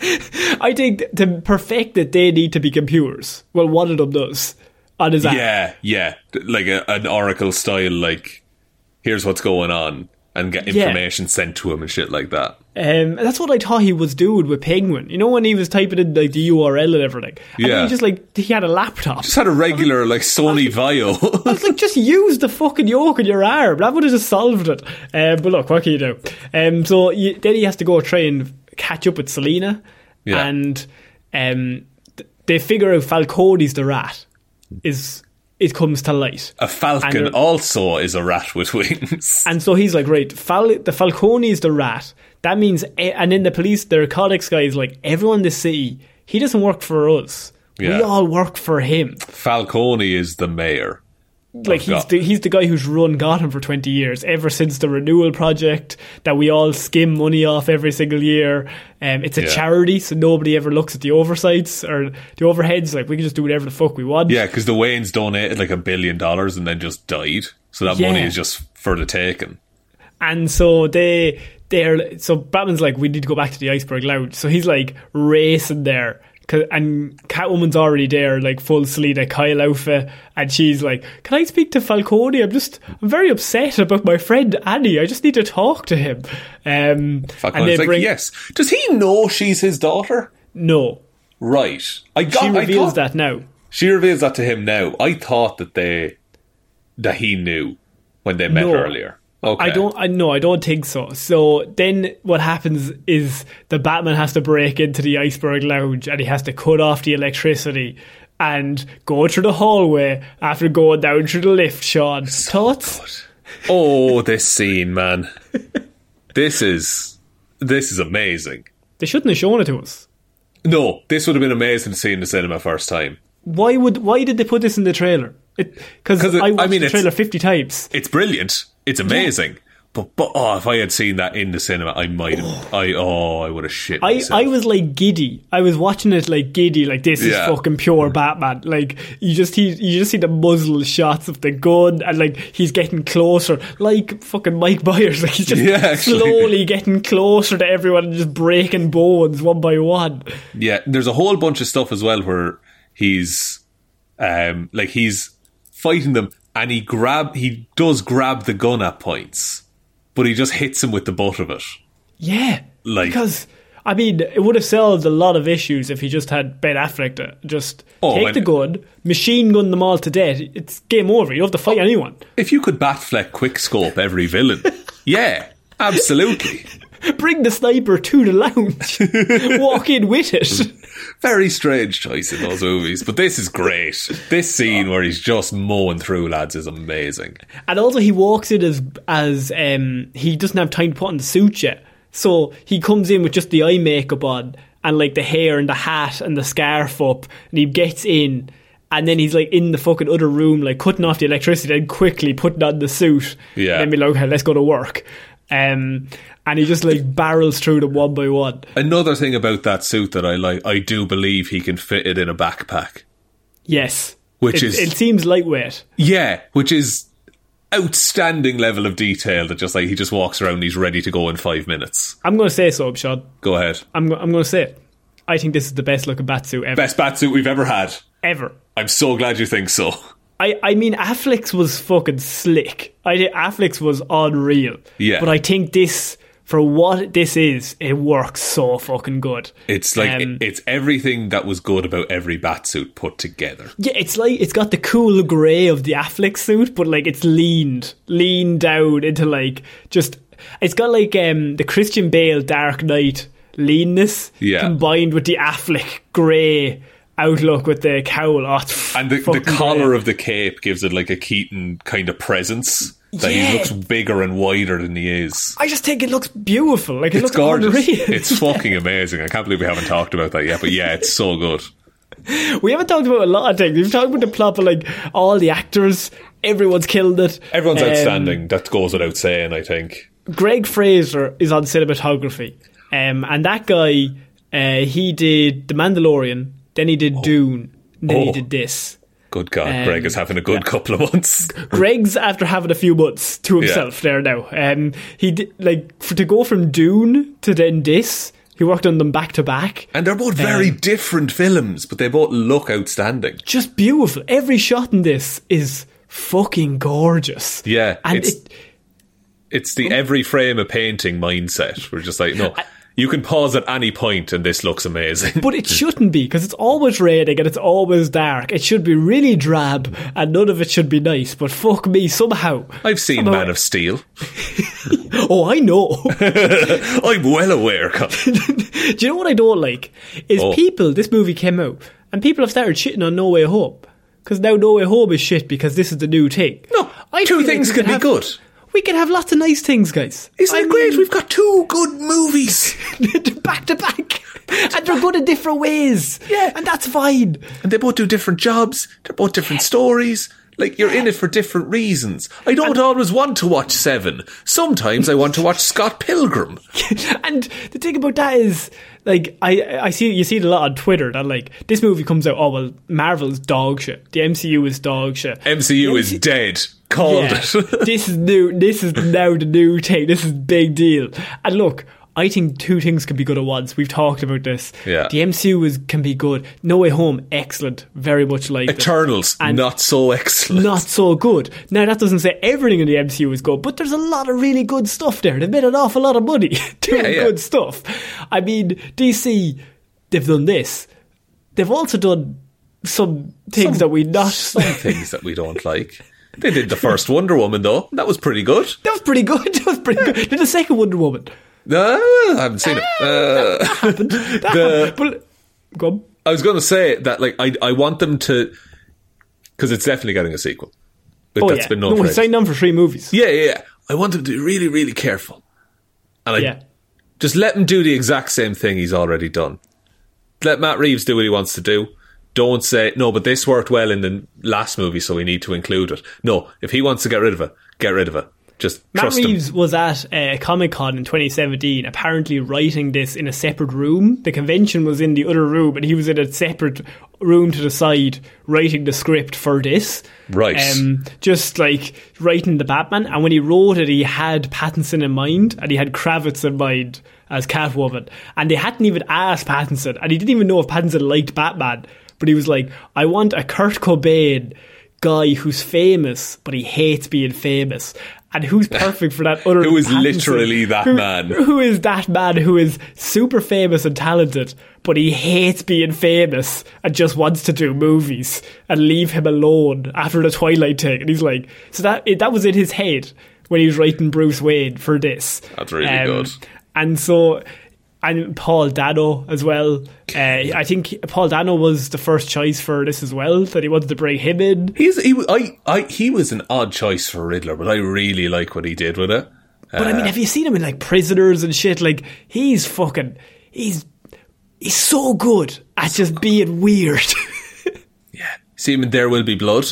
Speaker 1: I think to perfect it, they need to be computers. Well, one of them does on his arm.
Speaker 2: yeah, yeah, like a, an Oracle style. Like, here's what's going on, and get
Speaker 1: Yeah.
Speaker 2: information sent to him and shit like that.
Speaker 1: Um, and that's what I thought he was doing with Penguin. You know when he was typing in like the URL and everything. And
Speaker 2: Yeah.
Speaker 1: he just like he had a laptop.
Speaker 2: Just had a regular like Sony Vaio.
Speaker 1: I was like, [laughs] just use the fucking yoke in your arm. That would have just solved it. Um, but look, what can you do? Um, so you, then he has to go try and catch up with Selina,
Speaker 2: Yeah.
Speaker 1: and um, th- they figure out Falcone's the rat. Is it comes to light.
Speaker 2: a falcon
Speaker 1: And- uh,
Speaker 2: also is a rat with wings. [laughs]
Speaker 1: And so he's like, right, Fal- the Falcone is the rat. That means, and then the police, the narcotics guy is like, everyone in the city, he doesn't work for us. We all work for him.
Speaker 2: Falcone is the mayor.
Speaker 1: Like he's the, he's the guy who's run Gotham for twenty years, ever since the renewal project that we all skim money off every single year. Um, it's a
Speaker 2: Yeah.
Speaker 1: charity, so nobody ever looks at the oversights or the overheads. Like we can just do whatever the fuck we want.
Speaker 2: Yeah, because the Waynes donated like a billion dollars and then just died. So that money is just for the taking.
Speaker 1: And so they they're so Batman's like, we need to go back to the iceberg lounge. So he's like racing there. And Catwoman's already there, like full Selina Kyle outfit, and she's like, "Can I speak to Falcone? I'm just, I'm very upset about my friend Annie. I just need to talk to him." Um,
Speaker 2: Falcone's like, yes. Does he know she's his daughter?
Speaker 1: no,
Speaker 2: Right. I got.
Speaker 1: she
Speaker 2: I
Speaker 1: reveals
Speaker 2: thought-
Speaker 1: that now.
Speaker 2: She reveals that to him now. I thought that they that he knew when they met
Speaker 1: No.
Speaker 2: earlier. Okay.
Speaker 1: I don't. I no, I don't think so. So then, what happens is the Batman has to break into the iceberg lounge, and he has to cut off the electricity and go through the hallway after going down through the lift. Sean, thoughts?
Speaker 2: Oh, this scene, man. this is this is amazing.
Speaker 1: They shouldn't have shown it to us.
Speaker 2: No, this would have been amazing to see in the cinema first time.
Speaker 1: Why would? Why did they put this in the trailer? Because
Speaker 2: it-
Speaker 1: I
Speaker 2: I
Speaker 1: watched
Speaker 2: mean,
Speaker 1: the trailer fifty times.
Speaker 2: It's brilliant. It's amazing. But, but oh, if I had seen that in the cinema, I might have. I oh, I would have shit.
Speaker 1: I,
Speaker 2: myself.
Speaker 1: I was like giddy. I was watching it like giddy, like this is fucking pure Batman. Like you just he, you just see the muzzle shots of the gun, and like he's getting closer, like fucking Mike [laughs] Myers. Like he's just
Speaker 2: Yeah,
Speaker 1: slowly getting closer to everyone and just breaking bones one by one.
Speaker 2: Yeah, there's a whole bunch of stuff as well where he's um like he's fighting them and he grab he does grab the gun at points, but he just hits him with the butt of it.
Speaker 1: Yeah,
Speaker 2: Like-
Speaker 1: because. I mean, it would have solved a lot of issues if he just had Ben Affleck to just
Speaker 2: Oh,
Speaker 1: take the gun, machine gun them all to death. It's game over. You don't have to fight oh, anyone.
Speaker 2: If you could Batfleck quick scope every villain, [laughs] yeah, absolutely.
Speaker 1: Bring the sniper to the lounge. [laughs] Walk in with it.
Speaker 2: Very strange choice in those movies, but this is great. This scene where he's just mowing through lads is amazing.
Speaker 1: And also, he walks in as as um, he doesn't have time to put on the suit yet, so he comes in with just the eye makeup on and like the hair and the hat and the scarf up, and he gets in. And then he's like in the fucking other room, like cutting off the electricity, then quickly putting on the suit.
Speaker 2: Yeah.
Speaker 1: And then be like, okay, let's go to work. Um, and he just like barrels through them one by one.
Speaker 2: Another thing about that suit that I like, I do believe he can fit it in a backpack.
Speaker 1: Yes.
Speaker 2: Which
Speaker 1: It-
Speaker 2: is-
Speaker 1: It seems lightweight.
Speaker 2: Yeah, which is outstanding level of detail that just like he just walks around and he's ready to go in five minutes.
Speaker 1: I'm going to say so, Sean.
Speaker 2: Go ahead.
Speaker 1: I'm, I'm going to say it. I think this is the best looking Batsuit ever.
Speaker 2: Best batsuit we've ever had.
Speaker 1: Ever.
Speaker 2: I'm so glad you think so.
Speaker 1: I, I mean, Affleck's was fucking slick. I Affleck's was unreal.
Speaker 2: Yeah.
Speaker 1: But I think this, for what this is, it works so fucking good.
Speaker 2: It's like
Speaker 1: Um,
Speaker 2: it's everything that was good about every batsuit put together.
Speaker 1: Yeah, it's like it's got the cool grey of the Affleck suit, but like it's leaned, leaned down into like just. It's got like um the Christian Bale Dark Knight leanness
Speaker 2: Yeah.
Speaker 1: combined with the Affleck grey outlook with the cowl. Oh,
Speaker 2: And the, the collar of the cape gives it like a Keaton kind of presence that
Speaker 1: Yeah.
Speaker 2: he looks bigger and wider than he is.
Speaker 1: I just think it looks beautiful. Like it
Speaker 2: It's
Speaker 1: looks
Speaker 2: gorgeous.
Speaker 1: unreal. [laughs]
Speaker 2: It's fucking amazing. I can't believe we haven't talked about that yet, but yeah, it's so good.
Speaker 1: We haven't talked about a lot of things. We've talked about the plot, but like all the actors, everyone's killed it.
Speaker 2: Everyone's
Speaker 1: Um,
Speaker 2: outstanding. That goes without saying, I think.
Speaker 1: Greig Fraser is on cinematography, um, and that guy, uh, he did The Mandalorian, then he did Dune, and then he
Speaker 2: Oh.
Speaker 1: did this.
Speaker 2: Good God,
Speaker 1: Um,
Speaker 2: Greig is having a good couple of months.
Speaker 1: Greig's after having a few months to himself there now. Um, he did like for, to go from Dune to then this. He worked on them back to back.
Speaker 2: And they're both very
Speaker 1: Um,
Speaker 2: different films, but they both look outstanding.
Speaker 1: Just beautiful. Every shot in this is fucking gorgeous.
Speaker 2: Yeah,
Speaker 1: and
Speaker 2: it's-
Speaker 1: it,
Speaker 2: It's the every frame a painting mindset. We're just like, no, you can pause at any point and this looks amazing.
Speaker 1: But it [laughs] shouldn't be because it's always raining and it's always dark. It should be really drab and none of it should be nice. But fuck me, somehow.
Speaker 2: I've seen
Speaker 1: somehow-
Speaker 2: Man of Steel. [laughs]
Speaker 1: Oh, I know. [laughs]
Speaker 2: I'm well aware.
Speaker 1: Do you know what I don't like? Is
Speaker 2: Oh.
Speaker 1: people. This movie came out and people have started shitting on No Way Home because now No Way Home is shit because this is the new thing.
Speaker 2: No,
Speaker 1: I
Speaker 2: two things can be
Speaker 1: have-
Speaker 2: good.
Speaker 1: We can have lots of nice things, guys.
Speaker 2: Isn't
Speaker 1: I
Speaker 2: it great?
Speaker 1: mean-
Speaker 2: We've got two good movies. [laughs]
Speaker 1: back to back, and they're good in different ways.
Speaker 2: Yeah.
Speaker 1: and that's fine.
Speaker 2: and they both do different jobs. They're both different stories. Like you're in it for different reasons. I don't always want to watch Seven. Sometimes I want to watch Scott Pilgrim. [laughs]
Speaker 1: and the thing about that is, like, I I see you see it a lot on Twitter that like this movie comes out. Oh well, Marvel's dog shit. The MCU is dog shit.
Speaker 2: MCU is dead. Called
Speaker 1: Yeah,
Speaker 2: it. [laughs]
Speaker 1: this is new. This is now the new thing. This is big deal. And look, I think two things can be good at once. We've talked about this.
Speaker 2: Yeah.
Speaker 1: the MCU is can be good. No Way Home, excellent. Very much like it.
Speaker 2: Eternals, not so excellent.
Speaker 1: not so good. Now that doesn't say everything in the MCU is good, but there's a lot of really good stuff there. They've made an awful lot of money [laughs] doing
Speaker 2: Yeah, yeah.
Speaker 1: good stuff. I mean, DC, they've done this. They've also done some things that we not.
Speaker 2: Some [laughs] things that we don't like. They did the first Wonder Woman though. That was pretty good.
Speaker 1: that was pretty good. [laughs] That was pretty good. Did the second Wonder Woman?
Speaker 2: Uh, I haven't seen it. Uh,
Speaker 1: That, but [laughs] go on.
Speaker 2: I was going to say that like I I want them to because it's definitely getting a sequel. Like,
Speaker 1: Oh
Speaker 2: that's
Speaker 1: yeah,
Speaker 2: been
Speaker 1: no,
Speaker 2: known for ages.
Speaker 1: signed on for three movies.
Speaker 2: Yeah, yeah, yeah. I want them to be really, really careful. And I
Speaker 1: Yeah.
Speaker 2: just let him do the exact same thing he's already done. Let Matt Reeves do what he wants to do. Don't say, no, but this worked well in the last movie, so we need to include it. No, if he wants to get rid of it, get rid of it. Just
Speaker 1: Matt
Speaker 2: trust him.
Speaker 1: Reeves was at uh, Comic Con in 2017, apparently writing this in a separate room. The convention was in the other room, and he was in a separate room to the side writing the script for this.
Speaker 2: Right.
Speaker 1: Um, just like writing the Batman. And when he wrote it, he had Pattinson in mind, and he had Kravitz in mind as Catwoman. And they hadn't even asked Pattinson, and he didn't even know if Pattinson liked Batman. But he was like, I want a Kurt Cobain guy who's famous, but he hates being famous. And who's perfect for that other
Speaker 2: Who is literally that
Speaker 1: Who-
Speaker 2: man.
Speaker 1: Who is that man who is super famous and talented, but he hates being famous and just wants to do movies and leave him alone after the Twilight thing? And he's like, so that that was in his head when he was writing Bruce Wayne for this.
Speaker 2: That's really um, good.
Speaker 1: And so, and Paul Dano as well. Uh, I think Paul Dano was the first choice for this as well. That he wanted to bring him in.
Speaker 2: He's he I I he was an odd choice for Riddler, but I really like what he did with it.
Speaker 1: But I mean, have you seen him in like prisoners and shit? Like he's fucking he's he's so good at just being weird. [laughs]
Speaker 2: Yeah, see him in There Will Be Blood.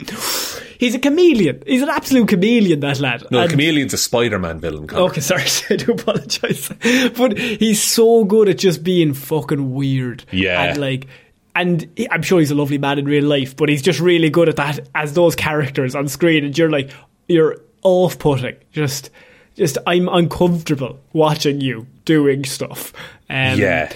Speaker 2: [gasps] [laughs]
Speaker 1: he's a chameleon. He's an absolute chameleon. That lad.
Speaker 2: No,
Speaker 1: And-
Speaker 2: Chameleon's a Spider-Man villain. Connor.
Speaker 1: Okay, sorry, [laughs] I do apologize. But he's so good at just being fucking weird.
Speaker 2: Yeah.
Speaker 1: And like, and he- I'm sure he's a lovely man in real life, but he's just really good at that as those characters on screen. And you're like, you're off putting. Just, just, I'm uncomfortable watching you doing stuff. Um,
Speaker 2: Yeah.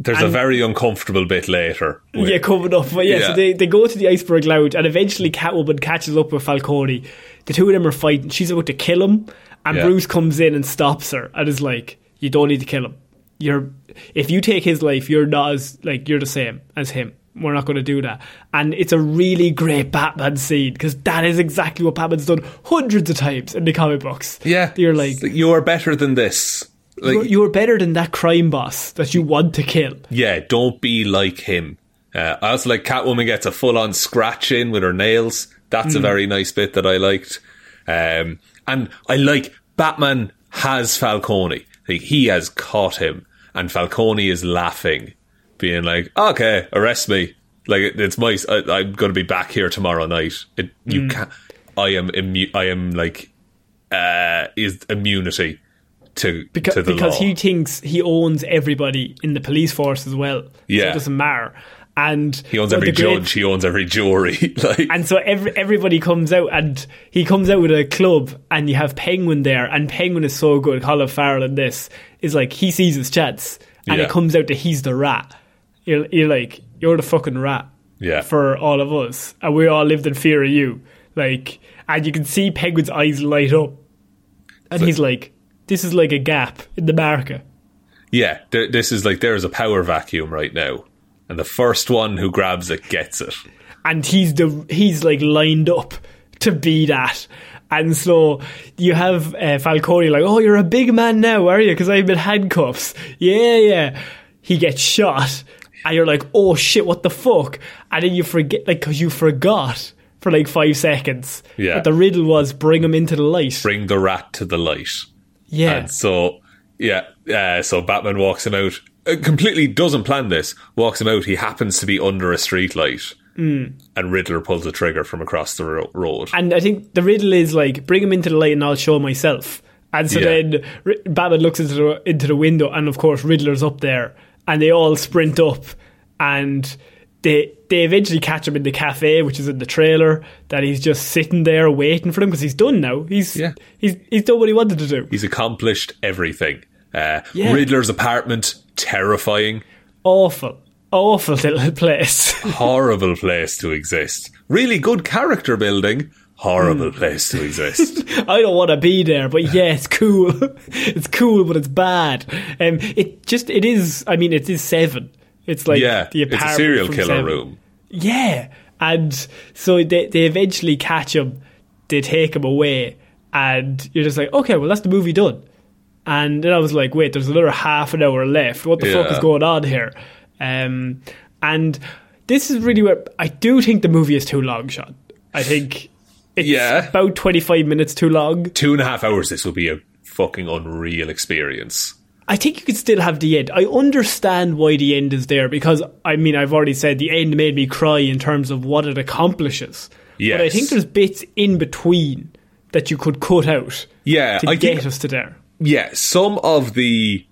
Speaker 2: There's a very uncomfortable bit later. with-
Speaker 1: yeah, coming up. But yeah,
Speaker 2: Yeah.
Speaker 1: so they, they go to the iceberg lounge, and eventually Catwoman catches up with Falcone. The two of them are fighting. She's about to kill him, and
Speaker 2: Yeah.
Speaker 1: Bruce comes in and stops her, and is like, "You don't need to kill him. You're if you take his life, you're not as like you're the same as him. We're not going to do that." And it's a really great Batman scene because that is exactly what Batman's done hundreds of times in the comic books.
Speaker 2: Yeah.
Speaker 1: you're like.
Speaker 2: you are better than this. Like,
Speaker 1: You're, better than that crime boss that you want to kill.
Speaker 2: yeah, don't be like him. Uh, I also like Catwoman gets a full on scratch in with her nails. That's a very nice bit that I liked. Um, and I like Batman has Falcone. Like, he has caught him, and Falcone is laughing, being like, "Okay, arrest me. Like it's my. I, I'm going to be back here tomorrow night. It, you can't. I am. Immu- I am like. Uh, is immunity to
Speaker 1: because
Speaker 2: to
Speaker 1: because
Speaker 2: law.
Speaker 1: he thinks he owns everybody in the police force as well. so
Speaker 2: Yeah.
Speaker 1: it doesn't matter. And
Speaker 2: He owns
Speaker 1: but
Speaker 2: every
Speaker 1: the great-
Speaker 2: judge. He owns every jury. [laughs] like,
Speaker 1: and so every, everybody comes out, and he comes out with a club, and you have Penguin there, and Penguin is so good. Colin Farrell in this is like he sees his chance, and
Speaker 2: Yeah.
Speaker 1: it comes out that he's the rat. You're, you're like you're the fucking rat.
Speaker 2: Yeah.
Speaker 1: For all of us, and we all lived in fear of you. Like, and you can see Penguin's eyes light up, and he's like, "This is like a gap in the market."
Speaker 2: yeah, th- this is like there's a power vacuum right now, and the first one who grabs it gets it.
Speaker 1: and he's the he's like lined up to be that. And so you have uh, Falcone like, oh, you're a big man now, are you? Because I'm in handcuffs. Yeah, yeah. He gets shot, and you're like, oh shit, what the fuck? And then you forget, like, because you forgot for like five seconds.
Speaker 2: Yeah.
Speaker 1: The riddle was bring him into the light.
Speaker 2: Bring the rat to the light.
Speaker 1: Yeah.
Speaker 2: And so, yeah, uh, so Batman walks him out. Uh, completely doesn't plan this. Walks him out. He happens to be under a street light, and Riddler pulls the trigger from across the ro- road.
Speaker 1: And I think the riddle is like, bring him into the light and I'll show myself. And so
Speaker 2: Yeah.
Speaker 1: then R- Batman looks into the, into the window, and of course, Riddler's up there, and they all sprint up, and they they eventually catch him in the cafe, which is in the trailer. That he's just sitting there waiting for them because he's done now. He's
Speaker 2: Yeah.
Speaker 1: he's he's done what he wanted to do.
Speaker 2: He's accomplished everything. Uh,
Speaker 1: Yeah.
Speaker 2: Riddler's apartment, terrifying.
Speaker 1: Awful, awful little [laughs] place.
Speaker 2: horrible place to exist. Really good character building, horrible place to exist. [laughs]
Speaker 1: I don't want to be there, but yeah, it's cool. [laughs] it's cool, but it's bad. Um, it just it is. I mean, it is seven. It's like
Speaker 2: yeah,
Speaker 1: the
Speaker 2: it's a serial killer
Speaker 1: Seven.
Speaker 2: room.
Speaker 1: Yeah, and so they they eventually catch him. They take him away, and you're just like, okay, well that's the movie done. And then I was like, wait, there's another half an hour left. What the fuck is going on here? Um, and this is really where I do think the movie is too long, Sean. I think [laughs] it's
Speaker 2: Yeah.
Speaker 1: about 25 minutes too long.
Speaker 2: Two and a half hours. This will be a fucking unreal experience.
Speaker 1: I think you could still have the end. I understand why the end is there because I mean I've already said the end made me cry in terms of what it accomplishes. But I think there's bits in between that you could cut out
Speaker 2: Yeah,
Speaker 1: to
Speaker 2: I
Speaker 1: get
Speaker 2: think-
Speaker 1: us to there.
Speaker 2: yeah, some of the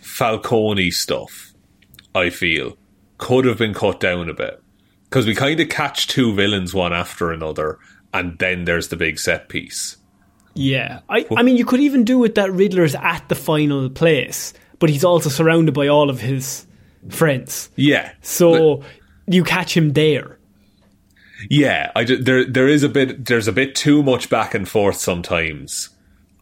Speaker 2: Falcone stuff, I feel, could have been cut down a bit. Because we kind of catch two villains one after another, and then there's the big set piece.
Speaker 1: Yeah, I, I mean, you could even do it that Riddler's at the final place, but he's also surrounded by all of his friends.
Speaker 2: Yeah.
Speaker 1: So you catch him there.
Speaker 2: Yeah, I there there is a bit there's a bit too much back and forth sometimes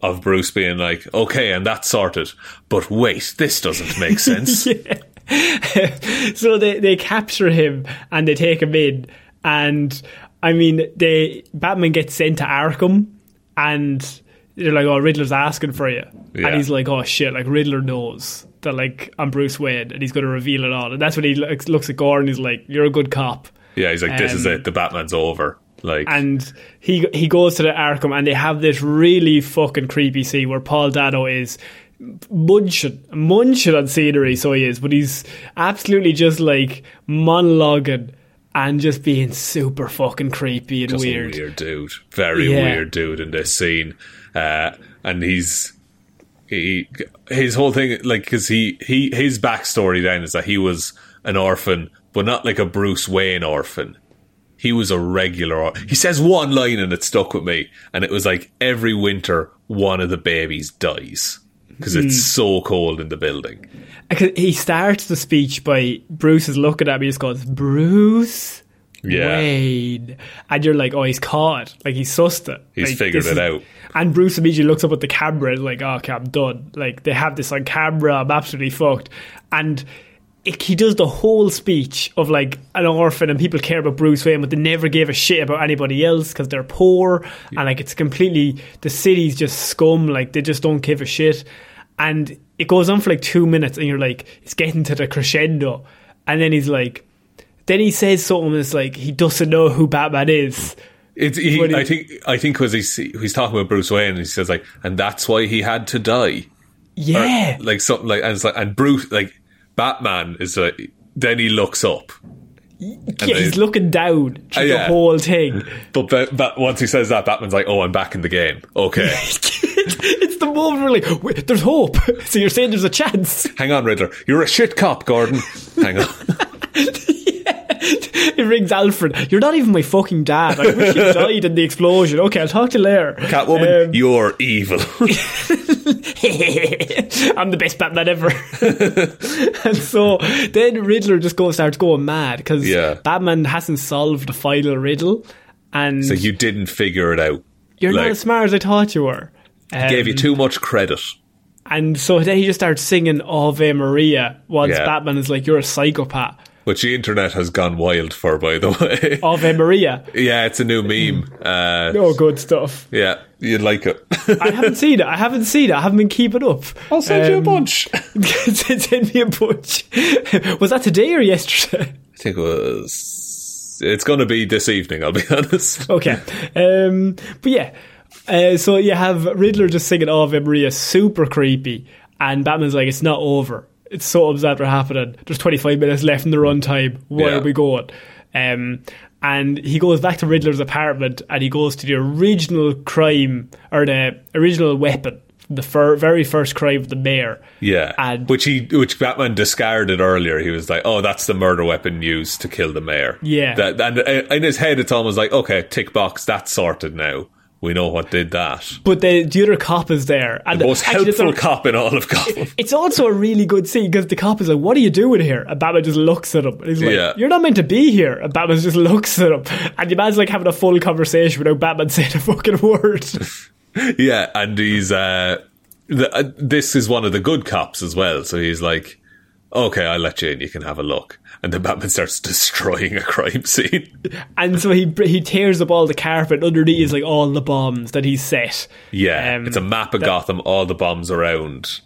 Speaker 2: of Bruce being like, okay, and that's sorted, but wait, this doesn't make [laughs] sense. [laughs]
Speaker 1: so they, they capture him and they take him in, and I mean, they Batman gets sent to Arkham, and they're like, "Oh, Riddler's asking for you,"
Speaker 2: Yeah.
Speaker 1: and he's like, "Oh shit!" Like Riddler knows that like I'm Bruce Wayne, and he's going to reveal it all, and that's when he looks, looks at Gordon. He's like, "You're a good cop."
Speaker 2: Yeah, he's like, this is
Speaker 1: Um,
Speaker 2: it. The Batman's over. Like,
Speaker 1: and he he goes to the Arkham, and they have this really fucking creepy scene where Paul Dano is munching, munching on scenery. So he is, but he's absolutely just like monologuing and just being super fucking creepy and
Speaker 2: just
Speaker 1: weird.
Speaker 2: a weird dude, very
Speaker 1: Yeah.
Speaker 2: weird dude in this scene, uh, and he's he his whole thing like because he he his backstory then is that he was an orphan, but not like a Bruce Wayne orphan. He was a regular. or- He says one line and it stuck with me, and it was like every winter one of the babies dies because
Speaker 1: Hmm.
Speaker 2: it's so cold in the building.
Speaker 1: He starts the speech by Bruce is looking at me, just goes Bruce.
Speaker 2: Yeah.
Speaker 1: Wayne, and you're like, oh, he's caught. Like he's sussed it.
Speaker 2: He's
Speaker 1: Like,
Speaker 2: figured it
Speaker 1: is-
Speaker 2: out.
Speaker 1: And Bruce immediately looks up at the camera and like, oh, okay, I'm done. Like they have this on camera. I'm absolutely fucked. And it, he does the whole speech of like an orphan and people care about Bruce Wayne, but they never gave a shit about anybody else because they're poor and like it's completely the city's just scum. Like they just don't give a shit. And it goes on for like two minutes, and you're like, it's getting to the crescendo. And then he's like, then he says something that's like he doesn't know who Batman is.
Speaker 2: It's he,
Speaker 1: you-
Speaker 2: I think I think because he's he's talking about Bruce Wayne and he says like and that's why he had to die
Speaker 1: Yeah,
Speaker 2: like something like and it's like and Bruce like Batman is like then he looks up
Speaker 1: yeah
Speaker 2: they-
Speaker 1: he's looking down through
Speaker 2: Uh,
Speaker 1: the whole thing. [laughs]
Speaker 2: but, but, but once he says that Batman's like oh I'm back in the game okay [laughs]
Speaker 1: it's the moment where like, wait, there's hope. [laughs] So you're saying there's a chance.
Speaker 2: hang on Riddler you're a shit cop Gordon hang on [laughs]
Speaker 1: It rings Alfred. You're not even my fucking dad. I wish you died in the explosion. Okay, I'll talk to you later.
Speaker 2: Catwoman
Speaker 1: Um,
Speaker 2: you're evil [laughs]
Speaker 1: I'm the best Batman ever. [laughs] and so then Riddler just goes starts going mad because
Speaker 2: Yeah.
Speaker 1: Batman hasn't solved the final riddle, and
Speaker 2: so you didn't figure it out
Speaker 1: you're
Speaker 2: like,
Speaker 1: not as smart as I thought you were. Um,
Speaker 2: gave you too much credit
Speaker 1: and so then he just starts singing Ave Maria once
Speaker 2: Yeah.
Speaker 1: Batman is like, "You're a psychopath."
Speaker 2: Which the internet has gone wild for by the way [laughs]
Speaker 1: Ave Maria.
Speaker 2: yeah it's a new meme uh,
Speaker 1: No good stuff.
Speaker 2: yeah you'd like it [laughs]
Speaker 1: I haven't seen it. I haven't seen it. I haven't been keeping up.
Speaker 2: I'll send you a
Speaker 1: Um,
Speaker 2: bunch [laughs]
Speaker 1: Send me a bunch. Was that today or yesterday?
Speaker 2: I think it was. It's going to be this evening. I'll be honest.
Speaker 1: Okay. Um, but yeah. Uh, so you have Riddler just singing Ave Maria, super creepy, and Batman's like, "It's not over. It's so upset for happening. There's 25 minutes left in the runtime. Where
Speaker 2: Yeah.
Speaker 1: are we going?" Um, and he goes back to Riddler's apartment, and he goes to the original crime or the original weapon, the fir- very first crime of the mayor.
Speaker 2: Yeah,
Speaker 1: And-
Speaker 2: which he, which Batman discarded earlier. He was like, "Oh, that's the murder weapon used to kill the mayor."
Speaker 1: Yeah.
Speaker 2: that, and uh, in his head, it's almost like, "Okay, tick box, that's sorted now. We know what did that."
Speaker 1: But the, the other cop is there, and
Speaker 2: The most
Speaker 1: actually, it's a-
Speaker 2: helpful cop in all of Gotham. [laughs]
Speaker 1: It's also a really good scene because the cop is like, "What are you doing here?" And Batman just looks at him. And he's like,
Speaker 2: Yeah.
Speaker 1: "You're not meant to be here." And Batman just [laughs] looks at him, and the man's like having a full conversation without Batman [laughs] saying a fucking word.
Speaker 2: yeah, and he's uh, the, uh, this is one of the good cops as well. So he's like, "Okay, I'll let you in. You can have a look." And then Batman starts destroying a crime scene. [laughs]
Speaker 1: and so he he tears up all the carpet. Underneath is like all the bombs that he's set.
Speaker 2: Yeah,
Speaker 1: Um,
Speaker 2: it's a map of Gotham, all the bombs around,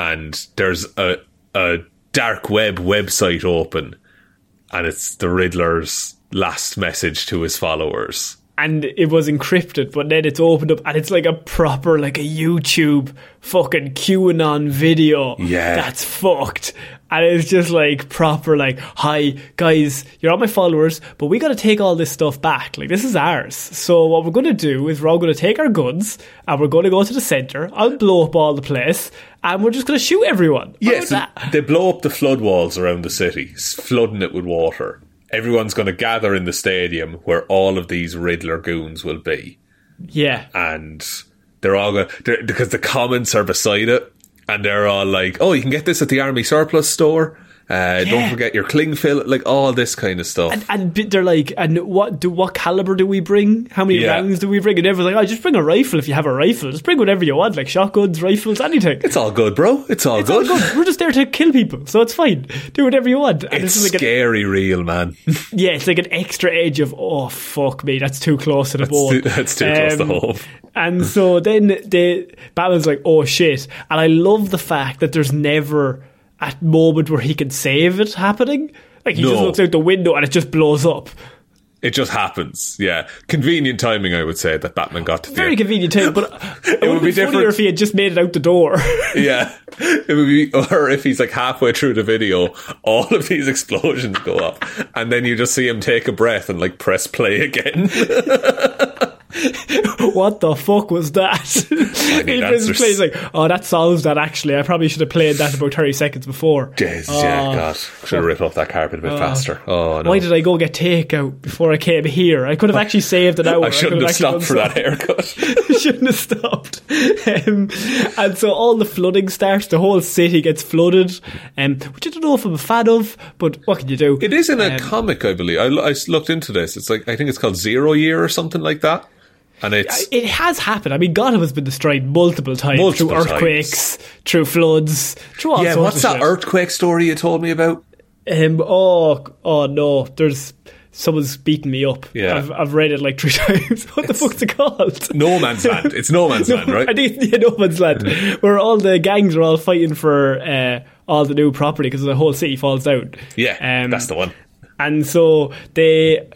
Speaker 2: and there's a a dark web website open, and it's the Riddler's last message to his followers.
Speaker 1: and it was encrypted, but then it's opened up and it's like a proper, like a YouTube fucking QAnon video.
Speaker 2: Yeah.
Speaker 1: That's fucked. And it's just like proper, like, hi, guys, you're all my followers, but we got to take all this stuff back. Like, this is ours. So, what we're going to do is we're all going to take our guns and we're going to go to the centre. I'll blow up all the place and we're just going to shoot everyone.
Speaker 2: Yes,
Speaker 1: about that?
Speaker 2: they blow up the flood walls around the city, flooding it with water. Everyone's going to gather in the stadium where all of these Riddler goons will be.
Speaker 1: Yeah.
Speaker 2: and they're all going because the comments are beside it, and they're all like, "Oh, you can get this at the army surplus store. Uh, Don't forget your cling fill, like all this kind of stuff."
Speaker 1: And, and they're like, and what do what caliber do we bring? How many
Speaker 2: Yeah.
Speaker 1: rounds do we bring? And everyone's like, oh, just bring a rifle if you have a rifle. Just bring whatever you want, like shotguns, rifles, anything.
Speaker 2: it's all good, bro. It's all
Speaker 1: It's all
Speaker 2: good.
Speaker 1: good. We're just there to kill people, so it's fine. Do whatever you want. And
Speaker 2: It's
Speaker 1: this is like an,
Speaker 2: scary, real man. [laughs]
Speaker 1: yeah, it's like an extra edge of oh fuck me, that's too close to the bone.
Speaker 2: too- that's too close to home.
Speaker 1: And [laughs] so then the Batman's like, oh shit, and I love the fact that there's never a moment where he can save it happening. Like he just looks out the window and it just blows up.
Speaker 2: It just happens. Yeah, convenient timing, I would say that Batman got to
Speaker 1: Very convenient time, but [laughs] it, would
Speaker 2: would
Speaker 1: be
Speaker 2: different.
Speaker 1: if he had just made it out the door. [laughs]
Speaker 2: yeah. It would be, or if he's like halfway through the video, all of these explosions go off, and then you just see him take a breath and like press play again. [laughs] [laughs]
Speaker 1: what the fuck was that? [laughs] he [laughs]
Speaker 2: answers.
Speaker 1: plays like, oh, that solves that. Actually, I probably should have played that about thirty seconds before.
Speaker 2: Jeez, yeah, God, should have ripped off that carpet a bit faster. Oh no,
Speaker 1: Why did I go get takeout before I came here? I could have actually saved an hour.
Speaker 2: I shouldn't
Speaker 1: could
Speaker 2: have stopped for that haircut.
Speaker 1: shouldn't have stopped. Um, and so all the flooding starts. The whole city gets flooded, um, which I don't know if I'm a fan of, but what can you do?
Speaker 2: it is in a
Speaker 1: Um,
Speaker 2: comic, I believe. I, I looked into this. It's like I think it's called Zero Year or something like that, and it's
Speaker 1: It has happened. I mean, Gotham has been destroyed multiple times
Speaker 2: Multiple
Speaker 1: through earthquakes, through floods, through all
Speaker 2: yeah. What's that
Speaker 1: shit.
Speaker 2: earthquake story you told me about?
Speaker 1: Um, oh, oh no, there's someone's beating me up.
Speaker 2: Yeah.
Speaker 1: I've, I've read it like three [laughs] times. What the fuck's it called?
Speaker 2: No Man's Land. It's No Man's [laughs] Land, right?
Speaker 1: I think yeah, No Man's Land, [laughs] where all the gangs are all fighting for uh, all the new property because the whole city falls out.
Speaker 2: yeah,
Speaker 1: Um,
Speaker 2: that's the one.
Speaker 1: And so they.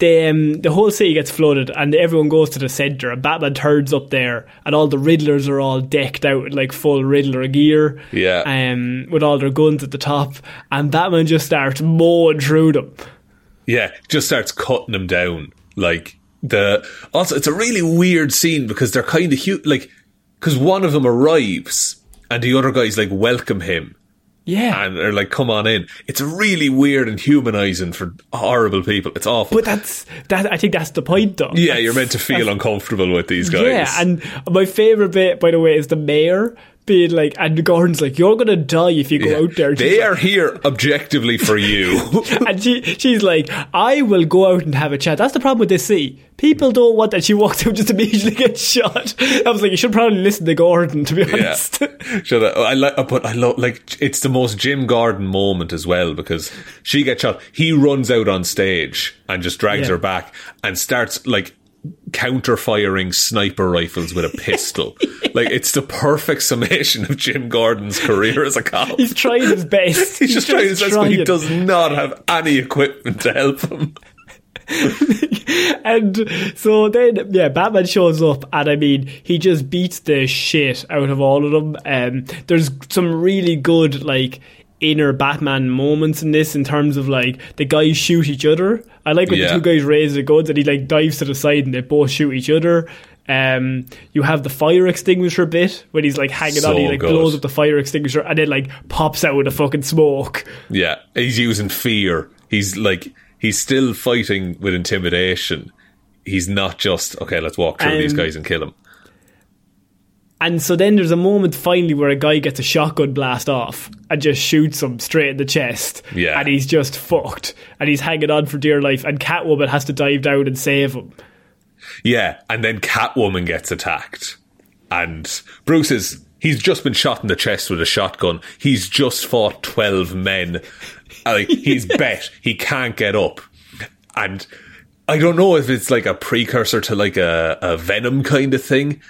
Speaker 1: They, um, the whole city gets flooded and everyone goes to the centre and Batman turns up there and all the Riddlers are all decked out in like full Riddler gear
Speaker 2: Yeah.
Speaker 1: um, with all their guns at the top and Batman just starts mowing through them
Speaker 2: Yeah, just starts cutting them down. Like the also, it's a really weird scene because they're kind of huge. Like because one of them arrives and the other guys like welcome him
Speaker 1: yeah
Speaker 2: and they're like, "Come on in." It's really weird and humanizing for horrible people. It's awful.
Speaker 1: but that's that I think that's the point though
Speaker 2: yeah,
Speaker 1: That's-
Speaker 2: you're meant to feel uncomfortable with these guys.
Speaker 1: Yeah, and my favorite bit, by the way, is the mayor being like, and Gordon's like, "You're gonna die if you go
Speaker 2: Yeah.
Speaker 1: out there." She's
Speaker 2: They
Speaker 1: like-
Speaker 2: are here objectively for you. [laughs]
Speaker 1: and she, she's like, "I will go out and have a chat." That's the problem with this city. People don't want that. She walks out just [laughs] immediately gets shot. I was like, you should probably listen to Gordon, to be
Speaker 2: Yeah,
Speaker 1: honest. [laughs]
Speaker 2: that, I like, but I love like it's the most Jim Gordon moment as well because she gets shot. He runs out on stage and just drags
Speaker 1: Yeah.
Speaker 2: her back and starts like counter firing sniper rifles with a pistol. [laughs] like it's the perfect summation of Jim Gordon's career as a cop.
Speaker 1: He's trying his best. [laughs]
Speaker 2: He's just trying his best, but he does not have any equipment to help him. [laughs]
Speaker 1: and so then, yeah, Batman shows up, and I mean, he just beats the shit out of all of them. Um, there's some really good, like, inner Batman moments in this in terms of, like, the guys shoot each other. I like when
Speaker 2: Yeah.
Speaker 1: the two guys raise the guns and he, like, dives to the side and they both shoot each other. Um, you have the fire extinguisher bit when he's like hanging on, he like
Speaker 2: good.
Speaker 1: blows up the fire extinguisher and then like pops out with a fucking smoke.
Speaker 2: Yeah, he's using fear. He's like he's still fighting with intimidation. He's not just okay. Let's walk through these
Speaker 1: Um,
Speaker 2: guys and kill them.
Speaker 1: And so then there's a moment finally where a guy gets a shotgun blast off and just shoots him straight in the chest.
Speaker 2: Yeah.
Speaker 1: And he's just fucked. And he's hanging on for dear life. And Catwoman has to dive down and save him.
Speaker 2: Yeah, and then Catwoman gets attacked, and Bruce is he's just been shot in the chest with a shotgun. He's just fought twelve men. Uh, like [laughs] he's bet he can't get up, and I don't know if it's like a precursor to like a, a venom kind of thing,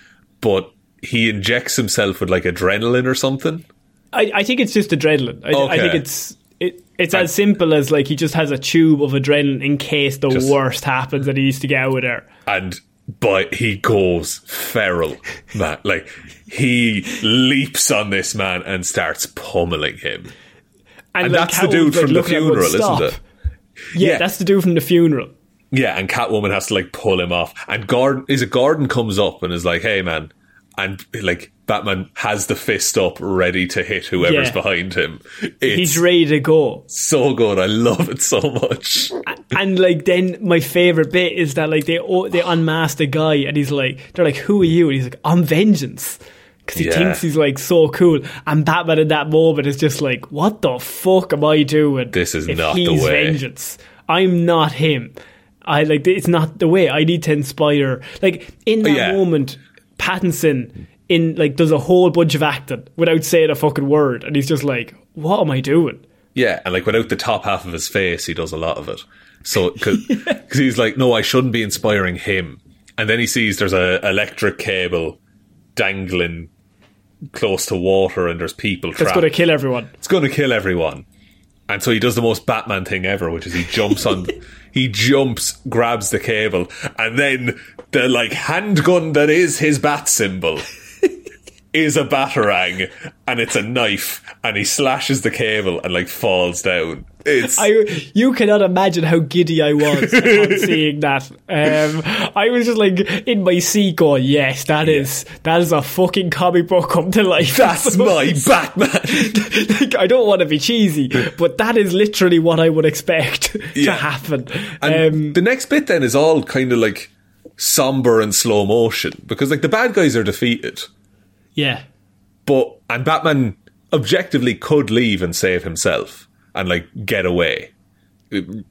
Speaker 2: but he injects himself with like adrenaline or something.
Speaker 1: I, I think it's just adrenaline. I, I think it's it, it's as simple as like he just has a tube of adrenaline in case the
Speaker 2: Just-
Speaker 1: worst happens and he needs to get out of there.
Speaker 2: and but he goes feral, man. [laughs] Like he leaps on this man and starts pummeling him. And
Speaker 1: like,
Speaker 2: that's the dude
Speaker 1: like,
Speaker 2: from the
Speaker 1: looking at him,
Speaker 2: funeral, isn't it?
Speaker 1: Yeah,
Speaker 2: Yeah.
Speaker 1: that's the dude from the funeral.
Speaker 2: Yeah, and Catwoman has to like pull him off. And Gordon is a Gordon comes up and is like, "Hey, man," and like Batman has the fist up, ready to hit whoever's
Speaker 1: Yeah.
Speaker 2: behind him. It's
Speaker 1: He's ready to go.
Speaker 2: so good. I love it so much.
Speaker 1: And like then my favorite bit is that like they oh, they unmask the guy and he's like they're like who are you and he's like I'm vengeance because he
Speaker 2: Yeah.
Speaker 1: thinks he's like so cool and Batman in that moment is just like what the fuck am I doing
Speaker 2: This is not the way."
Speaker 1: vengeance I'm not him I like it's not the way I need to inspire like in oh, that
Speaker 2: Yeah.
Speaker 1: moment Pattinson in like does a whole bunch of acting without saying a fucking word and he's just like what am I doing
Speaker 2: Yeah, and like without the top half of his face, he does a lot of it. So because [laughs] he's like, no, I shouldn't be inspiring him. And then he sees there's a electric cable dangling close to water, and there's people trapped.
Speaker 1: going to kill everyone
Speaker 2: it's going to kill everyone. And so he does the most Batman thing ever, which is he jumps on, [laughs] he jumps, grabs the cable, and then the like handgun that is his bat symbol is a batarang, and it's a knife, and he slashes the cable and like falls down. It's
Speaker 1: I you cannot imagine how giddy I was upon [laughs] seeing that. Um, I was just like in my seat going, "Yes, that is that is a fucking comic book come to life."
Speaker 2: that's [laughs] my Batman. [laughs]
Speaker 1: like, I don't want to be cheesy, but that is literally what I would expect to
Speaker 2: Yeah.
Speaker 1: happen.
Speaker 2: And
Speaker 1: Um,
Speaker 2: the next bit then is all kind of like somber and slow motion because like the bad guys are defeated.
Speaker 1: Yeah,
Speaker 2: but and Batman objectively could leave and save himself and like get away, you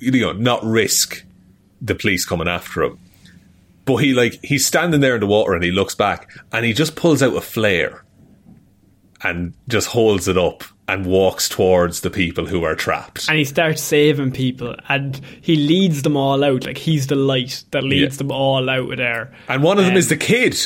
Speaker 2: know, not risk the police coming after him. But he like he's standing there in the water and he looks back and he just pulls out a flare and just holds it up and walks towards the people who are trapped.
Speaker 1: and he starts saving people, and he leads them all out. Like he's the light that leads
Speaker 2: Yeah.
Speaker 1: them all out of there.
Speaker 2: And one of them
Speaker 1: Um,
Speaker 2: is the kid.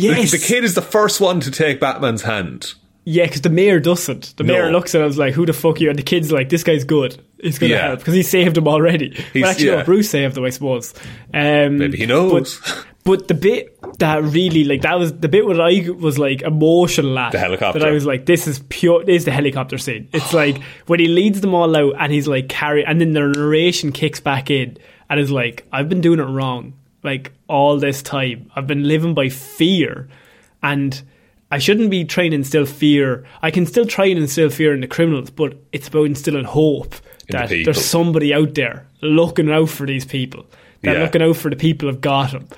Speaker 1: Yes.
Speaker 2: The, the kid is the first one to take Batman's hand.
Speaker 1: Yeah, because the mayor doesn't. The
Speaker 2: No.
Speaker 1: mayor looks at him and is like, "Who the fuck are you?" And the kid's like, "This guy's good. He's going to
Speaker 2: Yeah.
Speaker 1: help because he saved him already."
Speaker 2: He's-
Speaker 1: well, actually,
Speaker 2: yeah.
Speaker 1: no, Bruce saved him, I suppose. Um,
Speaker 2: Maybe he knows.
Speaker 1: But, [laughs] but the bit that really like that was the bit where I was like emotional at
Speaker 2: The helicopter.
Speaker 1: That I was like, "This is pure." This is the helicopter scene. It's [sighs] like when he leads them all out and he's like carry, and then the narration kicks back in and is like, "I've been doing it wrong." Like all this time, I've been living by fear, and I shouldn't be trying to instill fear. I can still try and instill fear in the criminals, but it's about instilling hope
Speaker 2: the
Speaker 1: that
Speaker 2: people.
Speaker 1: there's somebody out there looking out for these people. They're
Speaker 2: Yeah.
Speaker 1: looking out for the people of Gotham.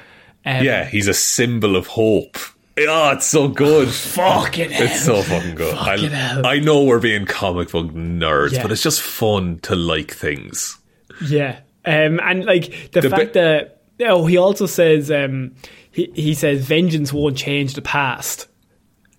Speaker 1: Um,
Speaker 2: Yeah, he's a symbol of hope. Oh, it's so good. [sighs]
Speaker 1: Fucking hell.
Speaker 2: It's so fucking good.
Speaker 1: Fucking
Speaker 2: I. I know we're being comic book nerds,
Speaker 1: Yeah.
Speaker 2: but it's just fun to like things.
Speaker 1: Yeah, um, and like the,
Speaker 2: The
Speaker 1: fact
Speaker 2: bit-
Speaker 1: that oh, he also says um, he he says vengeance won't change the past,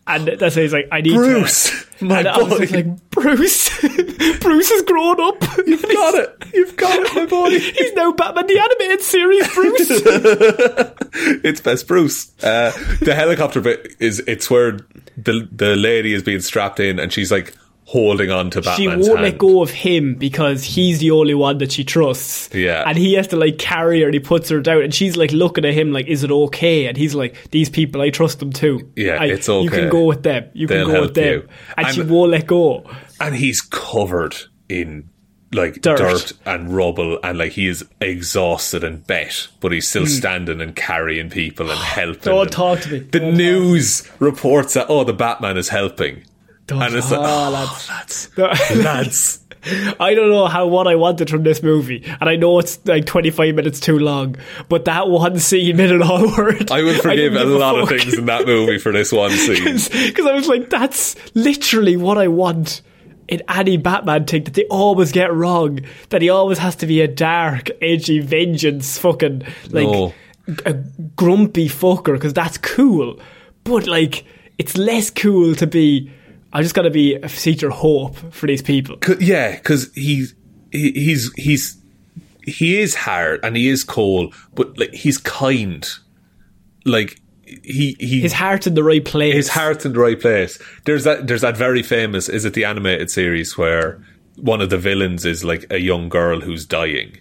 Speaker 1: and that's why he's like I need
Speaker 2: Bruce,
Speaker 1: to. [laughs]
Speaker 2: my
Speaker 1: and
Speaker 2: boy.
Speaker 1: like Bruce, [laughs] Bruce has grown up.
Speaker 2: You've [laughs] got it. You've got it, my boy.
Speaker 1: He's now Batman the animated series. Bruce.
Speaker 2: it's best Bruce. Uh, the helicopter bit is it's where the the lady is being strapped in and she's like holding on to Batman's she
Speaker 1: won't
Speaker 2: hand.
Speaker 1: let go of him because he's the only one that she trusts.
Speaker 2: Yeah.
Speaker 1: And he has to like carry her and he puts her down and she's like looking at him like, is it okay? And he's like, these people, I trust them too.
Speaker 2: Yeah,
Speaker 1: I-
Speaker 2: it's okay.
Speaker 1: You can go with them. You
Speaker 2: They'll
Speaker 1: can go with them.
Speaker 2: you.
Speaker 1: And, she won't let go.
Speaker 2: and he's covered in like
Speaker 1: Dirt.
Speaker 2: dirt. and rubble and like he is exhausted and bet but he's still hmm. standing and carrying people and [sighs] helping.
Speaker 1: Don't
Speaker 2: them.
Speaker 1: talk to me.
Speaker 2: the
Speaker 1: Don't
Speaker 2: news reports that oh the batman is helping
Speaker 1: Don't
Speaker 2: and it's like
Speaker 1: oh,
Speaker 2: oh,
Speaker 1: lads.
Speaker 2: lads [laughs] lads [laughs]
Speaker 1: I don't know how what I wanted from this movie, and I know it's like twenty five minutes too long, but that one scene made it all worth.
Speaker 2: i would forgive
Speaker 1: didn't
Speaker 2: a lot of things in that movie for this one [laughs] scene
Speaker 1: because I was like, that's literally what I want in any Batman thing that they always get wrong. That he always has to be a dark, edgy vengeance, fucking like
Speaker 2: No.
Speaker 1: a grumpy fucker because that's cool. But like, it's less cool to be. I just got to be a feature hope for these people.
Speaker 2: 'Cause- yeah because he's he, he's he's he is hard and he is cold but like he's kind like he he
Speaker 1: His heart's in the right place.
Speaker 2: his heart's in the right place. There's that there's that very famous is it the animated series where one of the villains is like a young girl who's dying.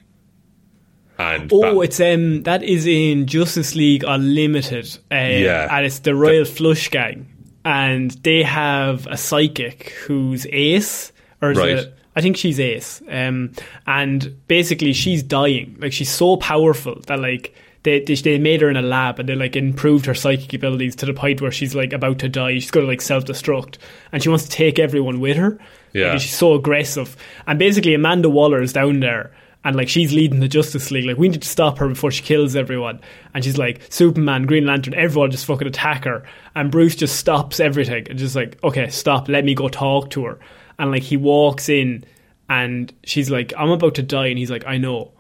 Speaker 2: And
Speaker 1: Oh, it's um that is in Justice League Unlimited. Uh,
Speaker 2: Yeah.
Speaker 1: and it's the Royal Flush Gang, and they have a psychic who's Ace, or is
Speaker 2: Right.
Speaker 1: it- I think she's Ace. Um, and basically she's dying. Like she's so powerful that like they, they they made her in a lab and they like improved her psychic abilities to the point where she's like about to die. She's going to like self destruct and she wants to take everyone with her.
Speaker 2: Yeah.
Speaker 1: She's so aggressive. And basically Amanda Waller is down there and like she's leading the Justice League. Like we need to stop her before she kills everyone. And she's like Superman, Green Lantern, everyone just fucking attack her. And Bruce just stops everything and just like, okay, stop, let me go talk to her. And like he walks in and she's like, I'm about to die. And he's like, I know.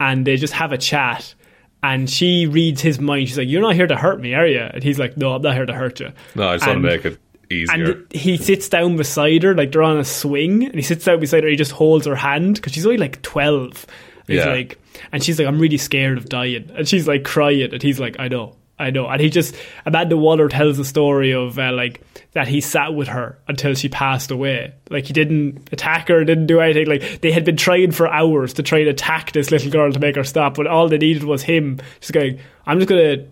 Speaker 1: And they just have a chat. And she reads his mind. She's like, You're not here to hurt me, are you? And he's like, No, I'm not here to hurt you.
Speaker 2: No, I just want to make it easier.
Speaker 1: and he sits down beside her, like they're on a swing, and he sits down beside her. He just holds her hand because she's only like twelve. He's
Speaker 2: Yeah.
Speaker 1: like, and she's like, "I'm really scared of dying," and she's like crying, and he's like, "I know, I know." And he just Amanda Waller tells the story of uh, like that he sat with her until she passed away. Like he didn't attack her, didn't do anything. Like they had been trying for hours to try and attack this little girl to make her stop, but all they needed was him just going, "I'm just gonna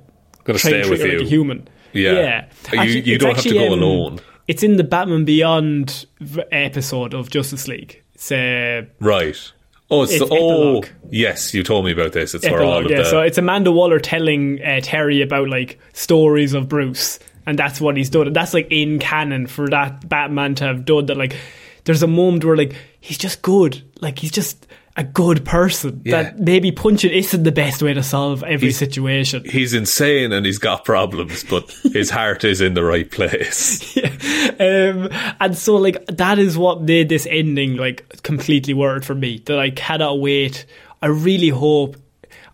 Speaker 2: Gonna stay with
Speaker 1: her like
Speaker 2: you.
Speaker 1: a human."
Speaker 2: Yeah.
Speaker 1: yeah.
Speaker 2: You-
Speaker 1: Actually,
Speaker 2: you don't have to go
Speaker 1: um,
Speaker 2: alone.
Speaker 1: It's in the Batman Beyond episode of Justice League. It's uh,
Speaker 2: right. Oh, it's,
Speaker 1: It's
Speaker 2: the, oh, yes, you told me about this. It's
Speaker 1: epilogue. Yeah,
Speaker 2: the.
Speaker 1: so it's Amanda Waller telling uh, Terry about like stories of Bruce, and that's what he's done. That's like in canon for that Batman to have done that. Like, there's a moment where like he's just good, like he's just a good person.
Speaker 2: Yeah.
Speaker 1: That maybe punching isn't the best way to solve every situation.
Speaker 2: he's insane and he's got problems, but his heart is in the right place. [laughs]
Speaker 1: um, and so like that is what made this ending like completely worth for me. That I cannot wait. I really hope.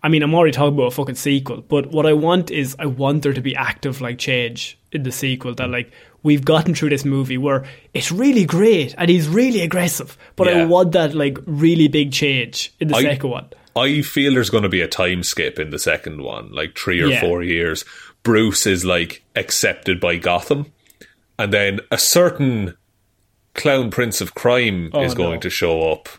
Speaker 1: I mean, I'm already talking about a fucking sequel, but what I want is I want there to be active like change in the sequel. That like we've gotten through this movie where it's really great and he's really aggressive, but I want that like really big change in the
Speaker 2: I-
Speaker 1: second one.
Speaker 2: I feel there's going to be a time skip in the second one, like three or
Speaker 1: Yeah.
Speaker 2: four years. Bruce is like accepted by Gotham, and then a certain clown prince of crime is
Speaker 1: Oh,
Speaker 2: going
Speaker 1: no.
Speaker 2: to show up,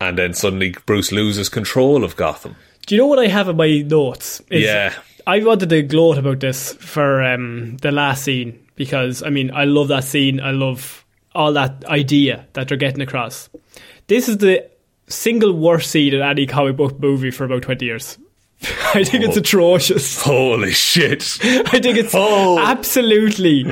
Speaker 2: and then suddenly Bruce loses control of Gotham.
Speaker 1: Do you know what I have in my notes? Is
Speaker 2: Yeah.
Speaker 1: I wanted to gloat about this for um, the last scene because I mean I love that scene. I love all that idea that they're getting across. This is the single worst scene in any comic book movie for about twenty years. [laughs] I think it's
Speaker 2: Oh.
Speaker 1: atrocious.
Speaker 2: Holy shit! [laughs]
Speaker 1: I think it's
Speaker 2: Oh.
Speaker 1: absolutely,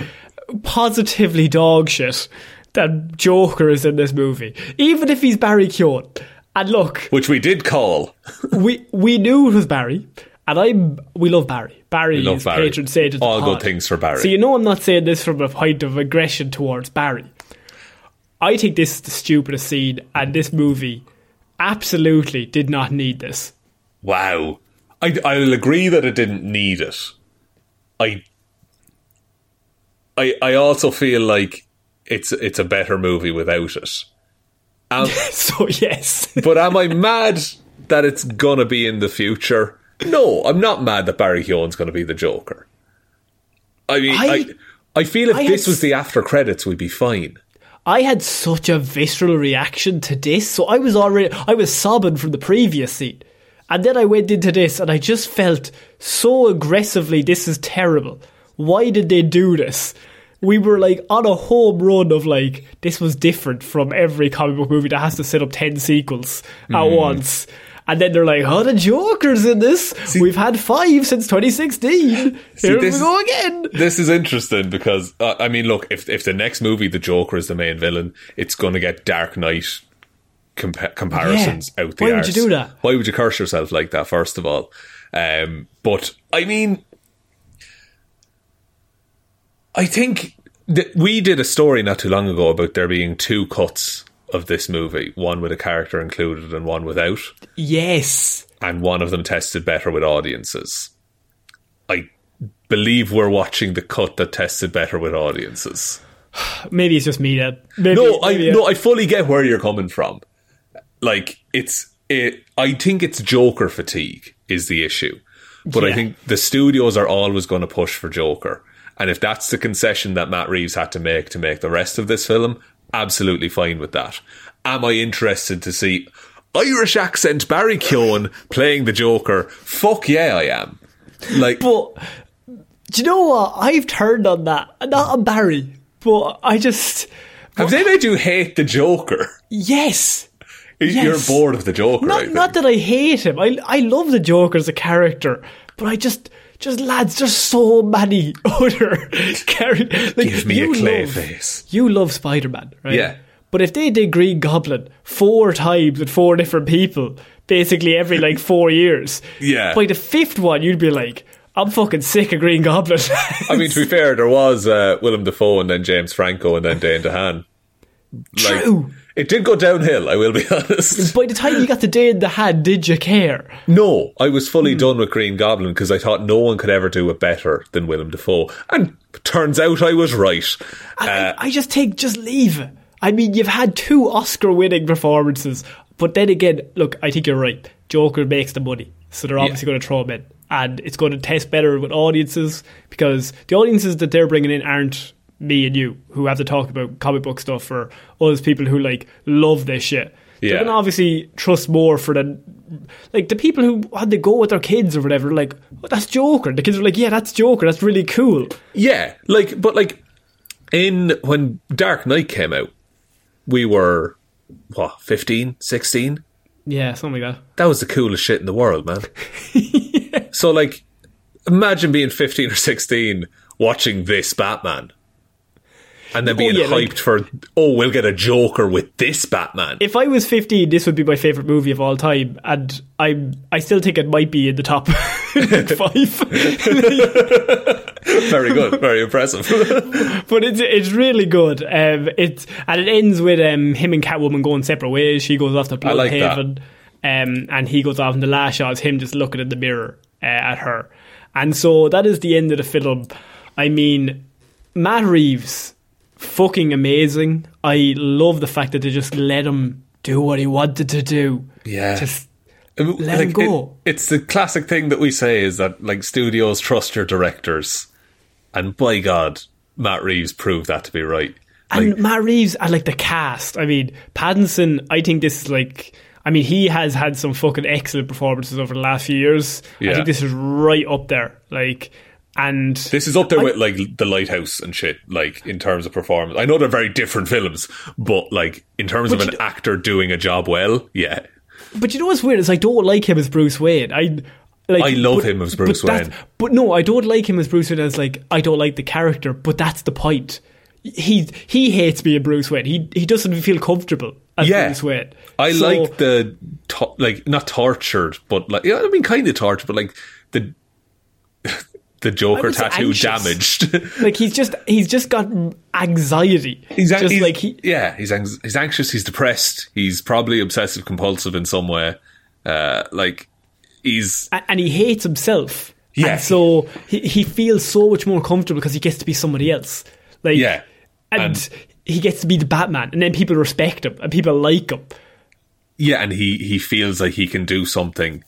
Speaker 1: positively dog shit that Joker is in this movie. Even if he's Barry Keoghan. And look,
Speaker 2: Which we did call.
Speaker 1: we we knew it was Barry, and I we love Barry. Barry
Speaker 2: We love
Speaker 1: is
Speaker 2: Barry.
Speaker 1: patron saint of
Speaker 2: All
Speaker 1: pod.
Speaker 2: good things for Barry.
Speaker 1: So you know I'm not saying this from a point of aggression towards Barry. I think this is the stupidest scene, and this movie absolutely did not need this.
Speaker 2: Wow. I, I'll agree that it didn't need it. I, I, I also feel like it's it's a better movie without it. Um, [laughs]
Speaker 1: So yes,
Speaker 2: but am I mad that it's gonna be in the future? No, I'm not mad that Barry Keoghan's gonna be the Joker. I mean, I,
Speaker 1: I-
Speaker 2: I, feel if
Speaker 1: I
Speaker 2: this
Speaker 1: had
Speaker 2: was the after credits, we'd be fine.
Speaker 1: I had such a visceral reaction to this, so I was already I was sobbing from the previous scene. And then I went into this and I just felt so aggressively this is terrible. Why did they do this? We were like on a home run of like this was different from every comic book movie that has to set up ten sequels at hmm. once. And then they're like, "Oh, the Joker's in this. We've had five since 2016. [laughs] Here we
Speaker 2: this-
Speaker 1: go again."
Speaker 2: This is interesting because uh, I mean, look, if if the next movie the Joker is the main villain, it's going to get Dark Knight compa- comparisons
Speaker 1: Yeah.
Speaker 2: out the
Speaker 1: Why would you do that?
Speaker 2: Why would you curse yourself like that? First of all, um, but I mean, I think that we did a story not too long ago about there being two cuts of this movie, one with a character included and one without
Speaker 1: Yes.
Speaker 2: and one of them tested better with audiences. I believe we're watching the cut that tested better with audiences. [sighs]
Speaker 1: Maybe it's just me that. Maybe,
Speaker 2: No, I
Speaker 1: maybe, uh,
Speaker 2: no, I fully get where you're coming from. Like it's it, I think it's Joker fatigue is the issue. But I think the studios are always going to push for Joker. And if that's the concession that Matt Reeves had to make to make the rest of this film, absolutely fine with that. Am I interested to see Irish accent Barry Keoghan playing the Joker? Fuck yeah, I am. Like,
Speaker 1: But do you know what? I've turned on that. Not on Barry, but I just
Speaker 2: Have they made you hate the Joker?
Speaker 1: Yes.
Speaker 2: You're bored of the Joker.
Speaker 1: Not not that I hate him. I I love the Joker as a character, but I just just lads, there's so many [laughs] other characters. Like,
Speaker 2: Give me a clay
Speaker 1: love-
Speaker 2: face.
Speaker 1: You love Spider Man, right?
Speaker 2: Yeah.
Speaker 1: But if they did Green Goblin four times with four different people, basically every like four years,
Speaker 2: Yeah.
Speaker 1: By the fifth one, you'd be like, I'm fucking sick of Green Goblin. [laughs]
Speaker 2: I mean, to be fair, there was uh, Willem Dafoe and then James Franco and then Dane DeHaan. Like,
Speaker 1: True.
Speaker 2: It did go downhill, I will be [laughs] honest.
Speaker 1: By the time you got the Dane DeHaan, did you care?
Speaker 2: No, I was fully done with Green Goblin because I thought no one could ever do it better than Willem Dafoe. And turns out I was right. Uh,
Speaker 1: I, I just think, just leave. I mean, you've had two Oscar winning performances, but then again, look, I think you're right. Joker makes the money, so they're obviously going to throw him in. And it's going to test better with audiences because the audiences that they're bringing in aren't me and you who have to talk about comic book stuff or us people who like love this shit.
Speaker 2: Yeah.
Speaker 1: Going to obviously trust more for the like the people who had to go with their kids or whatever. Like oh, that's Joker. The kids are like, yeah, that's Joker. That's really cool.
Speaker 2: yeah, like, but like, in when Dark Knight came out, we were, what, 15, 16?
Speaker 1: Yeah, something like that.
Speaker 2: That was the coolest shit in the world, man. [laughs] So, like, imagine being 15 or 16 watching this Batman. And then
Speaker 1: Oh,
Speaker 2: being
Speaker 1: yeah,
Speaker 2: hyped
Speaker 1: like-
Speaker 2: for, oh, we'll get a Joker with this Batman.
Speaker 1: if I was 15, this would be my favorite movie of all time, and I I still think it might be in the top [laughs] five. [laughs]
Speaker 2: very good, very impressive. [laughs]
Speaker 1: but it's it's really good. Um, it's and it ends with um, him and Catwoman going separate ways. She goes off to
Speaker 2: I like that.
Speaker 1: Um, and he goes off. And the last shot is him just looking in the mirror uh, at her, and so that is the end of the film. I mean, Matt Reeves, fucking amazing. I love the fact that they just let him do what he wanted to do.
Speaker 2: Yeah.
Speaker 1: just
Speaker 2: Let
Speaker 1: him go.
Speaker 2: it's the classic thing that we say is that, like, studios trust your directors. And by God, Matt Reeves proved that to be right.
Speaker 1: And
Speaker 2: Like,
Speaker 1: Matt Reeves, I like the cast. I mean, Pattinson, I think this is like. I mean, he has had some fucking excellent performances over the last few years. I think this is right up there. Like, and
Speaker 2: This is up there with like the Lighthouse and shit. Like in terms of performance, I know they're very different films, but like in terms of an actor doing a job well, yeah,
Speaker 1: but you know what's weird is I don't like him as Bruce Wayne. I like
Speaker 2: I love
Speaker 1: but-
Speaker 2: him as Bruce
Speaker 1: but
Speaker 2: Wayne.
Speaker 1: But no, I don't like him as Bruce Wayne as like I don't like the character. But that's the point. He he hates being Bruce Wayne. He he doesn't feel comfortable as
Speaker 2: yeah.
Speaker 1: Bruce Wayne.
Speaker 2: I
Speaker 1: So-
Speaker 2: like the to- like not tortured, but like yeah, I mean kind of tortured, but like the the Joker tattoo
Speaker 1: anxious.
Speaker 2: damaged. [laughs]
Speaker 1: like he's just he's just got anxiety.
Speaker 2: He's, an-
Speaker 1: just
Speaker 2: he's
Speaker 1: like he
Speaker 2: yeah, he's anx- he's anxious, he's depressed, he's probably obsessive compulsive in some way. Uh, like he's
Speaker 1: and he hates himself.
Speaker 2: Yeah.
Speaker 1: And so he, he feels so much more comfortable because he gets to be somebody else. Like
Speaker 2: Yeah.
Speaker 1: And,
Speaker 2: And-
Speaker 1: he gets to be the Batman and then people respect him and people like him.
Speaker 2: yeah, and he he feels like he can do something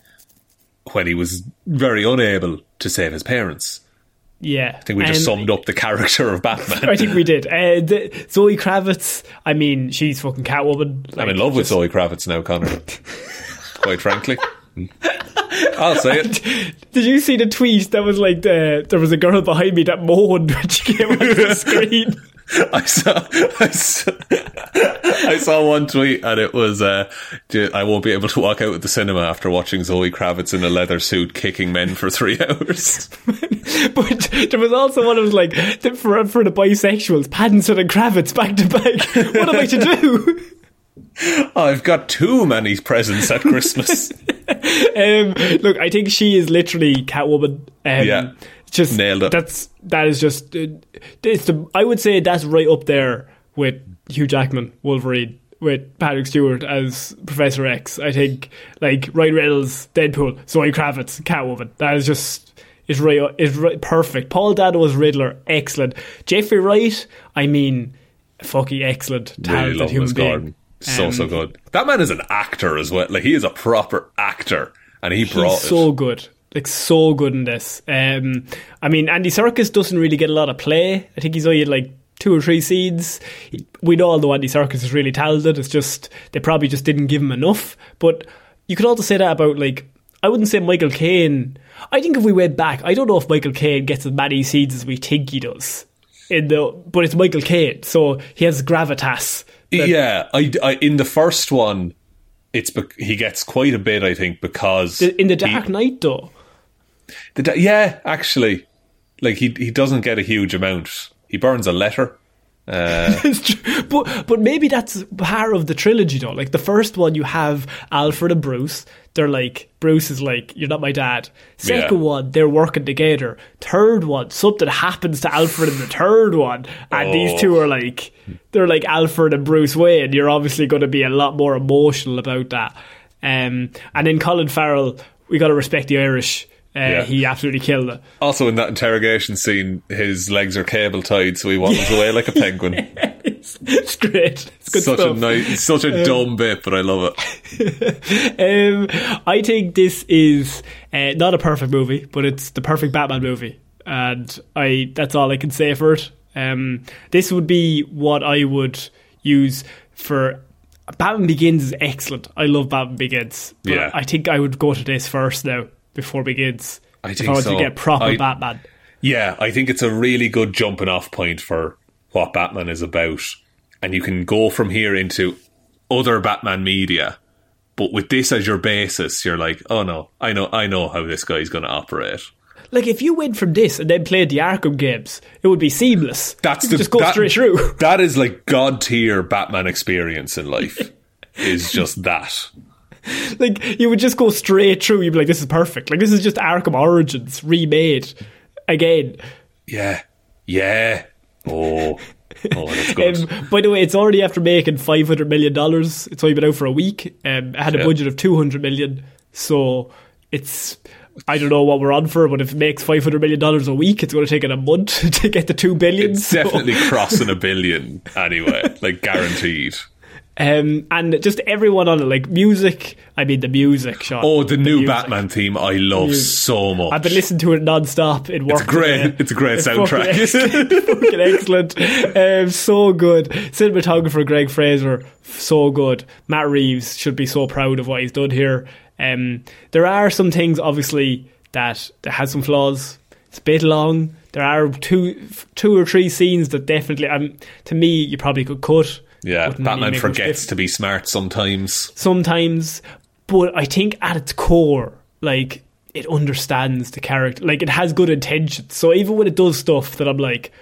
Speaker 2: when he was very unable to save his parents.
Speaker 1: Yeah.
Speaker 2: I think we just
Speaker 1: And
Speaker 2: summed up the character of Batman.
Speaker 1: I think we did. Uh, the, Zoe Kravitz, I mean, she's fucking Catwoman.
Speaker 2: I'm in
Speaker 1: Like,
Speaker 2: love with Zoe Kravitz now, Connor. Quite frankly. I'll say it. [laughs]
Speaker 1: Did you see the tweet that was like the, there was a girl behind me that moaned when she came onto the [laughs] screen? [laughs]
Speaker 2: I saw, I saw, I saw one tweet and it was, uh, I won't be able to walk out of the cinema after watching Zoe Kravitz in a leather suit kicking men for three [laughs] hours. [laughs]
Speaker 1: But there was also one that was like for for the bisexuals, Pattinson and Kravitz back to back. What am I to do?
Speaker 2: I've got too many presents at Christmas.
Speaker 1: Um, look, I think she is literally Catwoman. Um,
Speaker 2: Yeah.
Speaker 1: Just
Speaker 2: Nailed it.
Speaker 1: That's that is just uh, it's the I would say that's right up there with Hugh Jackman Wolverine with Patrick Stewart as Professor X. I think like Ryan Reynolds Deadpool, Zoe Kravitz Catwoman. That is just. Is right, is right, perfect. Paul Dano as Riddler, excellent. Jeffrey Wright, I mean, fucking excellent,
Speaker 2: really
Speaker 1: talented
Speaker 2: love him
Speaker 1: human being.
Speaker 2: Gordon. So,
Speaker 1: Um,
Speaker 2: so good. That man is an actor as well. Like, he is a proper actor. And he brought
Speaker 1: He's so
Speaker 2: it.
Speaker 1: good. Like so good in this. Um, I mean, Andy Serkis doesn't really get a lot of play. I think he's only had like two or three scenes. We know Andy Serkis is really talented. It's just they probably just didn't give him enough. But you could also say that about like I wouldn't say Michael Caine. I think if we went back, I don't know if Michael Caine gets as many scenes as we think he does. in the but it's Michael Caine, so he has gravitas. that-
Speaker 2: yeah, I, I in the first one, it's he gets quite a bit, I think, because
Speaker 1: in the
Speaker 2: he-
Speaker 1: Dark Knight though.
Speaker 2: The yeah, actually, like he he doesn't get a huge amount. He burns a letter. [laughs]
Speaker 1: True. But but maybe that's part of the trilogy though. Like the first one, you have Alfred and Bruce. They're like Bruce is like, "You're not my dad." Second
Speaker 2: Yeah.
Speaker 1: one, they're working together. Third one, something happens to Alfred in the third one, and these two are like, they're like Alfred and Bruce Wayne. You're obviously going to be a lot more emotional about that. Um, and then Colin Farrell, we got to respect the Irish. Uh,
Speaker 2: Yeah.
Speaker 1: He absolutely killed it.
Speaker 2: Also, in that interrogation scene, his legs are cable tied, so he waddles away like a [laughs] penguin.
Speaker 1: it's, it's great. It's good
Speaker 2: such
Speaker 1: stuff.
Speaker 2: a nice, such a dumb bit, but I love it. [laughs]
Speaker 1: Um, I think this is uh, not a perfect movie, but it's the perfect Batman movie, and I that's all I can say for it. Um, this would be what I would use for Batman Begins is excellent. I love Batman Begins. But
Speaker 2: Yeah.
Speaker 1: I think I would go to this first now before Begins.
Speaker 2: I
Speaker 1: if
Speaker 2: think
Speaker 1: I want
Speaker 2: so.
Speaker 1: to get proper
Speaker 2: I-
Speaker 1: Batman.
Speaker 2: Yeah, I think it's a really good jumping off point for what Batman is about. And you can go from here into other Batman media. But with this as your basis, you're like, oh no, I know I know how this guy's gonna operate.
Speaker 1: Like if you went from this and then played the Arkham games, it would be seamless.
Speaker 2: That's the
Speaker 1: just go
Speaker 2: that-
Speaker 1: straight through.
Speaker 2: That is like God tier Batman experience in life. is just that. [laughs]
Speaker 1: like you would just go straight through. You'd be like, "This is perfect." Like this is just Arkham Origins remade again.
Speaker 2: Yeah. Yeah. Oh. Oh, that's [laughs] good.
Speaker 1: Um, by the way, it's already after making five hundred million dollars. It's only been out for a week. Um, it had a
Speaker 2: Yeah.
Speaker 1: budget of two hundred million, so it's. I don't know what we're on for, but if it makes five hundred million dollars a week, it's going to take it a month [laughs] to get the two billion.
Speaker 2: it's
Speaker 1: so-
Speaker 2: definitely crossing a billion anyway, like guaranteed.
Speaker 1: Um, and just everyone on it, like music. I mean, the music, Sean.
Speaker 2: Oh, the new
Speaker 1: music.
Speaker 2: Batman theme I love so much.
Speaker 1: I've been listening to it non-stop in work.
Speaker 2: It's great.
Speaker 1: today.
Speaker 2: It's a great
Speaker 1: fucking
Speaker 2: soundtrack.
Speaker 1: excellent. [laughs] fucking excellent. Um, so good. Cinematographer Greig Fraser, so good. Matt Reeves should be so proud of what he's done here. Um, there are some things, obviously, that, that has some flaws. It's a bit long. There are two, two or three scenes that definitely, um, to me, you probably could cut.
Speaker 2: Yeah,
Speaker 1: Wouldn't
Speaker 2: Batman forgets to be smart sometimes.
Speaker 1: sometimes, but I think at its core, like it understands the character, like it has good intentions. So even when it does stuff that I'm like,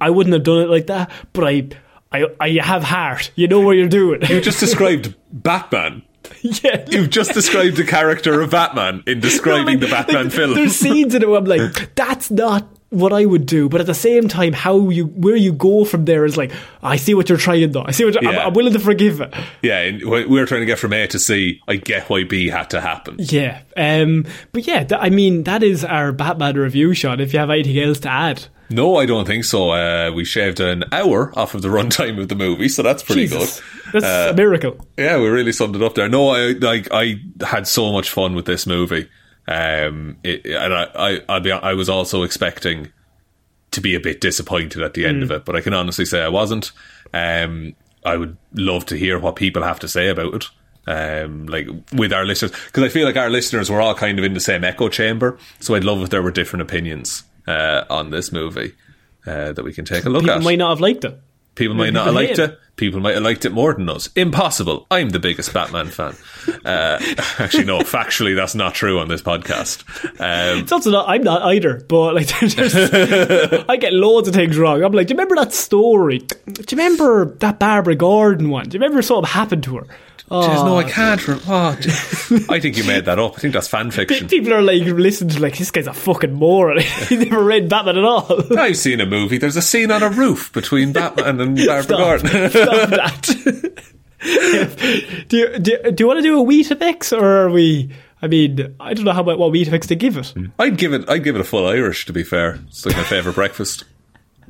Speaker 1: I wouldn't have done it like that, but I, I, I have heart. You know what you're doing.
Speaker 2: You just [laughs] described Batman. [laughs]
Speaker 1: yeah.
Speaker 2: You've just described the character of Batman in describing the Batman
Speaker 1: like,
Speaker 2: film.
Speaker 1: There's scenes in it where I'm like, that's not what I would do, but at the same time, how you where you go from there is like, I see what you're trying though. I see what you're, I'm, I'm willing to forgive it.
Speaker 2: yeah, and we're trying to get from A to C. I get why B had to happen.
Speaker 1: Yeah, um, but yeah, th- I mean that is our Batman review, Sean. If you have anything else to add,
Speaker 2: No, I don't think so. Uh, we shaved an hour off of the [laughs] runtime of the movie, so that's pretty
Speaker 1: Jesus,
Speaker 2: good.
Speaker 1: that's a miracle.
Speaker 2: Yeah, we really summed it up there. No, I like I had so much fun with this movie. Um, it, and I, I, be, I was also expecting to be a bit disappointed at the end of it, but I can honestly say I wasn't. Um, I would love to hear what people have to say about it. Um, like with our listeners, because I feel like our listeners were all kind of in the same echo chamber. So I'd love if there were different opinions uh, on this movie uh, that we can take a look
Speaker 1: People
Speaker 2: at.
Speaker 1: People might not have liked it.
Speaker 2: People might not have liked it. People might have liked it more than us. Impossible. I'm the biggest Batman fan. Uh, [laughs] actually, no. Factually, that's not true on this podcast. Um,
Speaker 1: It's also not. I'm not either. But like, [laughs] there's- I get loads of things wrong. I'm like, do you remember that story? Do you remember that Barbara Gordon one? Do you remember something happened to her?
Speaker 2: Jeez, no, I can't. Re- oh, [laughs] I think you made that up. I think that's fan fiction.
Speaker 1: People are like listening to like this guy's a fucking moron. [laughs] he never read Batman at all. [laughs]
Speaker 2: I've seen a movie. There's a scene on a roof between Batman and Barbara. Gordon.
Speaker 1: Stop that. do, you, do, you- do you want to do a Weetabix or are we? I mean, I don't know how about what Weetabix to give it.
Speaker 2: I'd give it. I'd give it a full Irish. To be fair, it's like my favorite breakfast.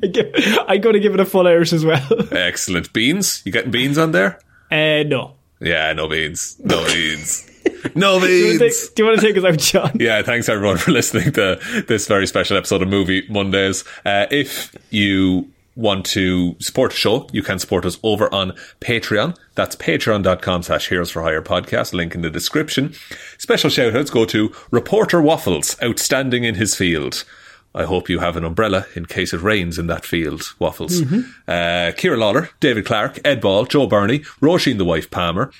Speaker 1: I give, I'm going to give it a full Irish as well.
Speaker 2: Excellent beans. You getting beans on there?
Speaker 1: Uh, no.
Speaker 2: Yeah, no beans. No beans. [laughs] No
Speaker 1: Do you, wanna
Speaker 2: beans.
Speaker 1: take, do you want to take us out, John?
Speaker 2: Yeah, thanks everyone for [laughs] listening to this very special episode of Movie Mondays. Uh, if you want to support the show, you can support us over on Patreon. That's patreon.com slash heroes for hire podcast, link in the description. Special shout outs go to Reporter Waffles, outstanding in his field. I hope you have an umbrella in case it rains in that field, Waffles. Mm-hmm. Uh, Kira Lawler, David Clark, Ed Ball, Joe Burney, Roisin the Wife Palmer,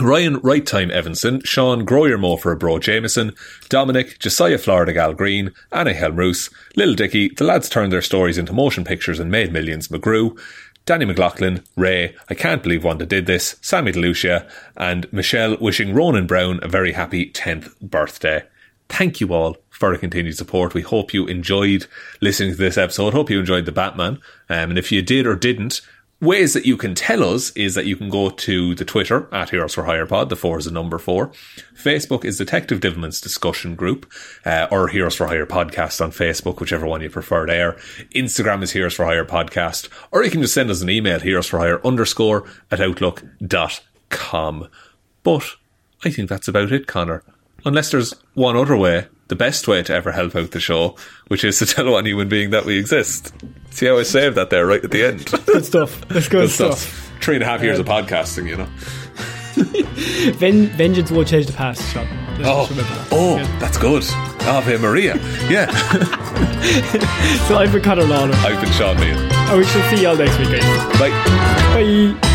Speaker 2: Ryan Right Time Evanson, Sean Groyer for Bro Jameson, Dominic, Josiah Florida Gal Green, Anna Helmroos, Little Dicky, the lads turned their stories into motion pictures and made millions, McGrew, Danny McLaughlin, Ray, I can't believe Wanda did this, Sammy DeLucia, and Michelle wishing Ronan Brown a very happy 10th birthday. Thank you all for the continued support. We hope you enjoyed listening to this episode. Hope you enjoyed the Batman. Um, and if you did or didn't, ways that you can tell us is that you can go to the Twitter at Heroes for Hire Pod. The four is the number four. Facebook is Detective Divilment's discussion group, uh, or Heroes for Hire podcast on Facebook, whichever one you prefer there. Instagram is Heroes for Hire podcast, or you can just send us an email, Heroes for Hire underscore at outlook.com. But I think that's about it, Connor. Unless there's one other way the best way to ever help out the show, which is to [laughs] tell one human being that we exist. See how I saved that there right at the end? [laughs]
Speaker 1: Good stuff. That's good, good stuff. stuff.
Speaker 2: Three and a half years um, of podcasting, you know. [laughs]
Speaker 1: Ven- vengeance will change the past, Sean.
Speaker 2: oh, that. oh yeah. that's good. Ave Maria. Yeah.
Speaker 1: so I've been Conor Lawler.
Speaker 2: I've been Sean Meehan.
Speaker 1: And we shall see you all next week, guys.
Speaker 2: Bye.
Speaker 1: Bye.